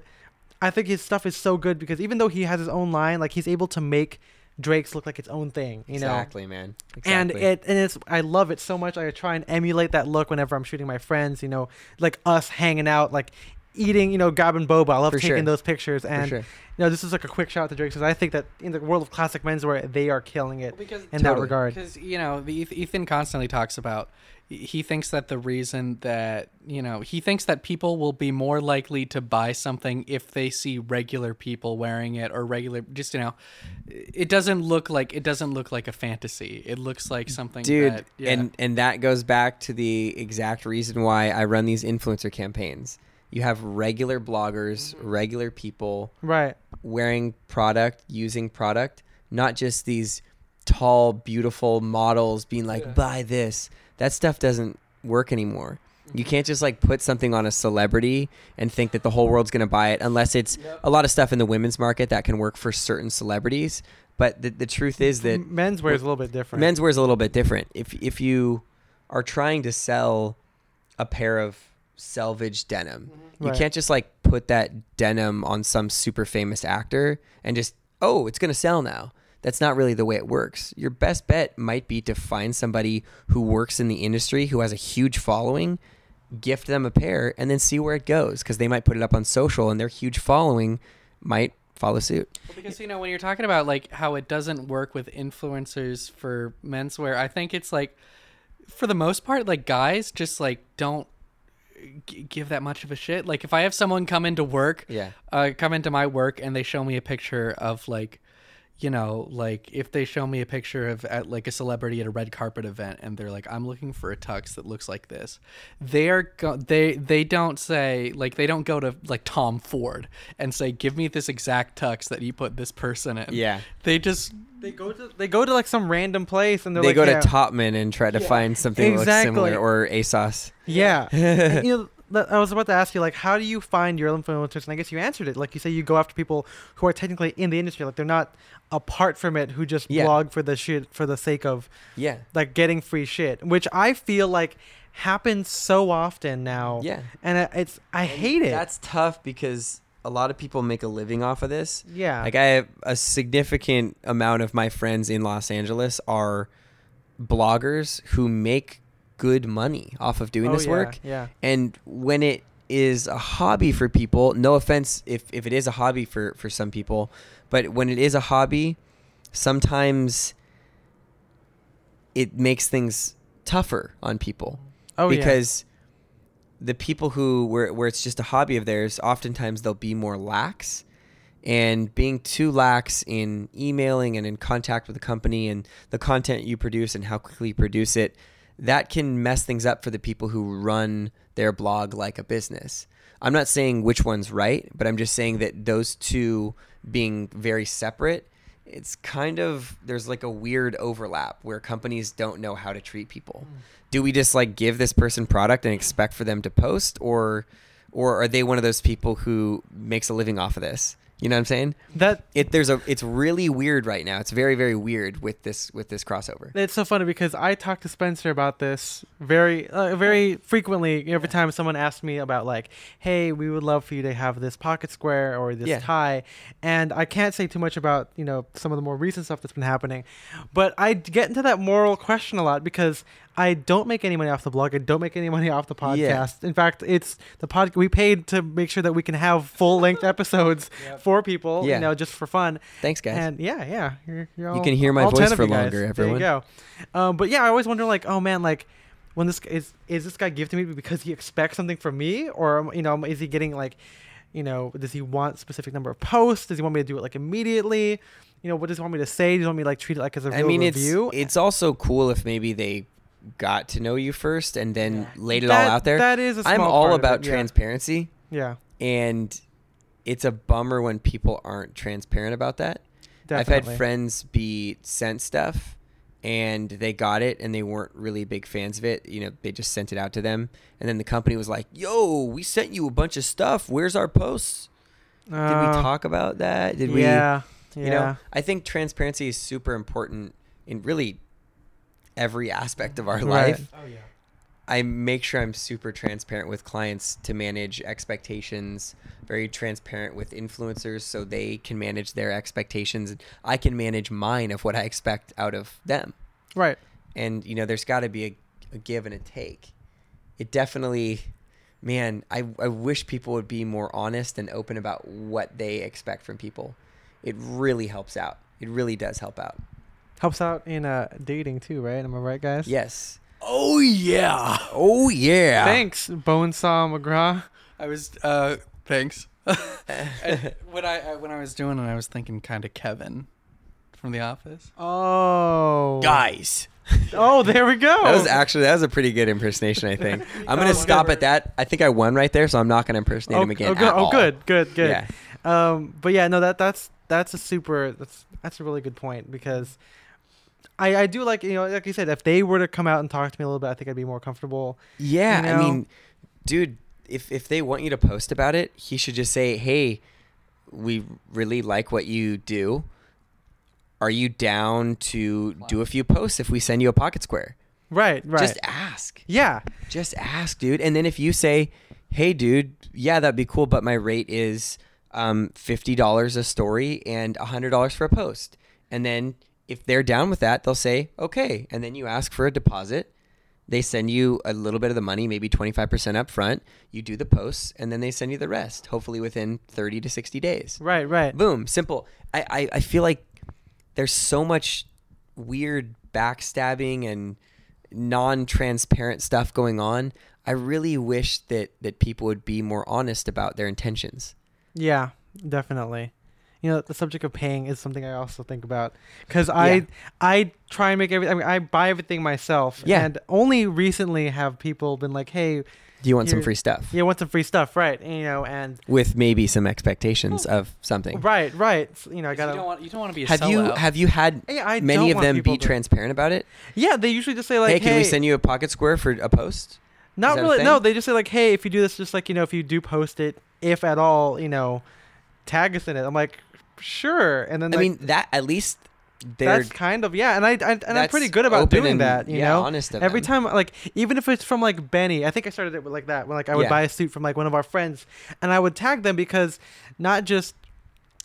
I think his stuff is so good because even though he has his own line, like he's able to make Drake's look like its own thing, you know. exactly, man. Exactly. And it and it's I love it so much. I try and emulate that look whenever I'm shooting my friends, you know, like us hanging out, like eating, you know, gabbing boba. I love For taking sure. those pictures and sure. you know, this is like a quick shout out to Drake because I think that in the world of classic menswear, they are killing it because in that regard. Because you know, the Ethan constantly talks about. He thinks that the reason that you know he thinks that people will be more likely to buy something if they see regular people wearing it or regular just you know, it doesn't look like it doesn't look like a fantasy. It looks like something. dude that, yeah. and and that goes back to the exact reason why i run these influencer campaigns you have regular bloggers Mm-hmm. regular people Right. wearing product using product not just these tall beautiful models being like Yeah. buy this that stuff doesn't work anymore you can't just like put something on a celebrity and think that the whole world's going to buy it unless it's Yep. a lot of stuff in the women's market that can work for certain celebrities but the, the truth is that M- menswear is a little bit different. Menswear is a little bit different. If if you are trying to sell a pair of selvage denim, mm-hmm. you Right. can't just like put that denim on some super famous actor and just oh, it's going to sell now. That's not really the way it works. Your best bet might be to find somebody who works in the industry who has a huge following, gift them a pair and then see where it goes because they might put it up on social and their huge following might follow suit. Well, because you know when you're talking about like how it doesn't work with influencers for menswear, I think it's like for the most part, like guys just like don't g- give that much of a shit. Like if I have someone come into work, Yeah. uh, come into my work and they show me a picture of like, you know, like if they show me a picture of at like a celebrity at a red carpet event and they're like, I'm looking for a tux that looks like this. They are go- they they don't say like they don't go to like Tom Ford and say, give me this exact tux that you put this person in. Yeah. They just They go to they go to like some random place and they're like, They like, go yeah, to Topman and try to find something that looks Exactly. similar or ASOS. Yeah, [laughs] and, you know, that- I was about to ask you, like, how do you find your influencers? And I guess you answered it. Like you say, you go after people who are technically in the industry, like they're not apart from it, who just Yeah. blog for the shit for the sake of Yeah. like getting free shit, which I feel like happens so often now. Yeah. and it's I hate it. That's tough because a lot of people make a living off of this. yeah, Like I have a significant amount of my friends in Los Angeles are bloggers who make good money off of doing Oh, this yeah, work. Yeah, And when it is a hobby for people, no offense if, if it is a hobby for, for some people, but when it is a hobby, sometimes it makes things tougher on people oh yeah. because the people who where where it's just a hobby of theirs, oftentimes they'll be more lax. And being too lax in emailing and in contact with the company and the content you produce and how quickly you produce it, that can mess things up for the people who run their blog like a business. I'm not saying which one's right, but I'm just saying that those two being very separate, it's kind of there's like a weird overlap where companies don't know how to treat people. Hmm. Do we just like give this person product and expect for them to post or or are they one of those people who makes a living off of this? You know what I'm saying? that It there's a it's really weird right now. It's very very weird with this with this crossover. It's so funny because I talk to Spencer about this very, uh, very frequently. Every time someone asks me about like, "Hey, we would love for you to have this pocket square or this Yeah. tie," and I can't say too much about you know some of the more recent stuff that's been happening, but I get into that moral question a lot because I don't make any money off the blog. I don't make any money off the podcast. Yeah. In fact, it's the pod. We paid to make sure that we can have full length [laughs] episodes for people. Yeah. You know, just for fun. Thanks guys. And yeah, yeah, you're, you're all, can hear my voice for you guys. longer, There everyone. you go. Um, but yeah, I always wonder, like, oh man, like, when this is is this guy gifting me because he expects something from me, or um, you know, is he getting like, you know, does he want specific number of posts? Does he want me to do it like immediately? You know, what does he want me to say? Does he want me to like treat it like as a real I mean, review? it's it's also cool if maybe they got to know you first and then laid it That- all out there. That is a I'm small all part of about it, yeah. transparency, Yeah, and it's a bummer when people aren't transparent about that. definitely. I've had friends be sent stuff and they got it and they weren't really big fans of it. You know, they just sent it out to them. And then the company was like, yo, we sent you a bunch of stuff. Where's our posts? Did we Uh, talk about that? Did we? yeah, yeah. You know, I think transparency is super important in really every aspect of our Right. life. Oh yeah. I make sure I'm super transparent with clients to manage expectations, very transparent with influencers so they can manage their expectations and I can manage mine of what I expect out of them. right. And you know, there's got to be a, a give and a take. It definitely man, I I wish people would be more honest and open about what they expect from people. It really helps out. It really does help out. Helps out in uh dating too, right? Am I right, guys? Yes. Oh yeah. Oh yeah. Thanks, Bonesaw McGraw. I was uh thanks. [laughs] And when I I- when I was doing it, I was thinking kind of Kevin from The Office. Oh, Guys. Oh, there we go. [laughs] That was actually that was a pretty good impersonation. I think [laughs] I'm gonna was stop at that. I think I won right there, so I'm not gonna impersonate him again. Oh, good. at Oh, good, good, good. Yeah. Um, but yeah, no, that that's that's a super that's that's a really good point because I I do like you know like you said if they were to come out and talk to me a little bit, I think I'd be more comfortable. Yeah, You I mean, dude, if if they want you to post about it, he should just say, "Hey, we really like what you do. Are you down to do a few posts if we send you a pocket square?" Right, right. Just ask. yeah, Just ask, dude. And then if you say, "Hey, dude, yeah, that'd be cool, but my rate is um, fifty dollars a story and hundred dollars for a post," and then if they're down with that, they'll say, "Okay," and then you ask for a deposit. They send you a little bit of the money, maybe twenty five percent up front. You do the posts, and then they send you the rest, hopefully within thirty to sixty days. right, right. Boom, simple. I, I, I feel like there's so much weird backstabbing and non-transparent stuff going on. I really wish that that people would be more honest about their intentions. Yeah, definitely. You know, the subject of paying is something I also think about because I Yeah. I try and make everything. I mean, I buy everything myself. Yeah. And only recently have people been like, "Hey, Do you want some free stuff? you want some free stuff, right?" And, you know, and With maybe some expectations of something. right, right. You know, I gotta. don't want you don't want to be a Have you have you had Yeah, I many of them be to- transparent about it? Yeah, they usually just say like, hey, can we send you a pocket square for a post? Not really. No, they just say like, hey, if you do this, just like you know, if you do post it, if at all, you know, tag us in it. I'm like, sure. And then I like, mean that at least they're that's kind of yeah. And I, I and I'm pretty good about doing and, that. You yeah, know, honest every them. time like even if it's from like Benny, I think I started it with like that when like I would Yeah. buy a suit from like one of our friends, and I would tag them because not just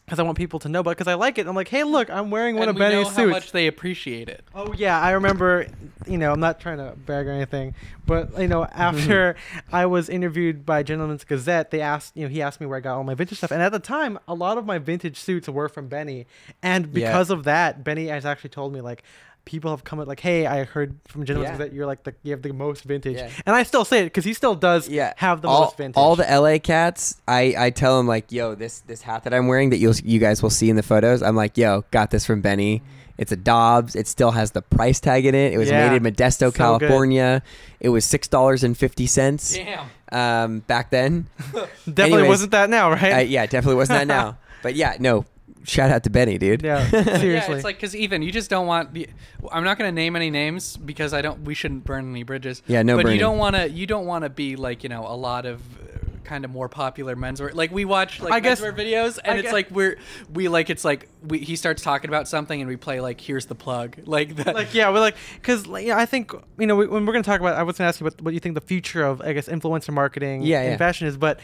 because I want people to know, but because I like it. I'm like, hey, look, I'm wearing one and of we know Benny's how suits. much they appreciate it. Oh yeah, I remember. You know, I'm not trying to brag or anything, but you know, [laughs] after I was interviewed by Gentleman's Gazette, they asked, you know, he asked me where I got all my vintage stuff, and at the time, a lot of my vintage suits were from Benny, and Yeah. because of that, Benny has actually told me like. People have come up like, "Hey, I heard from Gentleman's Yeah. Gazette you're like the you have the most vintage," Yeah. and I still say it because he still does yeah have the all, most vintage. all the LA cats I I tell them like yo this this hat that I'm wearing that you'll you guys will see in the photos I'm like yo got this from Benny it's a Dobbs it still has the price tag in it it was Yeah. made in Modesto So good. California it was six dollars and fifty cents Damn. um back then [laughs] definitely anyways, wasn't that now, right? uh, yeah definitely wasn't that now [laughs] but yeah no shout out to Benny dude yeah, [laughs] seriously. Yeah, it's like because even you just don't want. the- I'm not going to name any names because I don't. We shouldn't burn any bridges. Yeah, no But burning. you don't want to. You don't want to be like you know a lot of. uh, Kind of more popular menswear. Like we watch like I guess- menswear videos, and I it's guess- like we're we like it's like we he starts talking about something, and we play like here's the plug, [laughs] like that. like yeah we're like because like, yeah, i think you know we, when we're going to talk about i was going to ask you what, what you think the future of i guess influencer marketing Yeah, in yeah. fashion is but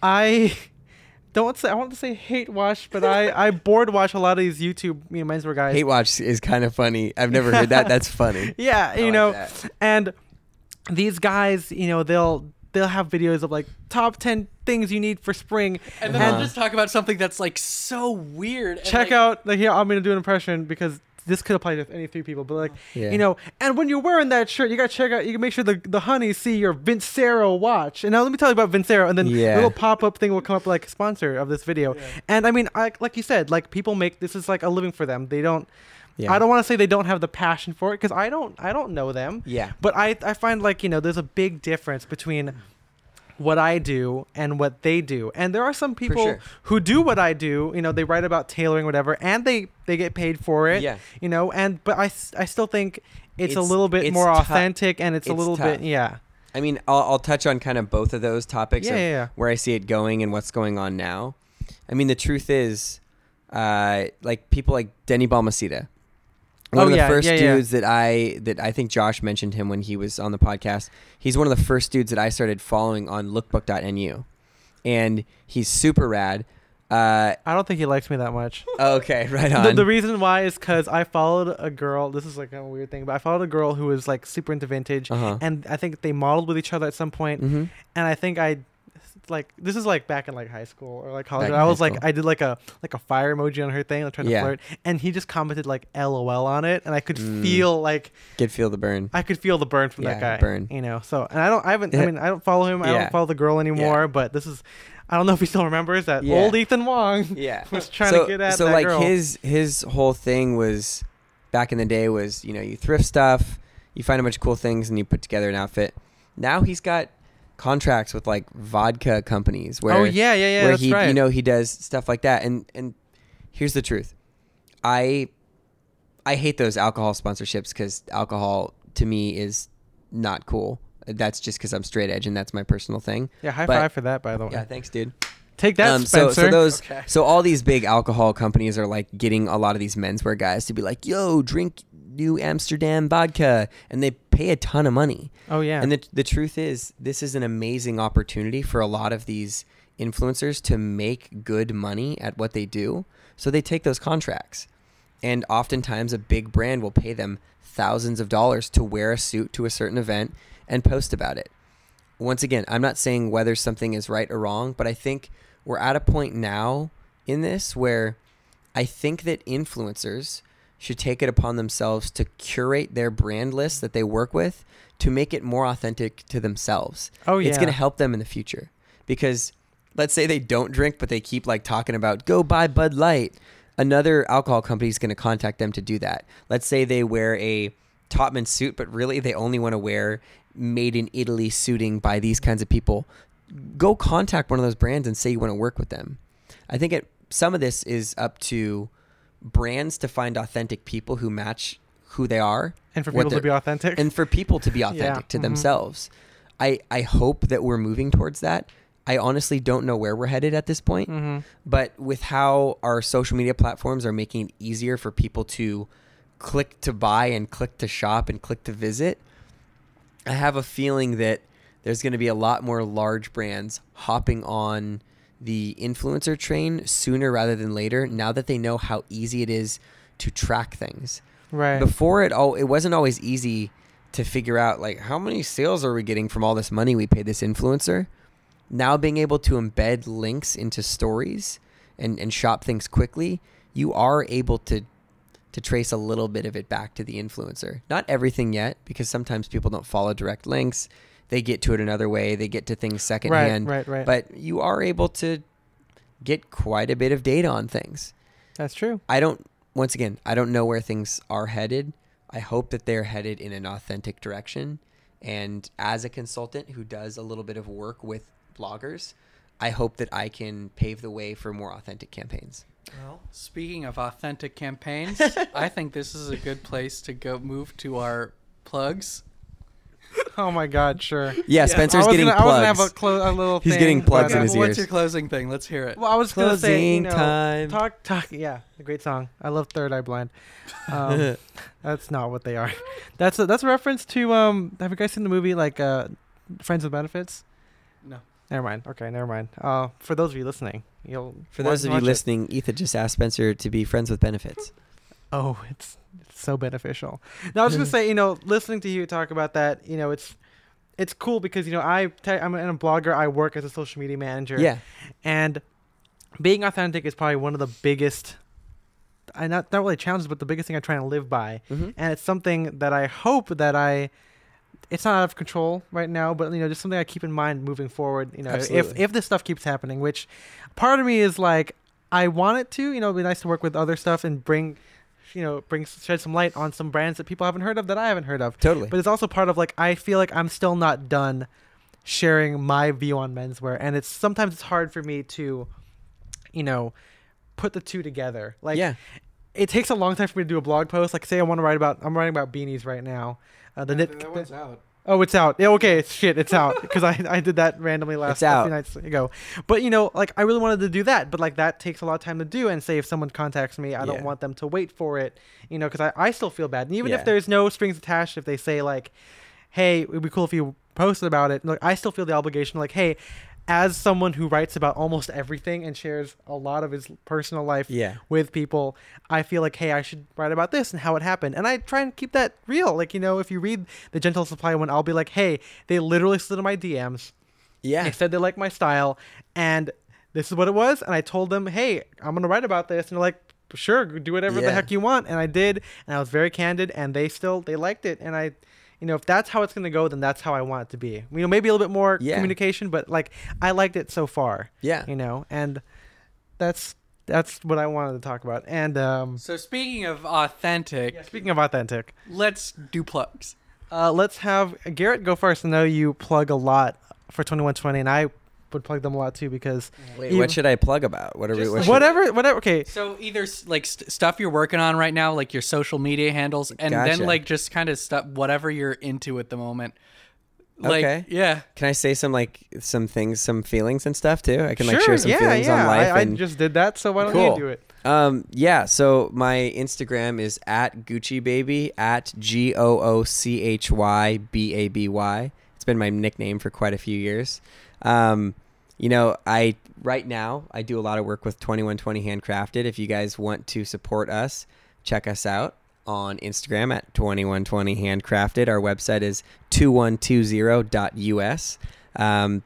i don't say i want to say hate watch but i i board watch a lot of these youtube you know menswear guys Hate Watch is kind of funny I've never heard that that's funny [laughs] yeah you like know that. and these guys you know they'll they'll have videos of like top 10 things you need for spring and then Uh-huh. they'll just talk about something that's like so weird. and, check like, out like here i'm gonna do an impression because this could apply to any three people but like Yeah. you know and when you're wearing that shirt you gotta check out you can make sure the, the honeys see your vincero watch and now let me tell you about vincero and then Yeah. a little pop-up thing will come up like sponsor of this video and i mean I, like you said like people make this is like a living for them they don't Yeah. i don't want to say they don't have the passion for it because i don't i don't know them yeah but I, I find like you know there's a big difference between what I do and what they do. And there are some people sure. who do what I do, you know, they write about tailoring whatever and they they get paid for it. Yeah. You know, and but I, I still think it's, a little bit more authentic and it's, a little tough. bit yeah. I mean, I'll, I'll touch on kind of both of those topics Yeah, of yeah, yeah. where I see it going and what's going on now. I mean, the truth is, uh, like people like Denny Balmaceda. One Oh, of the yeah, first yeah, yeah. dudes that I that I think Josh mentioned him when he was on the podcast. He's one of the first dudes that I started following on lookbook.nu. And he's super rad. Uh, I don't think he likes me that much. [laughs] okay, right The, on. the reason why is because I followed a girl. This is like a weird thing, but I followed a girl who was like super into vintage, Uh-huh. and I think they modeled with each other at some point. hmm and I think I like this is like back in like high school or like college. Back I was like school. I did like a like a fire emoji on her thing, like trying Yeah. to flirt, and he just commented like LOL on it, and I could Mm. feel like Could feel the burn. I could feel the burn from Yeah, that guy. burn. you know. So and I don't I haven't I mean I don't follow him. I don't follow the girl anymore. But this is I don't know if he still remembers that old Ethan Wong Yeah. [laughs] was trying so, to get at so that like girl. his his whole thing was back in the day was you know you thrift stuff you find a bunch of cool things and you put together an outfit now he's got contracts with like vodka companies where oh yeah yeah yeah where that's he right. you know he does stuff like that and and here's the truth i i hate those alcohol sponsorships because alcohol to me is not cool that's just because i'm straight edge and that's my personal thing yeah high but- five for that by the way. yeah thanks dude Take that, um, so, so those, Okay. so all these big alcohol companies are like getting a lot of these menswear guys to be like, "Yo, drink New Amsterdam vodka," and they pay a ton of money. oh yeah. And the the truth is, this is an amazing opportunity for a lot of these influencers to make good money at what they do. So they take those contracts, and oftentimes a big brand will pay them thousands of dollars to wear a suit to a certain event and post about it once again, I'm not saying whether something is right or wrong, but I think we're at a point now in this where I think that influencers should take it upon themselves to curate their brand list that they work with to make it more authentic to themselves. oh yeah. It's going to help them in the future because let's say they don't drink, but they keep like talking about go buy Bud Light. Another alcohol company is going to contact them to do that. Let's say they wear a Topman suit, but really they only want to wear made in Italy suiting by these kinds of people. Go contact one of those brands and say you want to work with them. I think it, some of this is up to brands to find authentic people who match who they are and for people to be authentic. and for people to be authentic to mhm. themselves. I I hope that we're moving towards that. I honestly don't know where we're headed at this point, Mm-hmm. but with how our social media platforms are making it easier for people to click to buy and click to shop and click to visit, I have a feeling that there's going to be a lot more large brands hopping on the influencer train sooner rather than later now that they know how easy it is to track things. Right. Before it all it wasn't always easy to figure out like how many sales are we getting from all this money we paid this influencer? Now being able to embed links into stories and, and shop things quickly, you are able to to trace a little bit of it back to the influencer. Not everything yet, because sometimes people don't follow direct links. They get to it another way. They get to things secondhand. right. secondhand. Right. Right. But you are able to get quite a bit of data on things. That's true. I don't once again, I don't know where things are headed. I hope that they're headed in an authentic direction. And as a consultant who does a little bit of work with bloggers, I hope that I can pave the way for more authentic campaigns. Well, speaking of authentic campaigns, [laughs] I think this is a good place to go move to our plugs. [laughs] Oh my God. Sure. Yeah, I Spencer's getting gonna, I was gonna have a, plugs. clo- a little. He's thing, getting plugs but, in his what's your closing thing? Let's hear it. Well, I was gonna say, you Closing know, time. talk, talk. Yeah, a great song. I love Third Eye Blind. Um, [laughs] that's not what they are. That's a, that's a reference to. Um, have you guys seen the movie like uh, Friends with Benefits? No. Never mind. Okay, never mind. Uh, for those of you listening, you'll For watch- those of you watch it. listening, Ethan just asked Spencer to be friends with benefits. Oh, it's, it's so beneficial. Now I was gonna say, you know, listening to you talk about that, you know, it's it's cool because you know I te- I'm a blogger. I work as a social media manager. Yeah. and being authentic is probably one of the biggest. I not not really challenges, but the biggest thing I try and live by, Mm-hmm. and it's something that I hope that I. It's not out of control right now, but you know, just something I keep in mind moving forward. You know, if if this stuff keeps happening, which part of me is like, I want it to. You know, it'd be nice to work with other stuff and bring, you know, bring shed some light on some brands that people haven't heard of that I haven't heard of. Totally. But it's also part of like I feel like I'm still not done sharing my view on menswear, and it's sometimes it's hard for me to, you know, put the two together. Like yeah. it takes a long time for me to do a blog post. Like say I want to write about I'm writing about beanies right now. Uh, the knit. that one's out. Oh, it's out. Yeah, okay, it's shit, it's out [laughs] because I, I did that randomly last It's out. few nights ago. But you know, like I really wanted to do that, but like that takes a lot of time to do. And say if someone contacts me, I don't want them to wait for it, you know, because I, I still feel bad. And even Yeah. if there's no strings attached, if they say like, hey, it'd be cool if you posted about it, like I still feel the obligation, like, hey, as someone who writes about almost everything and shares a lot of his personal life Yeah. with people, I feel like, hey, I should write about this and how it happened. And I try and keep that real. Like, you know, if you read the Gentle Supply one, I'll be like, hey, they literally slid in my DMs. Yeah. They said they like my style, and this is what it was. And I told them, hey, I'm going to write about this. And they're like, sure, do whatever the heck you want. And I did. And I was very candid, and they still, they liked it. And I, you know, if that's how it's going to go, then that's how I want it to be. You know, maybe a little bit more Yeah. communication, but like, I liked it so far Yeah. you know and that's that's what i wanted to talk about and um So speaking of authentic, speaking of authentic let's do plugs. uh let's have garret go first i know you plug a lot for 2120 and i would plug them a lot too because Wait, even- what should I plug about? What are we? What like- whatever whatever okay So either like st- stuff you're working on right now, like your social media handles, and Gotcha. then like just kind of stuff whatever you're into at the moment. Like, Okay. Yeah. Can I say some like some things, some feelings and stuff too? I can like share some yeah feelings yeah on life. I, I just did that so why don't Cool. you do it um, yeah. So my Instagram is at Goochy Baby at G O O C H Y B A B Y. It's been my nickname for quite a few years. Um, you know, I right now I do a lot of work with 2120 Handcrafted. If you guys want to support us, check us out on Instagram at 2120 Handcrafted. Our website is 2120.us. Um,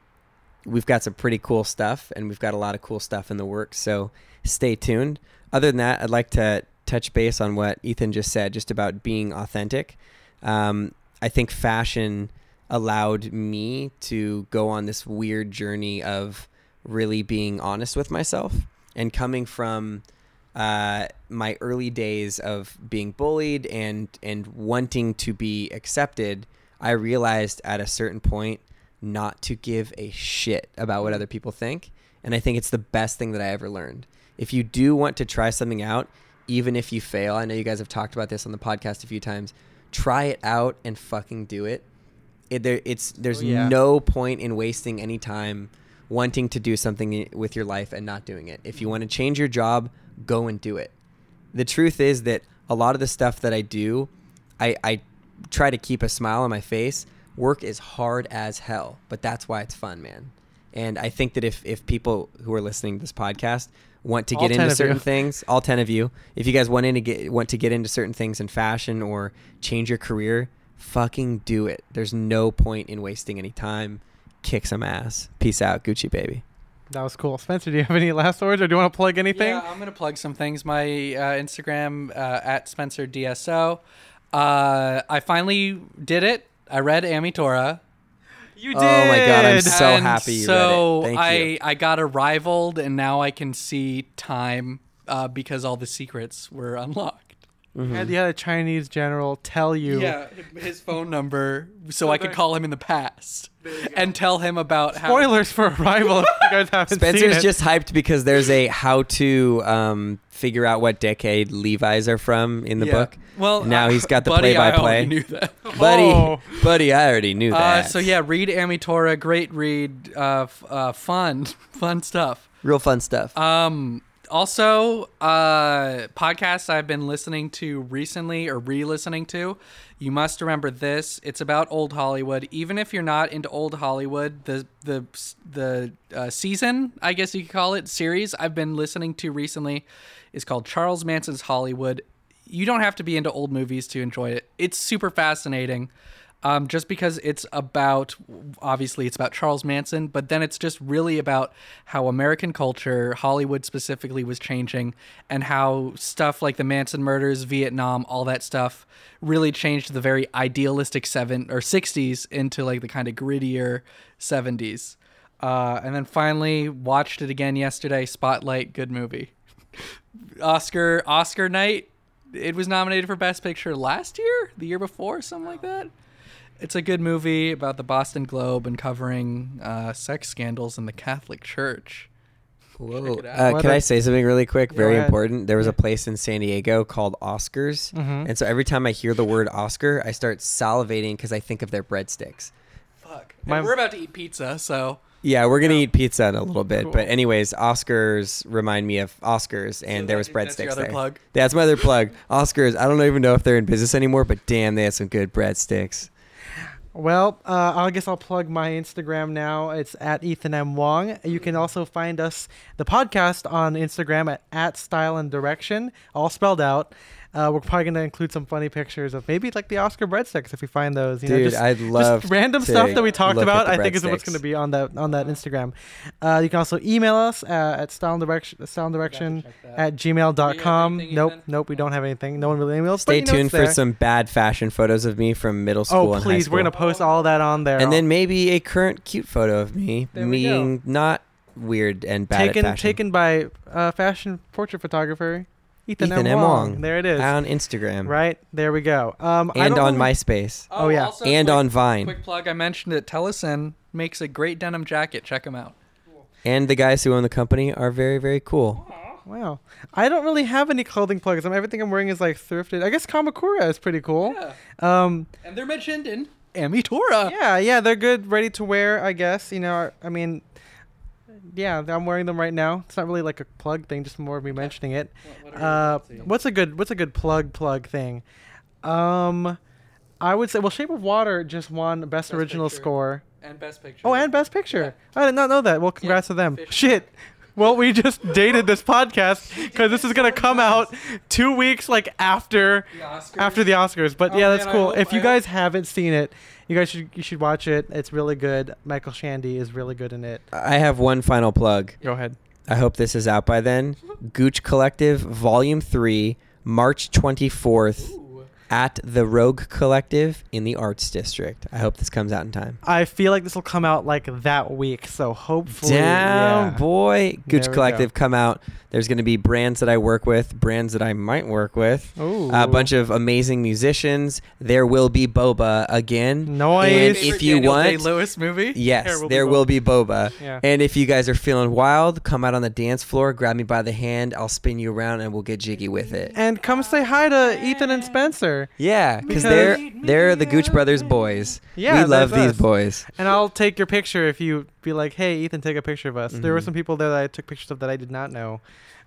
we've got some pretty cool stuff, and we've got a lot of cool stuff in the works. So stay tuned. Other than that, I'd like to touch base on what Ethan just said, just about being authentic. Um, I think fashion allowed me to go on this weird journey of really being honest with myself and coming from uh, my early days of being bullied and and wanting to be accepted. I realized at a certain point not to give a shit about what other people think. And I think it's the best thing that I ever learned. If you do want to try something out, even if you fail, I know you guys have talked about this on the podcast a few times, try it out and fucking do it. It, there, it's there's Oh, yeah. no point in wasting any time wanting to do something with your life and not doing it. If you want to change your job, go and do it. The truth is that a lot of the stuff that I do, I, I try to keep a smile on my face. Work is hard as hell, but that's why it's fun, man. And I think that if, if people who are listening to this podcast want to All get into certain things, all ten of you, if you guys want to get want to get into certain things in fashion or change your career, fucking do it. There's no point in wasting any time. Kick some ass. Peace out, Goochy baby. That was cool. Spencer, do you have any last words, or do you want to plug anything? Yeah, I'm gonna plug some things. My uh, Instagram uh, at Spencer DSO. Uh, I finally did it. I read Ametora. You did. Oh my God, I'm so And happy you read it. so Thank I you. I got arrivaled, and now I can see time uh, because all the secrets were unlocked. Mm-hmm. You had, you had a Chinese general tell you. Yeah, his phone number, so I could call him in the past and tell him about how. Spoilers for Arrival if you guys haven't seen Spencer's it. just hyped because there's a how to um, figure out what decade Levi's are from in the Yeah. book. Well, now uh, he's got the [laughs] buddy, play-by-play. already knew that. [laughs] Buddy, Oh. buddy, I already knew Uh, that. so yeah, read Ametora. Great read. Uh, f- uh, fun, [laughs] fun stuff. real fun stuff. Um, also, uh, podcasts I've been listening to recently or re-listening to. You must remember this. It's about old Hollywood. Even if you're not into old Hollywood, the the the uh, season, I guess you could call it, series I've been listening to recently is called Charles Manson's Hollywood. You don't have to be into old movies to enjoy it. It's super fascinating um, just because it's about obviously it's about Charles Manson, but then it's just really about how American culture, Hollywood specifically, was changing, and how stuff like the Manson murders, Vietnam, all that stuff really changed the very idealistic seven or sixties into like the kind of grittier seventies. Uh, and then finally watched it again yesterday. Spotlight, good movie. [laughs] Oscar Oscar night. It was nominated for Best Picture last year, the year before, something like that. It's a good movie about the Boston Globe and covering uh, sex scandals in the Catholic Church. Whoa. Uh, can I say something really quick? Very ahead. important. There was a place in San Diego called Oscars. Mhm. And so every time I hear the word Oscar, I start salivating because I think of their breadsticks. Fuck. My- we're about to eat pizza, so Yeah, we're going to eat pizza in a little bit. Cool. But, anyways, Oscars remind me of Oscars, and there was that's your breadsticks other there. plug. That's my other plug. Oscars, I don't even know if they're in business anymore, but damn, they had some good breadsticks. Well, uh, I guess I'll plug my Instagram now. It's at Ethan M. Wong. You can also find us, the podcast, on Instagram at, at Style and Direction, all spelled out. Uh, we're probably going to include some funny pictures of maybe like the Oscar breadsticks if we find those. You know, Dude, just, I'd love just random to stuff that we talked about. I think is what's going to be on that on that Instagram. Uh, you can also email us uh, at Style and Direction, Style and Direction at gmail.com. anything, Nope, Ethan? nope, we don't have anything. No one really emails. but Stay you know tuned it's for there. some bad fashion photos of me from middle school Oh, and high please, we're going to post all that on there. and then maybe a current cute photo of me There we being not weird and bad taken at fashion. taken by uh, fashion portrait photographer Ethan, Ethan M. M. Wong. Wong. There it is. on Instagram Right there we go. Um, and on MySpace Oh, yeah. also, and quick, on Vine Quick plug: I mentioned it. Tellason makes a great denim jacket. Check them out. and the guys who own the company are very very cool. Wow, I don't really have any clothing plugs. I mean, everything I'm wearing is like thrifted. I guess Kamakura is pretty cool. Yeah. Um, And they're mentioned in Ametora. yeah, yeah, they're good, ready to wear. I guess you know. I mean, yeah, I'm wearing them right now. It's not really like a plug thing, just more of me mentioning it. Uh, what's a good what's a good plug plug thing? Um, I would say well, Shape of Water just won Best, Best Original Picture. Score. and Best Picture. Oh, and Best Picture. I did not know that. Well, congrats to them. Shit. Well, we just dated this podcast because this is gonna [laughs] come out two weeks like after The Oscars. after the Oscars. But Oh, yeah, that's man, cool. if you guys haven't seen it, you guys should you should watch it. It's really good. Michael Shannon is really good in it. I have one final plug. Go ahead. I hope this is out by then. [laughs] Gooch Collective Volume 3, March 24th Ooh. At the Rogue Collective in the Arts District. I hope this comes out in time. I feel like this will come out like that week, so hopefully. Down, yeah. boy. There Gooch we Collective come out. There's going to be brands that I work with, brands that I might work with. Ooh. A bunch of amazing musicians. There will be boba again. Noise. And if you Daniel want, Day-Lewis movie. yes, There will be there boba. will be boba. Yeah. And if you guys are feeling wild, come out on the dance floor, grab me by the hand. I'll spin you around, and we'll get jiggy with it. And come say hi to Ethan and Spencer. Yeah, Because- they're they're the Gooch Brothers boys. Yeah, we love these us. boys. And I'll take your picture if you be like, "Hey, Ethan, take a picture of us." There were Mhm. some people there that I took pictures of that I did not know,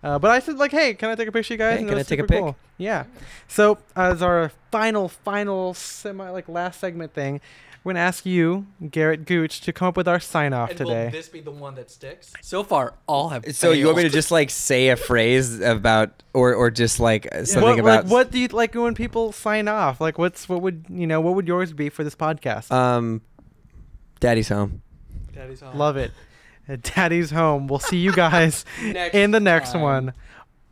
uh, but I said like, "Hey, can I take a picture, of you guys?" Hey, And can I take a pic? cool. Yeah. So as our final, final semi like last segment thing, we're gonna ask you, Garret Gooch, to come up with our sign off today. Will this be the one that sticks? So far, all have. So you want me to just like say a phrase about, or or just like something what, about? like, what do you like when people sign off? Like, what's what would you know? What would yours be for this podcast? Um, Daddy's home. Daddy's home. Love it. Uh, Daddy's home. We'll see you guys [laughs] in the next time. one.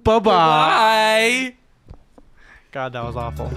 Bye bye. Bye. God, that was awful.